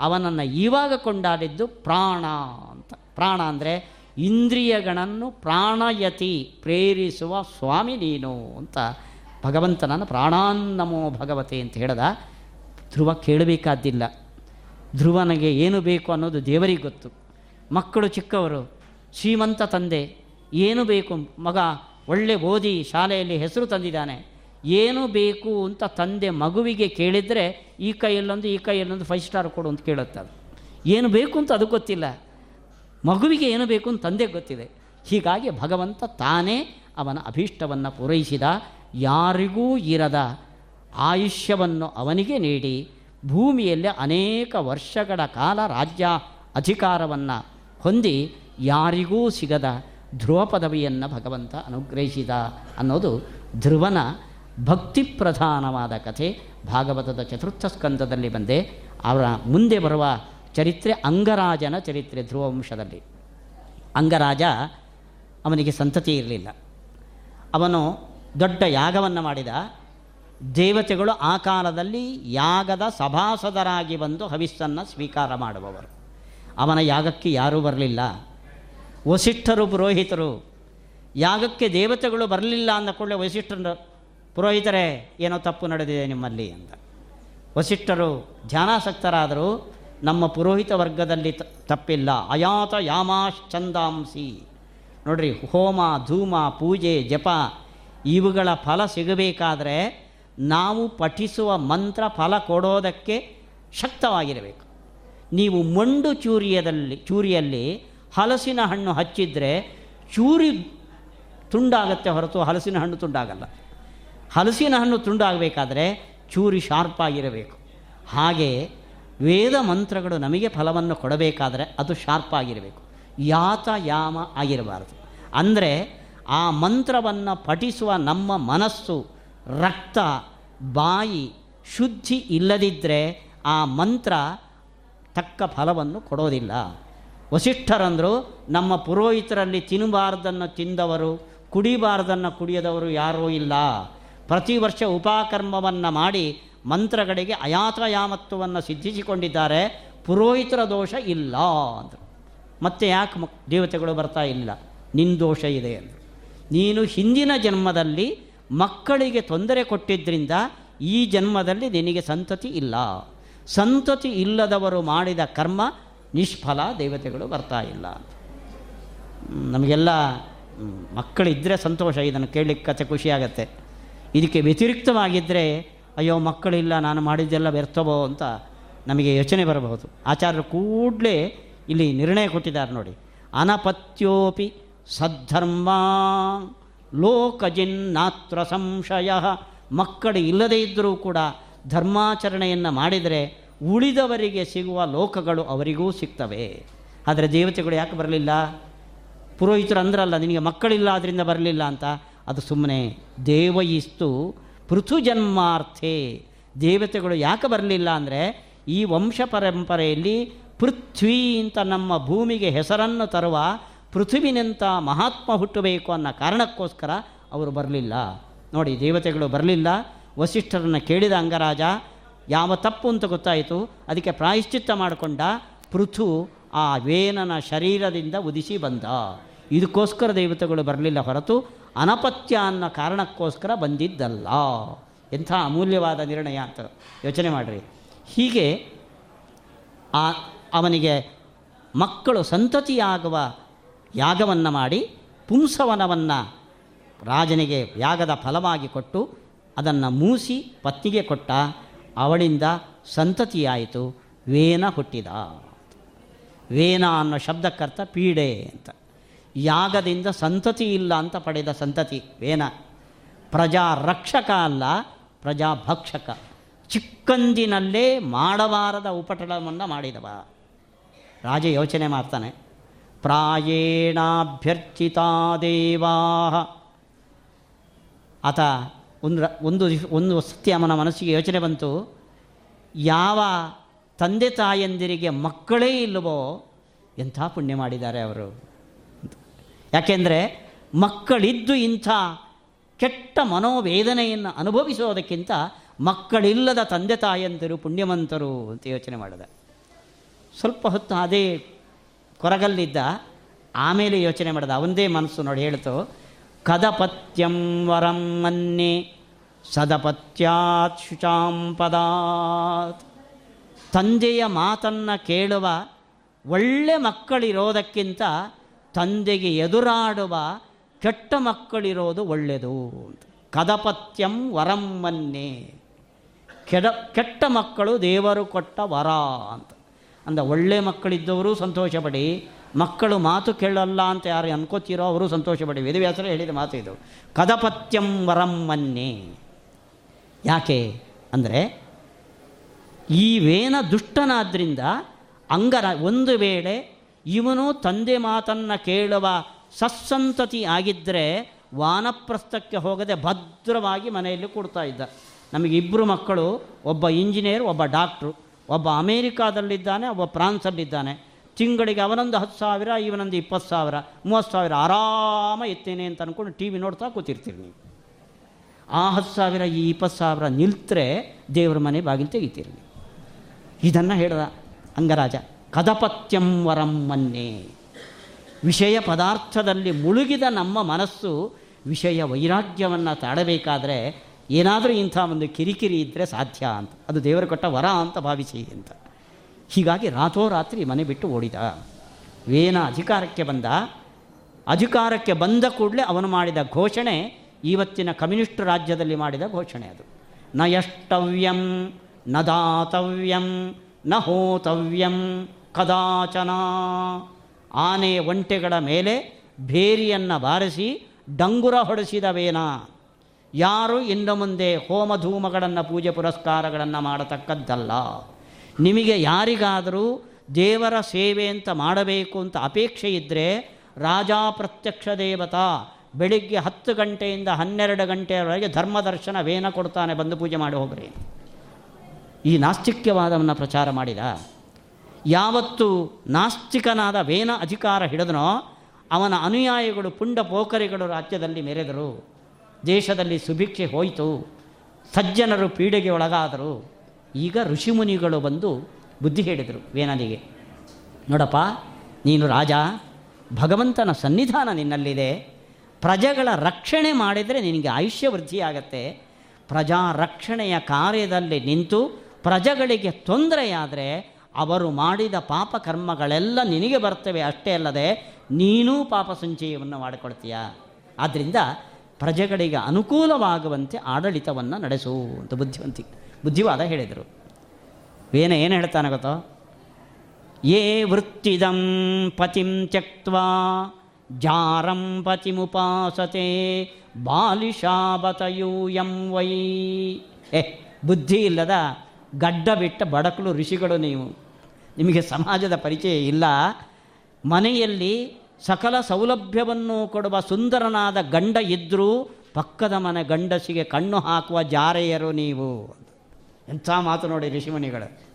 ಅವನನ್ನು ಇವಾಗ ಕೊಂಡಾಡಿದ್ದು ಪ್ರಾಣ ಅಂತ. ಪ್ರಾಣ ಅಂದರೆ ಇಂದ್ರಿಯಗಳನ್ನು ಪ್ರಾಣಯತಿ ಪ್ರೇರಿಸುವ ಸ್ವಾಮಿ ನೀನು ಅಂತ ಭಗವಂತನನ್ನು ಪ್ರಾಣಾನ್ನಮೋ ಭಗವತೆ ಅಂತ ಹೇಳ್ದ. ಧ್ರುವ ಕೇಳಬೇಕಾದ್ದಿಲ್ಲ ಧ್ರುವನಿಗೆ ಏನು ಬೇಕು ಅನ್ನೋದು ದೇವರಿಗೆ ಗೊತ್ತು. ಮಕ್ಕಳು ಚಿಕ್ಕವರು, ಶ್ರೀಮಂತ ತಂದೆ, ಏನು ಬೇಕು ಮಗ ಒಳ್ಳೆ ಓದಿ ಶಾಲೆಯಲ್ಲಿ ಹೆಸರು ತಂದಿದ್ದಾನೆ. ಏನು ಬೇಕು ಅಂತ ತಂದೆ ಮಗುವಿಗೆ ಕೇಳಿದರೆ ಈ ಕೈಯಲ್ಲೊಂದು ಈ ಕೈಯಲ್ಲೊಂದು ಫೈವ್ ಸ್ಟಾರ್ ಕೊಡು ಅಂತ ಕೇಳುತ್ತೆ ಏನು ಬೇಕು ಅಂತ ಅದು ಗೊತ್ತಿಲ್ಲ. ಮಗುವಿಗೆ ಏನು ಬೇಕು ಅಂತ ತಂದೆ ಗೊತ್ತಿದೆ. ಹೀಗಾಗಿ ಭಗವಂತ ತಾನೇ ಅವನ ಅಭೀಷ್ಟವನ್ನು ಪೂರೈಸಿದ. ಯಾರಿಗೂ ಇರದ ಆಯುಷ್ಯವನ್ನು ಅವನಿಗೆ ನೀಡಿ, ಭೂಮಿಯಲ್ಲಿ ಅನೇಕ ವರ್ಷಗಳ ಕಾಲ ರಾಜ್ಯ ಅಧಿಕಾರವನ್ನು ಹೊಂದಿ, ಯಾರಿಗೂ ಸಿಗದ ಧ್ರುವ ಪದವಿಯನ್ನು ಭಗವಂತ ಅನುಗ್ರಹಿಸಿದ ಅನ್ನೋದು ಧ್ರುವನ ಭಕ್ತಿ ಪ್ರಧಾನವಾದ ಕಥೆ. ಭಾಗವತದ ಚತುರ್ಥ ಸ್ಕಂದದಲ್ಲಿ ಬಂದೆ. ಅವರ ಮುಂದೆ ಬರುವ ಚರಿತ್ರೆ ಅಂಗರಾಜನ ಚರಿತ್ರೆ ಧ್ರುವ ವಂಶದಲ್ಲಿ ಅಂಗರಾಜ ಅವನಿಗೆ ಸಂತತಿ ಇರಲಿಲ್ಲ. ಅವನು ದೊಡ್ಡ ಯಾಗವನ್ನು ಮಾಡಿದ. ದೇವತೆಗಳು ಆ ಕಾಲದಲ್ಲಿ ಯಾಗದ ಸಭಾಸದರಾಗಿ ಬಂದು ಹವಿಸ್ಸನ್ನು ಸ್ವೀಕಾರ ಮಾಡುವವರು. ಅವನ ಯಾಗಕ್ಕೆ ಯಾರೂ ಬರಲಿಲ್ಲ. ವಸಿಷ್ಠರು, ಪುರೋಹಿತರು, ಯಾಗಕ್ಕೆ ದೇವತೆಗಳು ಬರಲಿಲ್ಲ ಅಂದ ಕೂಡಲೇ ವಸಿಷ್ಠರು ಪುರೋಹಿತರೇ, ಏನೋ ತಪ್ಪು ನಡೆದಿದೆ ನಿಮ್ಮಲ್ಲಿ ಅಂತ. ವಸಿಷ್ಠರು ಧ್ಯಾನಾಸಕ್ತರಾದರೂ ನಮ್ಮ ಪುರೋಹಿತ ವರ್ಗದಲ್ಲಿ ತಪ್ಪಿಲ್ಲ. ಅಯಾತ ಯಾಮಾಶ್ಚಂದಾಂಸಿ. ನೋಡ್ರಿ, ಹೋಮ, ಧೂಮ, ಪೂಜೆ, ಜಪ, ಇವುಗಳ ಫಲ ಸಿಗಬೇಕಾದರೆ ನಾವು ಪಠಿಸುವ ಮಂತ್ರ ಫಲ ಕೊಡೋದಕ್ಕೆ ಶಕ್ತವಾಗಿರಬೇಕು. ನೀವು ಮಂಡು ಚೂರಿಯದಲ್ಲಿ, ಚೂರಿಯಲ್ಲಿ ಹಲಸಿನ ಹಣ್ಣು ಹಚ್ಚಿದರೆ ಚೂರಿ ತುಂಡಾಗತ್ತೆ ಹೊರತು ಹಲಸಿನ ಹಣ್ಣು ತುಂಡಾಗಲ್ಲ. ಹಲಸಿನ ಹಣ್ಣು ತುಂಡಾಗಬೇಕಾದ್ರೆ ಚೂರಿ ಶಾರ್ಪಾಗಿರಬೇಕು ಹಾಗೆ ವೇದ ಮಂತ್ರಗಳು ನಮಗೆ ಫಲವನ್ನು ಕೊಡಬೇಕಾದರೆ ಅದು ಶಾರ್ಪಾಗಿರಬೇಕು ಯಾತ ಯಾಮ ಆಗಿರಬಾರದು. ಅಂದರೆ ಆ ಮಂತ್ರವನ್ನು ಪಠಿಸುವ ನಮ್ಮ ಮನಸ್ಸು, ರಕ್ತ, ಬಾಯಿ ಶುದ್ಧಿ ಇಲ್ಲದಿದ್ದರೆ ಆ ಮಂತ್ರ ತಕ್ಕ ಫಲವನ್ನು ಕೊಡೋದಿಲ್ಲ. ವಸಿಷ್ಠರಂದರು, ನಮ್ಮ ಪುರೋಹಿತರಲ್ಲಿ ತಿನ್ನಬಾರ್ದನ್ನು ತಿಂದವರು, ಕುಡಿಬಾರ್ದನ್ನು ಕುಡಿಯದವರು ಯಾರೂ ಇಲ್ಲ. ಪ್ರತಿ ವರ್ಷ ಉಪಾಕರ್ಮವನ್ನು ಮಾಡಿ ಮಂತ್ರಗಳಿಗೆ ಅಯಾತಯಾಮತ್ವವನ್ನು ಸಿದ್ಧಿಸಿಕೊಂಡಿದ್ದಾರೆ. ಪುರೋಹಿತರ ದೋಷ ಇಲ್ಲ ಅಂದರು. ಮತ್ತೆ ಯಾಕೆ ಮ ದೇವತೆಗಳು ಬರ್ತಾ ಇಲ್ಲ? ನಿನ್ನ ದೋಷ ಇದೆ ಅಂದರು. ನೀನು ಹಿಂದಿನ ಜನ್ಮದಲ್ಲಿ ಮಕ್ಕಳಿಗೆ ತೊಂದರೆ ಕೊಟ್ಟಿದ್ದರಿಂದ ಈ ಜನ್ಮದಲ್ಲಿ ನಿನಗೆ ಸಂತತಿ ಇಲ್ಲ. ಸಂತತಿ ಇಲ್ಲದವರು ಮಾಡಿದ ಕರ್ಮ ನಿಷ್ಫಲ ದೇವತೆಗಳು ಬರ್ತಾ ಇಲ್ಲ. ನಮಗೆಲ್ಲ ಮಕ್ಕಳಿದ್ದರೆ ಸಂತೋಷ, ಇದನ್ನು ಕೇಳಲಿಕ್ಕೆ ಕತೆ ಖುಷಿಯಾಗತ್ತೆ ಇದಕ್ಕೆ ವ್ಯತಿರಿಕ್ತವಾಗಿದ್ದರೆ ಅಯ್ಯೋ ಮಕ್ಕಳಿಲ್ಲ, ನಾನು ಮಾಡಿದ್ದೆಲ್ಲ ವ್ಯರ್ಥವೋ ಅಂತ ನಮಗೆ ಯೋಚನೆ ಬರಬಹುದು. ಆಚಾರ್ಯರು ಕೂಡಲೇ ಇಲ್ಲಿ ನಿರ್ಣಯ ಕೊಟ್ಟಿದ್ದಾರೆ ನೋಡಿ. ಅನಪತ್ಯೋಪಿ ಸದ್ಧರ್ಮ ಲೋಕಜಿನ್ನಾತ್ರ ಸಂಶಯ. ಮಕ್ಕಳು ಇಲ್ಲದೇ ಇದ್ದರೂ ಕೂಡ ಧರ್ಮಾಚರಣೆಯನ್ನು ಮಾಡಿದರೆ ಉಳಿದವರಿಗೆ ಸಿಗುವ ಲೋಕಗಳು ಅವರಿಗೂ ಸಿಗ್ತವೆ. ಆದರೆ ದೇವತೆಗಳು ಯಾಕೆ ಬರಲಿಲ್ಲ? ಪುರೋಹಿತರು ಅಂದ್ರಲ್ಲ, ನಿನಗೆ ಮಕ್ಕಳಿಲ್ಲ ಅದರಿಂದ ಬರಲಿಲ್ಲ ಅಂತ. ಅದು ಸುಮ್ಮನೆ ದೇವಯಿಸ್ತು ಪೃಥುಜನ್ಮಾರ್ಥೆ. ದೇವತೆಗಳು ಯಾಕೆ ಬರಲಿಲ್ಲ ಅಂದರೆ, ಈ ವಂಶ ಪರಂಪರೆಯಲ್ಲಿ ಪೃಥ್ವಿ ಅಂತ ನಮ್ಮ ಭೂಮಿಗೆ ಹೆಸರನ್ನು ತರುವ ಪೃಥ್ವಿನಂಥ ಮಹಾತ್ಮ ಹುಟ್ಟಬೇಕು ಅನ್ನೋ ಕಾರಣಕ್ಕೋಸ್ಕರ ಅವರು ಬರಲಿಲ್ಲ. ನೋಡಿ, ದೇವತೆಗಳು ಬರಲಿಲ್ಲ. ವಸಿಷ್ಠರನ್ನು ಕೇಳಿದ ಅಂಗರಾಜ ಯಾವ ತಪ್ಪು ಅಂತ ಗೊತ್ತಾಯಿತು. ಅದಕ್ಕೆ ಪ್ರಾಯಶ್ಚಿತ್ತ ಮಾಡಿಕೊಂಡ ಪೃಥು ಆ ವೇನನ ಶರೀರದಿಂದ ಉದಿಸಿ ಬಂದ. ಇದಕ್ಕೋಸ್ಕರ ದೇವತೆಗಳು ಬರಲಿಲ್ಲ ಹೊರತು ಅನಪತ್ಯ ಅನ್ನೋ ಕಾರಣಕ್ಕೋಸ್ಕರ ಬಂದಿದ್ದಲ್ಲ. ಎಂಥ ಅಮೂಲ್ಯವಾದ ನಿರ್ಣಯ ಅಂತ ಯೋಚನೆ ಮಾಡಿರಿ. ಹೀಗೆ ಆ ಅವನಿಗೆ ಮಕ್ಕಳು ಸಂತತಿಯಾಗುವ ಯಾಗವನ್ನು ಮಾಡಿ ಪುಂಸವನವನ್ನು ರಾಜನಿಗೆ ಯಾಗದ ಫಲವಾಗಿ ಕೊಟ್ಟು ಅದನ್ನು ಮೂಸಿ ಪತ್ನಿಗೆ ಕೊಟ್ಟ. ಅವಳಿಂದ ಸಂತತಿಯಾಯಿತು, ವೇನ ಹುಟ್ಟಿದ. ವೇನ ಅನ್ನೋ ಶಬ್ದಕ್ಕರ್ಥ ಪೀಡೆ ಅಂತ. ಯಾಗದಿಂದ ಸಂತತಿ ಇಲ್ಲ ಅಂತ ಪಡೆದ ಸಂತತಿ, ವೇನ. ಪ್ರಜಾ ರಕ್ಷಕ ಅಲ್ಲ ಪ್ರಜಾಭಕ್ಷಕ ಚಿಕ್ಕಂದಿನಲ್ಲೇ ಮಾಡಬಾರದ ಉಪಟಳವನ್ನು ಮಾಡಿದವ. ರಾಜ ಯೋಚನೆ ಮಾಡ್ತಾನೆ, ಪ್ರಾಯೇಣಾಭ್ಯರ್ಥಿತಾ ದೇವಾ ಆತ ಒಂದು ಒಂದು ಒಂದು ಸತ್ಯ ಅವನ ಮನಸ್ಸಿಗೆ ಯೋಚನೆ ಬಂತು. ಯಾವ ತಂದೆ ತಾಯಂದಿರಿಗೆ ಮಕ್ಕಳೇ ಇಲ್ಲವೋ ಎಂಥ ಪುಣ್ಯ ಮಾಡಿದ್ದಾರೆ ಅವರು. ಯಾಕೆಂದರೆ ಮಕ್ಕಳಿದ್ದು ಇಂಥ ಕೆಟ್ಟ ಮನೋವೇದನೆಯನ್ನು ಅನುಭವಿಸೋದಕ್ಕಿಂತ ಮಕ್ಕಳಿಲ್ಲದ ತಂದೆ ತಾಯಂದಿರು ಪುಣ್ಯವಂತರು ಅಂತ ಯೋಚನೆ ಮಾಡಿದೆ. ಸ್ವಲ್ಪ ಹೊತ್ತು ಅದೇ ಕೊರಗಲ್ಲಿದ್ದ ಆಮೇಲೆ ಯೋಚನೆ ಮಾಡಿದ. ಅವನದೇ ಮನಸ್ಸು ನೋಡಿ ಹೇಳ್ತು. ಕದಪತ್ಯಂ ವರಂ ಮನ್ನೆ ಸದಪತ್ಯಾತ್ ಶುಚಾಂ ಪದಾತ್. ತಂದೆಯ ಮಾತನ್ನು ಕೇಳುವ ಒಳ್ಳೆ ಮಕ್ಕಳಿರೋದಕ್ಕಿಂತ ತಂದೆಗೆ ಎದುರಾಡುವ ಕೆಟ್ಟ ಮಕ್ಕಳಿರೋದು ಒಳ್ಳೆಯದು ಅಂತ. ಕದಪತ್ಯಂ ವರಂ ಮನ್ನೆ. ಕೆಡ, ಕೆಟ್ಟ ಮಕ್ಕಳು ದೇವರು ಕೊಟ್ಟ ವರ ಅಂತ. ಅಂದ ಒಳ್ಳೆ ಮಕ್ಕಳಿದ್ದವರು ಸಂತೋಷಪಡಿ ಮಕ್ಕಳು ಮಾತು ಕೇಳಲ್ಲ ಅಂತ ಯಾರು ಅನ್ಕೋತೀರೋ ಅವರು ಸಂತೋಷಪಡಿ. ವೇದವ್ಯಾಸರು ಹೇಳಿದ ಮಾತು ಇದು. ಕದಪತ್ಯಂ ವರಂ ಮನ್ನೆ. ಯಾಕೆ? ಅಂದರೆ ಈ ವೇನ ದುಷ್ಟನಾದ್ರಿಂದ ಅಂಗರ ಒಂದು ವೇಳೆ ಇವನು ತಂದೆ ಮಾತನ್ನು ಕೇಳುವ ಸಸ್ಸಂತತಿ ಆಗಿದ್ದರೆ ವಾನಪ್ರಸ್ಥಕ್ಕೆ ಹೋಗದೆ ಭದ್ರವಾಗಿ ಮನೆಯಲ್ಲಿ ಕೊಡ್ತಾ ಇದ್ದ. ನಮಗೆ ಇಬ್ಬರು ಮಕ್ಕಳು, ಒಬ್ಬ ಇಂಜಿನಿಯರ್, ಒಬ್ಬ ಡಾಕ್ಟ್ರು, ಒಬ್ಬ ಅಮೇರಿಕಾದಲ್ಲಿದ್ದಾನೆ, ಒಬ್ಬ ಫ್ರಾನ್ಸಲ್ಲಿದ್ದಾನೆ. ತಿಂಗಳಿಗೆ ಅವನೊಂದು ಹತ್ತು ಸಾವಿರ, ಇವನೊಂದು ಇಪ್ಪತ್ತು ಸಾವಿರ, ಮೂವತ್ತು ಸಾವಿರ, ಆರಾಮ ಎತ್ತೇನೆ ಅಂತ ಅಂದ್ಕೊಂಡು ಟಿ ವಿ ನೋಡ್ತಾ ಕೂತಿರ್ತೀರಿ ನೀವು. ಆ ಹತ್ತು ಸಾವಿರ, ಈ ಇಪ್ಪತ್ತು ಸಾವಿರ ನಿಲ್ತರೆ ದೇವರ ಮನೆ ಬಾಗಿಲು ತೆಗಿತೀರಿ ನೀವು. ಇದನ್ನು ಹೇಳ್ದ ಅಂಗರಾಜ, ಕದಪತ್ಯಂ ವರಂ ಮನ್ನೆ. ವಿಷಯ ಪದಾರ್ಥದಲ್ಲಿ ಮುಳುಗಿದ ನಮ್ಮ ಮನಸ್ಸು ವಿಷಯ ವೈರಾಗ್ಯವನ್ನು ತಾಡಬೇಕಾದ್ರೆ ಏನಾದರೂ ಇಂಥ ಒಂದು ಕಿರಿಕಿರಿ ಇದ್ದರೆ ಸಾಧ್ಯ ಅಂತ. ಅದು ದೇವರು ಕೊಟ್ಟ ವರ ಅಂತ ಭಾವಿಸಿ ಅಂತ. ಹೀಗಾಗಿ ರಾತ್ರೋರಾತ್ರಿ ಮನೆ ಬಿಟ್ಟು ಓಡಿದ. ವೇನ ಅಧಿಕಾರಕ್ಕೆ ಬಂದ. ಅಧಿಕಾರಕ್ಕೆ ಬಂದ ಕೂಡಲೇ ಅವನು ಮಾಡಿದ ಘೋಷಣೆ ಇವತ್ತಿನ ಕಮ್ಯುನಿಸ್ಟ್ ರಾಜ್ಯದಲ್ಲಿ ಮಾಡಿದ ಘೋಷಣೆ ಅದು. ನ ಯಷ್ಟವ್ಯಂ, ನ ದಾತವ್ಯಂ, ನ ಹೋತವ್ಯಂ, ಕದಾಚನ. ಆನೆ ಒಂಟೆಗಳ ಮೇಲೆ ಭೇರಿಯನ್ನು ಬಾರಿಸಿ ಡಂಗುರ ಹೊಡೆಸಿದ ವೇನ. ಯಾರು ಇನ್ನು ಮುಂದೆ ಹೋಮಧೂಮಗಳನ್ನು ಪೂಜೆ ಪುರಸ್ಕಾರಗಳನ್ನು ಮಾಡತಕ್ಕದ್ದಲ್ಲ. ನಿಮಗೆ ಯಾರಿಗಾದರೂ ದೇವರ ಸೇವೆ ಅಂತ ಮಾಡಬೇಕು ಅಂತ ಅಪೇಕ್ಷೆ ಇದ್ದರೆ ರಾಜಾ ಪ್ರತ್ಯಕ್ಷ ದೇವತಾ ಬೆಳಿಗ್ಗೆ ಹತ್ತು ಗಂಟೆಯಿಂದ ಹನ್ನೆರಡು ಗಂಟೆಯವರೆಗೆ ಧರ್ಮದರ್ಶನ ವೇನ ಕೊಡ್ತಾನೆ ಬಂದು ಪೂಜೆ ಮಾಡಿ ಹೋಗ್ರಿ. ಈ ನಾಸ್ತಿಕ್ಯವಾದವನ್ನು ಪ್ರಚಾರ ಮಾಡಿದ. ಯಾವತ್ತು ನಾಸ್ತಿಕನಾದ ವೇನ ಅಧಿಕಾರ ಹಿಡಿದನೋ ಅವನ ಅನುಯಾಯಿಗಳು ಪುಂಡ ಪೋಖರಿಗಳು ರಾಜ್ಯದಲ್ಲಿ ಮೆರೆದರು. ದೇಶದಲ್ಲಿ ಸುಭಿಕ್ಷೆ ಹೋಯಿತು. ಸಜ್ಜನರು ಪೀಡೆಗೆ ಒಳಗಾದರು. ಈಗ ಋಷಿಮುನಿಗಳು ಬಂದು ಬುದ್ಧಿ ಹೇಳಿದರು ವೇನನಿಗೆ ನೋಡಪ್ಪ, ನೀನು ರಾಜ, ಭಗವಂತನ ಸನ್ನಿಧಾನ ನಿನ್ನಲ್ಲಿದೆ, ಪ್ರಜೆಗಳ ರಕ್ಷಣೆ ಮಾಡಿದರೆ ನಿನಗೆ ಆಯುಷ್ಯ ವೃದ್ಧಿಯಾಗತ್ತೆ ಪ್ರಜಾ ರಕ್ಷಣೆಯ ಕಾರ್ಯದಲ್ಲಿ ನಿಂತು ಪ್ರಜೆಗಳಿಗೆ ತೊಂದರೆಯಾದರೆ ಅವರು ಮಾಡಿದ ಪಾಪ ಕರ್ಮಗಳೆಲ್ಲ ನಿನಗೆ ಬರ್ತವೆ, ಅಷ್ಟೇ ಅಲ್ಲದೆ ನೀನೂ ಪಾಪ ಸಂಚಯವನ್ನು ಮಾಡಿಕೊಳ್ತೀಯ. ಆದ್ದರಿಂದ ಪ್ರಜೆಗಳಿಗೆ ಅನುಕೂಲವಾಗುವಂತೆ ಆಡಳಿತವನ್ನು ನಡೆಸು ಅಂತ ಬುದ್ಧಿವಂತಿ. ಬುದ್ಧಿವಾದ ಹೇಳಿದರು. ವೇನ ಏನು ಹೇಳ್ತಾನೆ ಗೊತ್ತೋ? ಯೇ ವೃತ್ತಿದಂ ಪತಿಂ ತ್ಯಕ್ವಾ ಜಾರಂ ಪತಿಮುಪಾಸತೆ ಬಾಲಿಶಾಬತಯೂಯಂ ವೈ. ಏ, ಬುದ್ಧಿ ಇಲ್ಲದ ಗಡ್ಡ ಬಿಟ್ಟ ಬಡಕಲು ಋಷಿಗಳು ನೀವು. ನಿಮಗೆ ಸಮಾಜದ ಪರಿಚಯ ಇಲ್ಲ. ಮನೆಯಲ್ಲಿ ಸಕಲ ಸೌಲಭ್ಯವನ್ನು ಕೊಡುವ ಸುಂದರನಾದ ಗಂಡ ಇದ್ದರೂ ಪಕ್ಕದ ಮನೆ ಗಂಡಸಿಗೆ ಕಣ್ಣು ಹಾಕುವ ಜಾರೆಯರು ನೀವು. ಎಂಥ ಮಾತು ನೋಡಿ ಋಷಿಮುನಿಗಳು?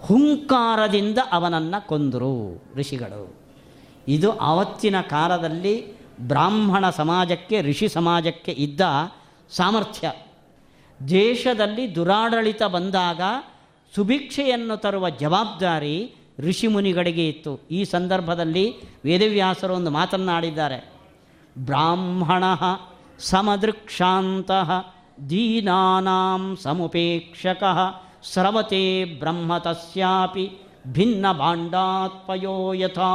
ಹುಂಕಾರದಿಂದ ಅವನನ್ನು ಕೊಂದರು ಋಷಿಗಳು. ಇದು ಆವತ್ತಿನ ಕಾಲದಲ್ಲಿ ಬ್ರಾಹ್ಮಣ ಸಮಾಜಕ್ಕೆ, ಋಷಿ ಸಮಾಜಕ್ಕೆ ಇದ್ದ ಸಾಮರ್ಥ್ಯ. ದೇಶದಲ್ಲಿ ದುರಾಡಳಿತ ಬಂದಾಗ ಸುಭಿಕ್ಷೆಯನ್ನು ತರುವ ಜವಾಬ್ದಾರಿ ಋಷಿಮುನಿಗಳಿಗೆ ಇತ್ತು. ಈ ಸಂದರ್ಭದಲ್ಲಿ ವೇದವ್ಯಾಸರು ಒಂದು ಮಾತನ್ನಾಡಿದ್ದಾರೆ. ಬ್ರಾಹ್ಮಣ ಸಮದೃಕ್ಷಾಂತ ದೀನಾನಾಂ ಸಮುಪೇಕ್ಷಕ ಸ್ರವತೆ ಬ್ರಹ್ಮ ತಸ್ಯಾಪಿ ಭಿನ್ನ ಭಾಂಡಾತ್ಪಯೋ ಯಥಾ.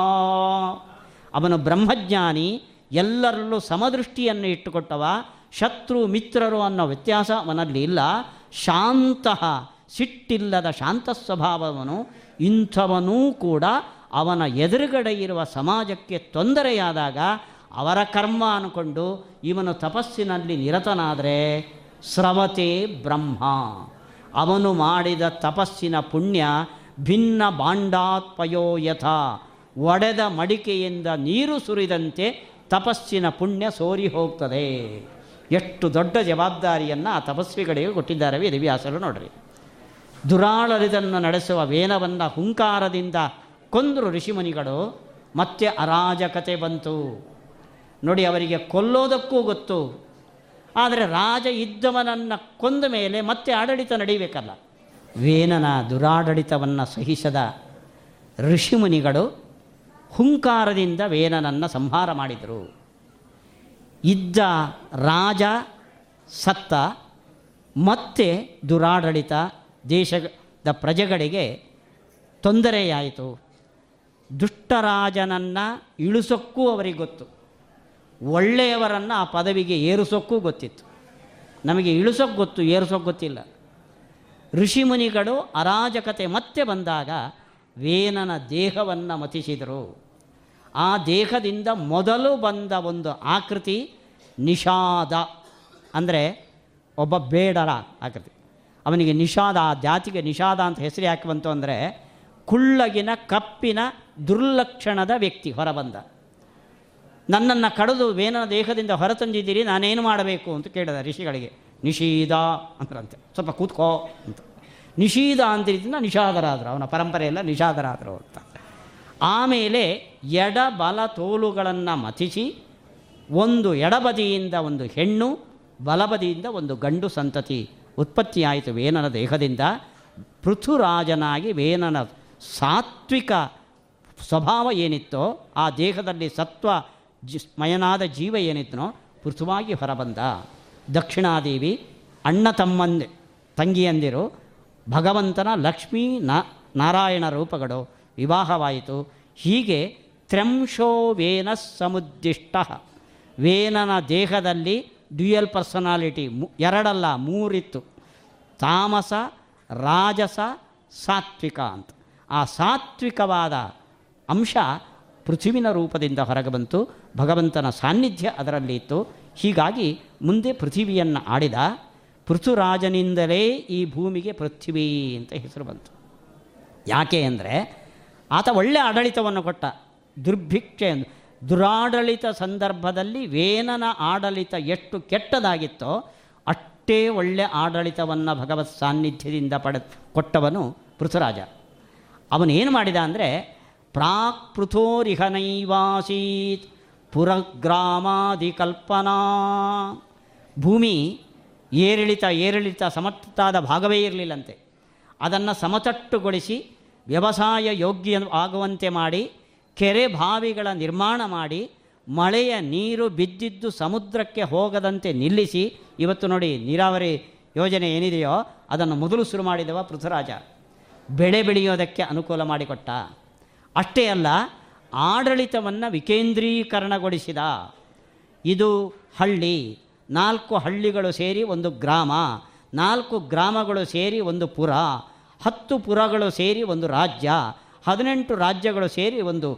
ಅವನು ಬ್ರಹ್ಮಜ್ಞಾನಿ, ಎಲ್ಲರಲ್ಲೂ ಸಮದೃಷ್ಟಿಯನ್ನು ಇಟ್ಟುಕೊಟ್ಟವ, ಶತ್ರು ಮಿತ್ರರು ಅನ್ನೋ ವ್ಯತ್ಯಾಸ ಅವನಲ್ಲಿ ಇಲ್ಲ. ಶಾಂತ, ಸಿಟ್ಟಿಲ್ಲದ ಶಾಂತ ಸ್ವಭಾವವನು, ಇಂಥವನೂ ಕೂಡ ಅವನ ಎದುರುಗಡೆ ಇರುವ ಸಮಾಜಕ್ಕೆ ತೊಂದರೆಯಾದಾಗ ಅವರ ಕರ್ಮ ಅನ್ಕೊಂಡು ಇವನು ತಪಸ್ಸಿನಲ್ಲಿ ನಿರತನಾದರೆ ಸ್ರವತೆ ಬ್ರಹ್ಮ. ಅವನು ಮಾಡಿದ ತಪಸ್ಸಿನ ಪುಣ್ಯ ಭಿನ್ನ ಬಾಂಡಾತ್ಪಯೋ ಯಥ. ಒಡೆದ ಮಡಿಕೆಯಿಂದ ನೀರು ಸುರಿದಂತೆ ತಪಸ್ಸಿನ ಪುಣ್ಯ ಸೋರಿ ಹೋಗ್ತದೆ. ಎಷ್ಟು ದೊಡ್ಡ ಜವಾಬ್ದಾರಿಯನ್ನು ಆ ತಪಸ್ವಿಗಳಿಗೆ ಕೊಟ್ಟಿದ್ದಾರೆ ವೇದವ್ಯಾಸರು ನೋಡ್ರಿ. ದುರಾಳರಿದನ್ನು ನಡೆಸುವ ವೇನವನ್ನು ಹುಂಕಾರದಿಂದ ಕೊಂದರು ಋಷಿಮುನಿಗಳು, ಮತ್ತೆ ಅರಾಜಕತೆ ಬಂತು. ನೋಡಿ, ಅವರಿಗೆ ಕೊಲ್ಲೋದಕ್ಕೂ ಗೊತ್ತು. ಆದರೆ ರಾಜ ಇದ್ದವನನ್ನು ಕೊಂದ ಮೇಲೆ ಮತ್ತೆ ಆಡಳಿತ ನಡೀಬೇಕಲ್ಲ ವೇನನ ದುರಾಡಳಿತವನ್ನು ಸಹಿಸದ ಋಷಿಮುನಿಗಳು ಹುಂಕಾರದಿಂದ ವೇನನನ್ನು ಸಂಹಾರ ಮಾಡಿದರು. ಇದ್ದ ರಾಜ, ಸತ್ತ ಮತ್ತೆ ದುರಾಡಳಿತ ದೇಶದ ಪ್ರಜೆಗಳಿಗೆ ತೊಂದರೆಯಾಯಿತು. ದುಷ್ಟರಾಜನನ್ನು ಇಳಿಸೋಕ್ಕೂ ಅವರಿಗೆ ಗೊತ್ತು. ಒಳ್ಳೆಯವರನ್ನು ಆ ಪದವಿಗೆ ಏರಿಸೋಕ್ಕೂ ಗೊತ್ತಿತ್ತು. ನಮಗೆ ಇಳಿಸೋಕ್ಕೆ ಗೊತ್ತು ಏರಿಸೋಕ್ಕೆ ಗೊತ್ತಿಲ್ಲ. ಋಷಿಮುನಿಗಳು ಅರಾಜಕತೆ ಮತ್ತೆ ಬಂದಾಗ ವೇನನ ದೇಹವನ್ನು ಮತಿಸಿದರು. ಆ ದೇಹದಿಂದ ಮೊದಲು ಬಂದ ಒಂದು ಆಕೃತಿ ನಿಷಾದ ಅಂದರೆ ಒಬ್ಬ ಬೇಡರ ಆಕೃತಿ. ಅವನಿಗೆ ನಿಷಾದ, ಆ ಜಾತಿಗೆ ನಿಷಾದ ಅಂತ ಹೆಸರು ಯಾಕೆ ಬಂತು ಅಂದರೆ ಕುಳ್ಳಗಿನ ಕಪ್ಪಿನ ದುರ್ಲಕ್ಷಣದ ವ್ಯಕ್ತಿ ಹೊರಬಂದ. ನನ್ನನ್ನು ಕಡಿದು ವೇನನ ದೇಹದಿಂದ ಹೊರತಂದಿದ್ದೀರಿ ನಾನೇನು ಮಾಡಬೇಕು ಅಂತ ಕೇಳಿದ ಋಷಿಗಳಿಗೆ. ನಿಷೀದ ಅಂತರಂತೆ. ಸ್ವಲ್ಪ ಕೂತ್ಕೋ ಅಂತ. ನಿಷೀದ ಅಂತಿದ್ದಿಂದ ನಿಷಾದರಾದರು. ಅವನ ಪರಂಪರೆಯೆಲ್ಲ ನಿಷಾದರಾದರು ಅಂತ. ಆಮೇಲೆ ಎಡ ಬಲ ತೋಲುಗಳನ್ನು ಮತಿಸಿ, ಒಂದು ಎಡಬದಿಯಿಂದ ಒಂದು ಹೆಣ್ಣು, ಬಲಬದಿಯಿಂದ ಒಂದು ಗಂಡು ಸಂತತಿ ಉತ್ಪತ್ತಿಯಾಯಿತು ವೇನನ ದೇಹದಿಂದ. ಪೃಥುರಾಜನಾಗಿ ವೇನನ ಸಾತ್ವಿಕ ಸ್ವಭಾವ ಏನಿತ್ತೋ, ಆ ದೇಹದಲ್ಲಿ ಸತ್ವ ಜಿ ಮಯನಾದ ಜೀವ ಏನಿತ್ತನೋ, ಪೃಥುವಾಗಿ ಹೊರಬಂದ. ದಕ್ಷಿಣಾದೇವಿ, ಅಣ್ಣ ತಮ್ಮಂದಿ, ತಂಗಿಯಂದಿರು, ಭಗವಂತನ ಲಕ್ಷ್ಮೀ ನಾ, ನಾರಾಯಣ ರೂಪಗಳು. ವಿವಾಹವಾಯಿತು. ಹೀಗೆ ತ್ರಂಶೋ ವೇನ ಸಮುದ್ದಿಷ್ಟ. ವೇನನ ದೇಹದಲ್ಲಿ ಡ್ಯುಯಲ್ ಪರ್ಸನಾಲಿಟಿ ಎರಡಲ್ಲ, ಮೂರಿತ್ತು. ತಾಮಸ, ರಾಜಸ, ಸಾತ್ವಿಕ ಅಂತ. ಆ ಸಾತ್ವಿಕವಾದ ಅಂಶ ಪೃಥ್ವಿನ ರೂಪದಿಂದ ಹೊರಗೆ ಬಂತು. ಭಗವಂತನ ಸಾನ್ನಿಧ್ಯ ಅದರಲ್ಲಿ ಇತ್ತು. ಹೀಗಾಗಿ ಮುಂದೆ ಪೃಥಿವಿಯನ್ನು ಆಡಿದ ಪೃಥುರಾಜನಿಂದಲೇ ಈ ಭೂಮಿಗೆ ಪೃಥ್ವಿ ಅಂತ ಹೆಸರು ಬಂತು. ಯಾಕೆ ಅಂದರೆ ಆತ ಒಳ್ಳೆ ಆಡಳಿತವನ್ನು ಕೊಟ್ಟ. ದುರ್ಭಿಕ್ಷೆ ದುರಾಡಳಿತ ಸಂದರ್ಭದಲ್ಲಿ ವೇನನ ಆಡಳಿತ ಎಷ್ಟು ಕೆಟ್ಟದಾಗಿತ್ತೋ ಅಷ್ಟೇ ಒಳ್ಳೆ ಆಡಳಿತವನ್ನು ಭಗವತ್ ಸಾನ್ನಿಧ್ಯದಿಂದ ಪಡೆ ಕೊಟ್ಟವನು ಪೃಥುರಾಜ ಅವನೇನು ಮಾಡಿದ ಅಂದರೆ ಪ್ರಾಕ್ ಪೃಥೋರಿಹನೈವಾಸೀತ್ ಪುರಗ್ರಾಮಾದಿಕಲ್ಪನಾ. ಭೂಮಿ ಏರಿಳಿತ ಏರಿಳಿತ ಸಮರ್ಥಾದ ಭಾಗವೇ ಇರಲಿಲ್ಲಂತೆ. ಅದನ್ನು ಸಮತಟ್ಟುಗೊಳಿಸಿ ವ್ಯವಸಾಯ ಯೋಗ್ಯ ಆಗುವಂತೆ ಮಾಡಿ, ಕೆರೆ ಬಾವಿಗಳ ನಿರ್ಮಾಣ ಮಾಡಿ, ಮಳೆಯ ನೀರು ಬಿದ್ದಿದ್ದು ಸಮುದ್ರಕ್ಕೆ ಹೋಗದಂತೆ ನಿಲ್ಲಿಸಿ, ಇವತ್ತು ನೋಡಿ ನೀರಾವರಿ ಯೋಜನೆ ಏನಿದೆಯೋ ಅದನ್ನು ಮೊದಲು ಶುರು ಮಾಡಿದವ ಪೃಥ್ವರಾಜ. ಬೆಳೆ ಬೆಳೆಯೋದಕ್ಕೆ ಅನುಕೂಲ ಮಾಡಿಕೊಟ್ಟ. ಅಷ್ಟೇ ಅಲ್ಲ, ಆಡಳಿತವನ್ನು ವಿಕೇಂದ್ರೀಕರಣಗೊಳಿಸಿದ. ಇದು ಹಳ್ಳಿ, ನಾಲ್ಕು ಹಳ್ಳಿಗಳು ಸೇರಿ ಒಂದು ಗ್ರಾಮ, ನಾಲ್ಕು ಗ್ರಾಮಗಳು ಸೇರಿ ಒಂದು ಪುರ, ಹತ್ತು ಪುರಗಳು ಸೇರಿ ಒಂದು ರಾಜ್ಯ, ಹದಿನೆಂಟು ರಾಜ್ಯಗಳು ಸೇರಿ ಒಂದು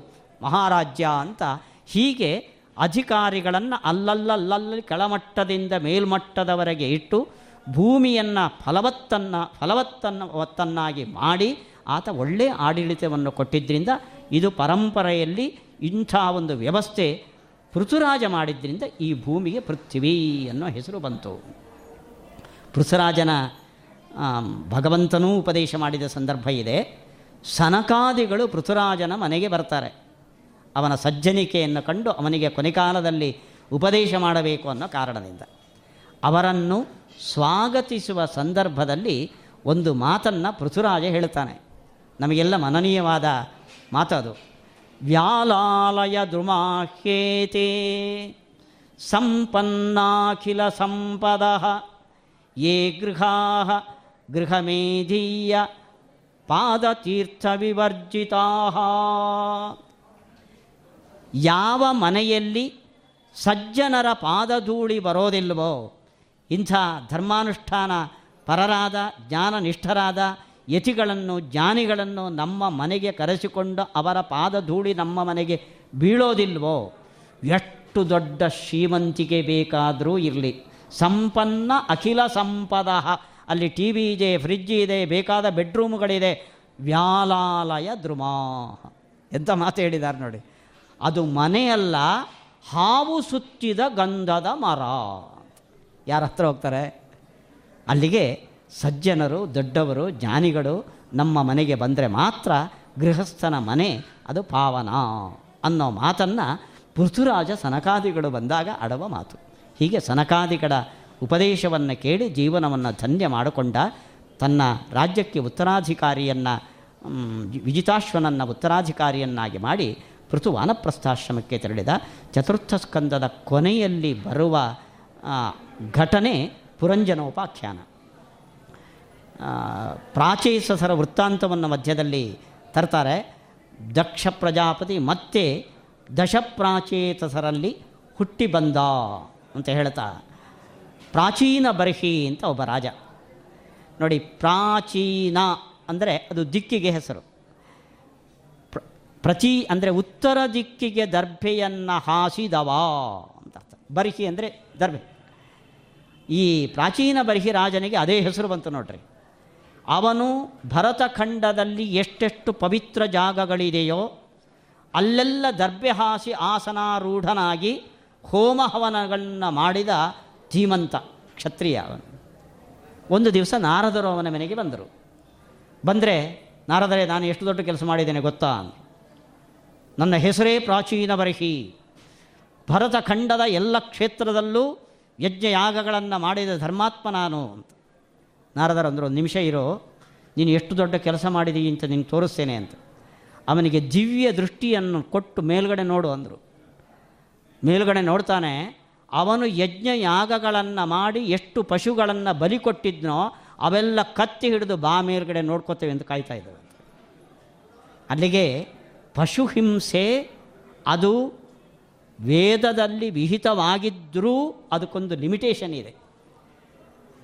ಮಹಾರಾಜ್ಯ ಅಂತ ಹೀಗೆ ಅಧಿಕಾರಿಗಳನ್ನು ಅಲ್ಲಲ್ಲಲ್ಲಲ್ಲಿ ಕೆಳಮಟ್ಟದಿಂದ ಮೇಲ್ಮಟ್ಟದವರೆಗೆ ಇಟ್ಟು ಭೂಮಿಯನ್ನು ಫಲವತ್ತನ್ನು ಫಲವತ್ತನ್ನು ಒತ್ತನ್ನಾಗಿ ಮಾಡಿ ಆತ ಒಳ್ಳೆಯ ಆಡಳಿತವನ್ನು ಕೊಟ್ಟಿದ್ದರಿಂದ ಇದು ಪರಂಪರೆಯಲ್ಲಿ ಇಂಥ ಒಂದು ವ್ಯವಸ್ಥೆ ಪೃಥುರಾಜ ಮಾಡಿದ್ದರಿಂದ ಈ ಭೂಮಿಗೆ ಪೃಥ್ವಿ ಅನ್ನೋ ಹೆಸರು ಬಂತು. ಪೃಥುರಾಜನ ಭಗವಂತನೂ ಉಪದೇಶ ಮಾಡಿದ ಸಂದರ್ಭ ಇದೆ. ಸನಕಾದಿಗಳು ಪೃಥುರಾಜನ ಮನೆಗೆ ಬರ್ತಾರೆ. ಅವನ ಸಜ್ಜನಿಕೆಯನ್ನು ಕಂಡು ಅವನಿಗೆ ಕೊನೆಕಾಲದಲ್ಲಿ ಉಪದೇಶ ಮಾಡಬೇಕು ಅನ್ನೋ ಕಾರಣದಿಂದ. ಅವರನ್ನು ಸ್ವಾಗತಿಸುವ ಸಂದರ್ಭದಲ್ಲಿ ಒಂದು ಮಾತನ್ನು ಪೃಥುರಾಜ ಹೇಳ್ತಾನೆ. ನಮಗೆಲ್ಲ ಮನನೀಯವಾದ ಮಾತದು ವ್ಯಾಲಾಲಯ ದ್ರುಮಾಹ್ಯೇತೆ ಸಂಪನ್ನಾಖಿಲ ಸಂಪದ ಯೇ ಗೃಹಾ ಗೃಹಮೇಧೀಯ ಪಾದತೀರ್ಥವಿವರ್ಜಿತಾ. ಯಾವ ಮನೆಯಲ್ಲಿ ಸಜ್ಜನರ ಪಾದಧೂಳಿ ಬರೋದಿಲ್ವೋ ಇಂಥ ಧರ್ಮಾನುಷ್ಠಾನ ಪರರಾದ, ಜ್ಞಾನನಿಷ್ಠರಾದ ಯತಿಗಳನ್ನು, ಜ್ಞಾನಿಗಳನ್ನು ನಮ್ಮ ಮನೆಗೆ ಕರೆಸಿಕೊಂಡು ಅವರ ಪಾದಧೂಳಿ ನಮ್ಮ ಮನೆಗೆ ಬೀಳೋದಿಲ್ವೋ? ಎಷ್ಟು ದೊಡ್ಡ ಶ್ರೀಮಂತಿಕೆ ಬೇಕಾದರೂ ಇರಲಿ. ಸಂಪನ್ನ ಅಖಿಲ ಸಂಪದ. ಅಲ್ಲಿ ಟಿ ವಿ ಇದೆ ಫ್ರಿಜ್ ಇದೆ, ಬೇಕಾದ ಬೆಡ್ರೂಮ್ಗಳಿದೆ. ವ್ಯಾಲಾಲಯ ದ್ರುಮಾ ಎಂಥ ಮಾತು ಹೇಳಿದ್ದಾರೆ ನೋಡಿ. ಅದು ಮನೆಯಲ್ಲ, ಹಾವು ಸುತ್ತಿದ ಗಂಧದ ಮರ. ಯಾರ ಹತ್ರ ಹೋಗ್ತಾರೆ? ಅಲ್ಲಿಗೆ ಸಜ್ಜನರು, ದೊಡ್ಡವರು, ಜ್ಞಾನಿಗಳು ನಮ್ಮ ಮನೆಗೆ ಬಂದರೆ ಮಾತ್ರ ಗೃಹಸ್ಥನ ಮನೆ ಅದು ಪಾವನ ಅನ್ನೋ ಮಾತನ್ನು ಪೃಥುರಾಜ ಸನಕಾದಿಗಳು ಬಂದಾಗ ಆಡುವ ಮಾತು. ಹೀಗೆ ಸನಕಾದಿಗಳ ಉಪದೇಶವನ್ನು ಕೇಳಿ ಜೀವನವನ್ನು ಧನ್ಯ ಮಾಡಿಕೊಂಡ ತನ್ನ ರಾಜ್ಯಕ್ಕೆ ಉತ್ತರಾಧಿಕಾರಿಯನ್ನು ವಿಜಿತಾಶ್ವನನ್ನು ಉತ್ತರಾಧಿಕಾರಿಯನ್ನಾಗಿ ಮಾಡಿ ಪೃಥು ವಾನಪ್ರಸ್ಥಾಶ್ರಮಕ್ಕೆ ತೆರಳಿದ. ಚತುರ್ಥ ಸ್ಕಂದದ ಕೊನೆಯಲ್ಲಿ ಬರುವ ಘಟನೆ ಪುರಂಜನೋಪಾಖ್ಯಾನ. ಪ್ರಾಚೀಸಸರ ವೃತ್ತಾಂತವನ್ನು ಮಧ್ಯದಲ್ಲಿ ತರ್ತಾರೆ. ದಕ್ಷ ಪ್ರಜಾಪತಿ ಮತ್ತೆ ದಶಪ್ರಾಚೇತಸರಲ್ಲಿ ಹುಟ್ಟಿ ಬಂದ ಅಂತ ಹೇಳ್ತಾ. ಪ್ರಾಚೀನ ಬರ್ಹಿ ಅಂತ ಒಬ್ಬ ರಾಜ. ನೋಡಿ, ಪ್ರಾಚೀನ ಅಂದರೆ ಅದು ದಿಕ್ಕಿಗೆ ಹೆಸರು. ಪ್ರ ಪ್ರತಿ ಅಂದರೆ ಉತ್ತರ ದಿಕ್ಕಿಗೆ ದರ್ಭೆಯನ್ನು ಹಾಸಿದವ ಅಂತ ಅರ್ಥ. ಬರ್ಹಿ ಅಂದರೆ ದರ್ಭೆ. ಈ ಪ್ರಾಚೀನ ಬರ್ಹಿ ರಾಜನಿಗೆ ಅದೇ ಹೆಸರು ಬಂತು ನೋಡ್ರಿ. ಅವನು ಭರತಖಂಡದಲ್ಲಿ ಎಷ್ಟೆಷ್ಟು ಪವಿತ್ರ ಜಾಗಗಳಿದೆಯೋ ಅಲ್ಲೆಲ್ಲ ದರ್ಬೆ ಆಸನಾರೂಢನಾಗಿ ಹೋಮ ಹವನಗಳನ್ನು ಮಾಡಿದ ಧೀಮಂತ ಕ್ಷತ್ರಿಯ ಅವನು. ಒಂದು ದಿವಸ ನಾರದರು ಅವನ ಮನೆಗೆ ಬಂದರು. ಬಂದರೆ, ನಾರದರೇ, ನಾನು ಎಷ್ಟು ದೊಡ್ಡ ಕೆಲಸ ಮಾಡಿದ್ದೇನೆ ಗೊತ್ತಾ ನನ್ನ ಹೆಸರೇ ಪ್ರಾಚೀನ ಬರಹಿ ಭರತಖಂಡದ ಎಲ್ಲ ಕ್ಷೇತ್ರದಲ್ಲೂ ಯಜ್ಞಯಾಗಗಳನ್ನು ಮಾಡಿದ ಧರ್ಮಾತ್ಮ ನಾನು ಅಂತ. ನಾರದರು ಅಂದರು, ಒಂದು ನಿಮಿಷ ಇರೋ, ನೀನು ಎಷ್ಟು ದೊಡ್ಡ ಕೆಲಸ ಮಾಡಿದೀಯ ಅಂತ ನಿನಗೆ ತೋರಿಸ್ತೇನೆ ಅಂತ. ಅವನಿಗೆ ದಿವ್ಯ ದೃಷ್ಟಿಯನ್ನು ಕೊಟ್ಟು ಮೇಲ್ಗಡೆ ನೋಡು ಅಂದರು. ಮೇಲ್ಗಡೆ ನೋಡ್ತಾನೆ, ಅವನು ಯಜ್ಞ ಯಾಗಗಳನ್ನು ಮಾಡಿ ಎಷ್ಟು ಪಶುಗಳನ್ನು ಬಲಿ ಕೊಟ್ಟಿದ್ನೋ ಅವೆಲ್ಲ ಕತ್ತಿ ಹಿಡಿದು ಬಾ ಮೇಲ್ಗಡೆ ನೋಡ್ಕೋತೇವೆ ಅಂತ ಕಾಯ್ತಾ ಇದ್ದಾವೆ. ಅಲ್ಲಿಗೆ ಪಶು ಹಿಂಸೆ, ಅದು ವೇದದಲ್ಲಿ ವಿಹಿತವಾಗಿದ್ದರೂ ಅದಕ್ಕೊಂದು ಲಿಮಿಟೇಷನ್ ಇದೆ.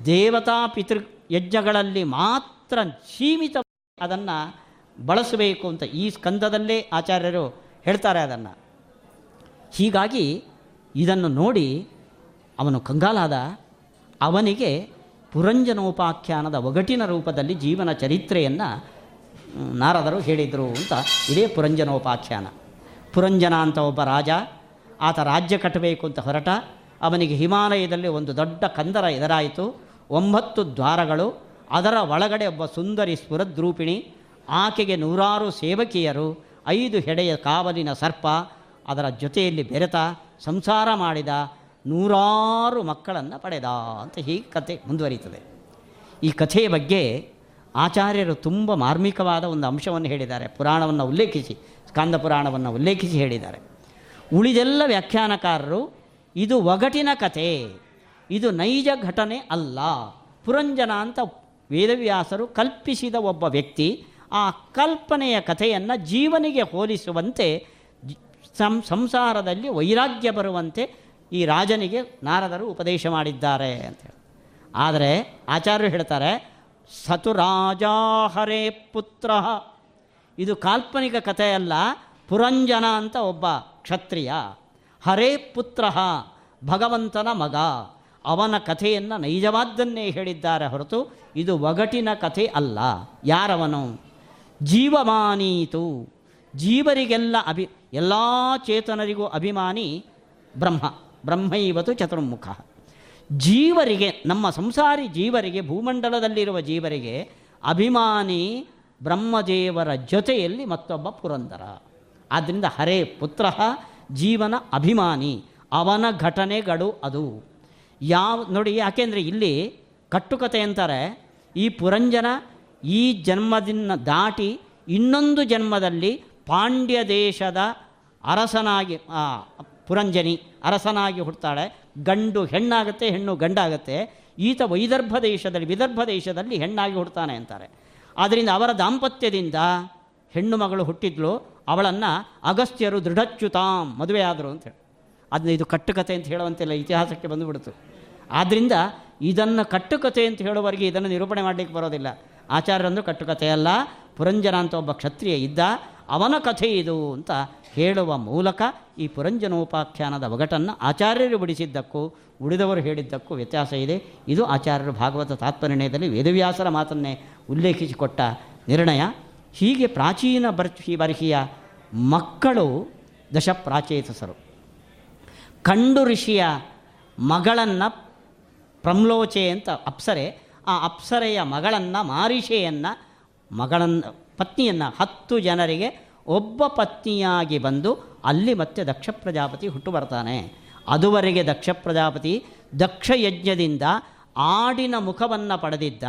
ದೇವತಾ ಪಿತೃ ಯಜ್ಞಗಳಲ್ಲಿ ಮಾತ್ರ ಸೀಮಿತ ಅದನ್ನು ಬಳಸಬೇಕು ಅಂತ ಈ ಸ್ಕಂದದಲ್ಲೇ ಆಚಾರ್ಯರು ಹೇಳ್ತಾರೆ ಅದನ್ನು. ಹೀಗಾಗಿ ಇದನ್ನು ನೋಡಿ ಅವನು ಕಂಗಾಲಾದ, ಅವನಿಗೆ ಪುರಂಜನೋಪಾಖ್ಯಾನದ ಒಗಟಿನ ರೂಪದಲ್ಲಿ ಜೀವನ ಚರಿತ್ರೆಯನ್ನು ನಾರದರು ಹೇಳಿದರು ಅಂತ. ಇದೇ ಪುರಂಜನೋಪಾಖ್ಯಾನ. ಪುರಂಜನ ಅಂತ ಒಬ್ಬ ರಾಜ, ಆತ ರಾಜ್ಯ ಕಟ್ಟಬೇಕು ಅಂತ ಹೊರಟ. ಅವನಿಗೆ ಹಿಮಾಲಯದಲ್ಲಿ ಒಂದು ದೊಡ್ಡ ಕಂದರ ಎದುರಾಯಿತು. ಒಂಬತ್ತು ದ್ವಾರಗಳು, ಅದರ ಒಳಗಡೆ ಒಬ್ಬ ಸುಂದರಿ ಸ್ಫುರದ್ರೂಪಿಣಿ, ಆಕೆಗೆ ನೂರಾರು ಸೇವಕಿಯರು, ಐದು ಹೆಡೆಯ ಕಾವಲಿನ ಸರ್ಪ, ಅದರ ಜೊತೆಯಲ್ಲಿ ಬೆರೆತ, ಸಂಸಾರ ಮಾಡಿದ ನೂರಾರು ಮಕ್ಕಳನ್ನು ಪಡೆದ ಅಂತ ಹೀಗೆ ಕತೆ ಮುಂದುವರಿಯುತ್ತದೆ. ಈ ಕಥೆಯ ಬಗ್ಗೆ ಆಚಾರ್ಯರು ತುಂಬ ಮಾರ್ಮಿಕವಾದ ಒಂದು ಅಂಶವನ್ನು ಹೇಳಿದ್ದಾರೆ. ಪುರಾಣವನ್ನು ಉಲ್ಲೇಖಿಸಿ, ಸ್ಕಂದ ಪುರಾಣವನ್ನು ಉಲ್ಲೇಖಿಸಿ ಹೇಳಿದ್ದಾರೆ. ಉಳಿದೆಲ್ಲ ವ್ಯಾಖ್ಯಾನಕಾರರು, ಇದು ಒಗಟಿನ ಕಥೆ. ಇದು ನೈಜ ಘಟನೆ ಅಲ್ಲ. ಪುರಂಜನ ಅಂತ ವೇದವ್ಯಾಸರು ಕಲ್ಪಿಸಿದ ಒಬ್ಬ ವ್ಯಕ್ತಿ, ಆ ಕಲ್ಪನೆಯ ಕಥೆಯನ್ನು ಜೀವನಿಗೆ ಹೋಲಿಸುವಂತೆ ಸಂ, ಸಂಸಾರದಲ್ಲಿ ವೈರಾಗ್ಯ ಬರುವಂತೆ ಈ ರಾಜನಿಗೆ ನಾರದರು ಉಪದೇಶ ಮಾಡಿದ್ದಾರೆ ಅಂತ ಹೇಳಿ. ಆದರೆ ಆಚಾರ್ಯರು ಹೇಳ್ತಾರೆ, ಸತು ರಾಜ ಹರೇ ಪುತ್ರ. ಇದು ಕಾಲ್ಪನಿಕ ಕಥೆ ಅಲ್ಲ, ಪುರಂಜನ ಅಂತ ಒಬ್ಬ ಕ್ಷತ್ರಿಯ. ಹರೇ ಪುತ್ರ, ಭಗವಂತನ ಮಗ. ಅವನ ಕಥೆಯನ್ನು ನೈಜವಾದ್ದನ್ನೇ ಹೇಳಿದ್ದಾರೆ ಹೊರತು ಇದು ಒಗಟಿನ ಕಥೆ ಅಲ್ಲ. ಯಾರವನು? ಜೀವಮಾನೀತು. ಜೀವರಿಗೆಲ್ಲ ಅಭಿ, ಎಲ್ಲ ಚೇತನರಿಗೂ ಅಭಿಮಾನಿ ಬ್ರಹ್ಮ. ಬ್ರಹ್ಮೈವತು ಚತುರ್ಮುಖ. ಜೀವರಿಗೆ, ನಮ್ಮ ಸಂಸಾರಿ ಜೀವರಿಗೆ, ಭೂಮಂಡಲದಲ್ಲಿರುವ ಜೀವರಿಗೆ ಅಭಿಮಾನಿ ಬ್ರಹ್ಮದೇವರ ಜೊತೆಯಲ್ಲಿ ಮತ್ತೊಬ್ಬ ಪುರಂದರ. ಆದ್ದರಿಂದ ಹರೇ ಪುತ್ರ ಜೀವನ ಅಭಿಮಾನಿ. ಅವನ ಘಟನೆಗಳು ಅದು. ಯಾವ, ನೋಡಿ, ಯಾಕೆಂದರೆ ಇಲ್ಲಿ ಕಟ್ಟುಕತೆ ಅಂತಾರೆ, ಈ ಪುರಂಜನ ಈ ಜನ್ಮದಿಂದ ದಾಟಿ ಇನ್ನೊಂದು ಜನ್ಮದಲ್ಲಿ ಪಾಂಡ್ಯ ದೇಶದ ಅರಸನಾಗಿ ಪುರಂಜನಿ ಅರಸನಾಗಿ ಹುಡ್ತಾಳೆ ಗಂಡು ಹೆಣ್ಣಾಗುತ್ತೆ, ಹೆಣ್ಣು ಗಂಡಾಗುತ್ತೆ. ಈತ ವೈದರ್ಭ ದೇಶದಲ್ಲಿ, ವಿದರ್ಭ ದೇಶದಲ್ಲಿ ಹೆಣ್ಣಾಗಿ ಹುಡ್ತಾನೆ ಅಂತಾರೆ. ಆದ್ದರಿಂದ ಅವರ ದಾಂಪತ್ಯದಿಂದ ಹೆಣ್ಣು ಮಗಳು ಹುಟ್ಟಿದ್ಲು. ಅವಳನ್ನು ಅಗಸ್ತ್ಯರು ದೃಢಚ್ಯುತಾಂ ಮದುವೆಯಾದರು ಅಂತ ಹೇಳಿ. ಅದನ್ನ ಇದು ಕಟ್ಟುಕತೆ ಅಂತ ಹೇಳುವಂತೆಲ್ಲ ಇತಿಹಾಸಕ್ಕೆ ಬಂದುಬಿಡ್ತು. ಆದ್ದರಿಂದ ಇದನ್ನು ಕಟ್ಟುಕತೆ ಅಂತ ಹೇಳುವವರೆಗೆ ಇದನ್ನು ನಿರೂಪಣೆ ಮಾಡಲಿಕ್ಕೆ ಬರೋದಿಲ್ಲ. ಆಚಾರ್ಯರಂದು ಕಟ್ಟುಕತೆ ಅಲ್ಲ, ಪುರಂಜನ ಅಂತ ಒಬ್ಬ ಕ್ಷತ್ರಿಯ ಇದ್ದ, ಅವನ ಕಥೆ ಇದು ಅಂತ ಹೇಳುವ ಮೂಲಕ ಈ ಪುರಂಜನೋಪಾಖ್ಯಾನದ ಒಗಟನ್ನು ಆಚಾರ್ಯರು ಬಿಡಿಸಿದ್ದಕ್ಕೂ, ಉಳಿದವರು ಹೇಳಿದ್ದಕ್ಕೂ ವ್ಯತ್ಯಾಸ ಇದೆ. ಇದು ಆಚಾರ್ಯರು ಭಾಗವತ ತಾತ್ಪರಿಣಯದಲ್ಲಿ ವೇದವ್ಯಾಸರ ಮಾತನ್ನೇ ಉಲ್ಲೇಖಿಸಿಕೊಟ್ಟ ನಿರ್ಣಯ. ಹೀಗೆ ಪ್ರಾಚೀನ ಬರ್ಹಿ ಬರ್ಹಿಯ ಮಕ್ಕಳು ದಶಪ್ರಾಚೇತಸರು. ಕಂಡು ಋಷಿಯ ಮಗಳನ್ನು ಪ್ರಮ್ಲೋಚೆ ಅಂತ ಅಪ್ಸರೆ, ಆ ಅಪ್ಸರೆಯ ಮಗಳನ್ನು, ಮಾರಿಷೆಯನ್ನು ಮಗಳನ್ನು ಪತ್ನಿಯನ್ನು ಹತ್ತು ಜನರಿಗೆ ಒಬ್ಬ ಪತ್ನಿಯಾಗಿ ಬಂದು ಅಲ್ಲಿ ಮತ್ತೆ ದಕ್ಷ ಪ್ರಜಾಪತಿ ಹುಟ್ಟು ಬರ್ತಾನೆ. ಅದುವರೆಗೆ ದಕ್ಷ ಪ್ರಜಾಪತಿ ದಕ್ಷ ಯಜ್ಞದಿಂದ ಆಡಿನ ಮುಖವನ್ನು ಪಡೆದಿದ್ದ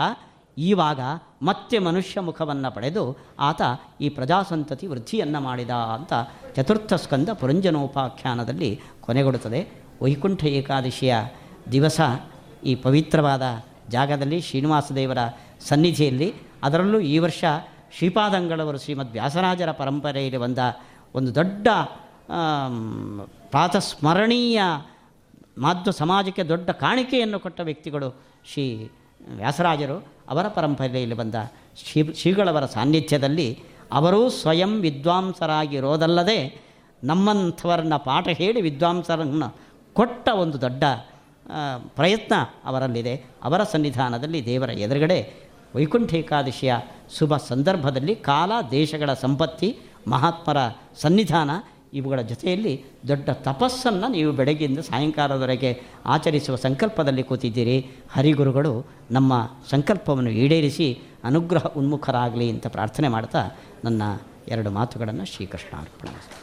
ಈವಾಗ ಮತ್ತೆ ಮನುಷ್ಯ ಮುಖವನ್ನು ಪಡೆದು ಆತ ಈ ಪ್ರಜಾಸಂತತಿ ವೃದ್ಧಿಯನ್ನು ಮಾಡಿದ ಅಂತ ಚತುರ್ಥ ಸ್ಕಂದ ಪುರಂಜನೋಪಾಖ್ಯಾನದಲ್ಲಿ ಕೊನೆಗೊಡುತ್ತದೆ. ವೈಕುಂಠ ಏಕಾದಶಿಯ ದಿವಸ ಈ ಪವಿತ್ರವಾದ ಜಾಗದಲ್ಲಿ ಶ್ರೀನಿವಾಸ ದೇವರ ಸನ್ನಿಧಿಯಲ್ಲಿ ಅದರಲ್ಲೂ ಈ ವರ್ಷ ಶ್ರೀಪಾದಂಗಳವರು ಶ್ರೀಮದ್ ವ್ಯಾಸರಾಜರ ಪರಂಪರೆಯಲ್ಲಿ ಬಂದ ಒಂದು ದೊಡ್ಡ ಪ್ರಾತಸ್ಮರಣೀಯ ಮಾಧ್ಯ ಸಮಾಜಕ್ಕೆ ದೊಡ್ಡ ಕಾಣಿಕೆಯನ್ನು ಕೊಟ್ಟ ವ್ಯಕ್ತಿಗಳು ಶ್ರೀ ವ್ಯಾಸರಾಜರು. ಅವರ ಪರಂಪರೆಯಲ್ಲಿ ಬಂದ ಶ್ರೀ, ಶ್ರೀಗಳವರ ಸಾನ್ನಿಧ್ಯದಲ್ಲಿ ಅವರೂ ಸ್ವಯಂ ವಿದ್ವಾಂಸರಾಗಿರೋದಲ್ಲದೆ ನಮ್ಮಂಥವರನ್ನ ಪಾಠ ಹೇಳಿ ವಿದ್ವಾಂಸರನ್ನು ಕೊಟ್ಟ ಒಂದು ದೊಡ್ಡ ಪ್ರಯತ್ನ ಅವರಲ್ಲಿದೆ. ಅವರ ಸನ್ನಿಧಾನದಲ್ಲಿ ದೇವರ ಎದುರುಗಡೆ ವೈಕುಂಠ ಏಕಾದಶಿಯ ಶುಭ ಸಂದರ್ಭದಲ್ಲಿ ಕಾಲ, ದೇಶಗಳ ಸಂಪತ್ತಿ, ಮಹಾತ್ಮರ ಸನ್ನಿಧಾನ ಇವುಗಳ ಜೊತೆಯಲ್ಲಿ ದೊಡ್ಡ ತಪಸ್ಸನ್ನು ನೀವು ಬೆಳಗ್ಗೆಯಿಂದ ಸಾಯಂಕಾಲದವರೆಗೆ ಆಚರಿಸುವ ಸಂಕಲ್ಪದಲ್ಲಿ ಕೂತಿದ್ದೀರಿ. ಹರಿಗುರುಗಳು ನಮ್ಮ ಸಂಕಲ್ಪವನ್ನು ಈಡೇರಿಸಿ ಅನುಗ್ರಹ ಉನ್ಮುಖರಾಗಲಿ ಅಂತ ಪ್ರಾರ್ಥನೆ ಮಾಡ್ತಾ ನನ್ನ ಎರಡು ಮಾತುಗಳನ್ನು ಶ್ರೀಕೃಷ್ಣ ಅರ್ಪಣೆ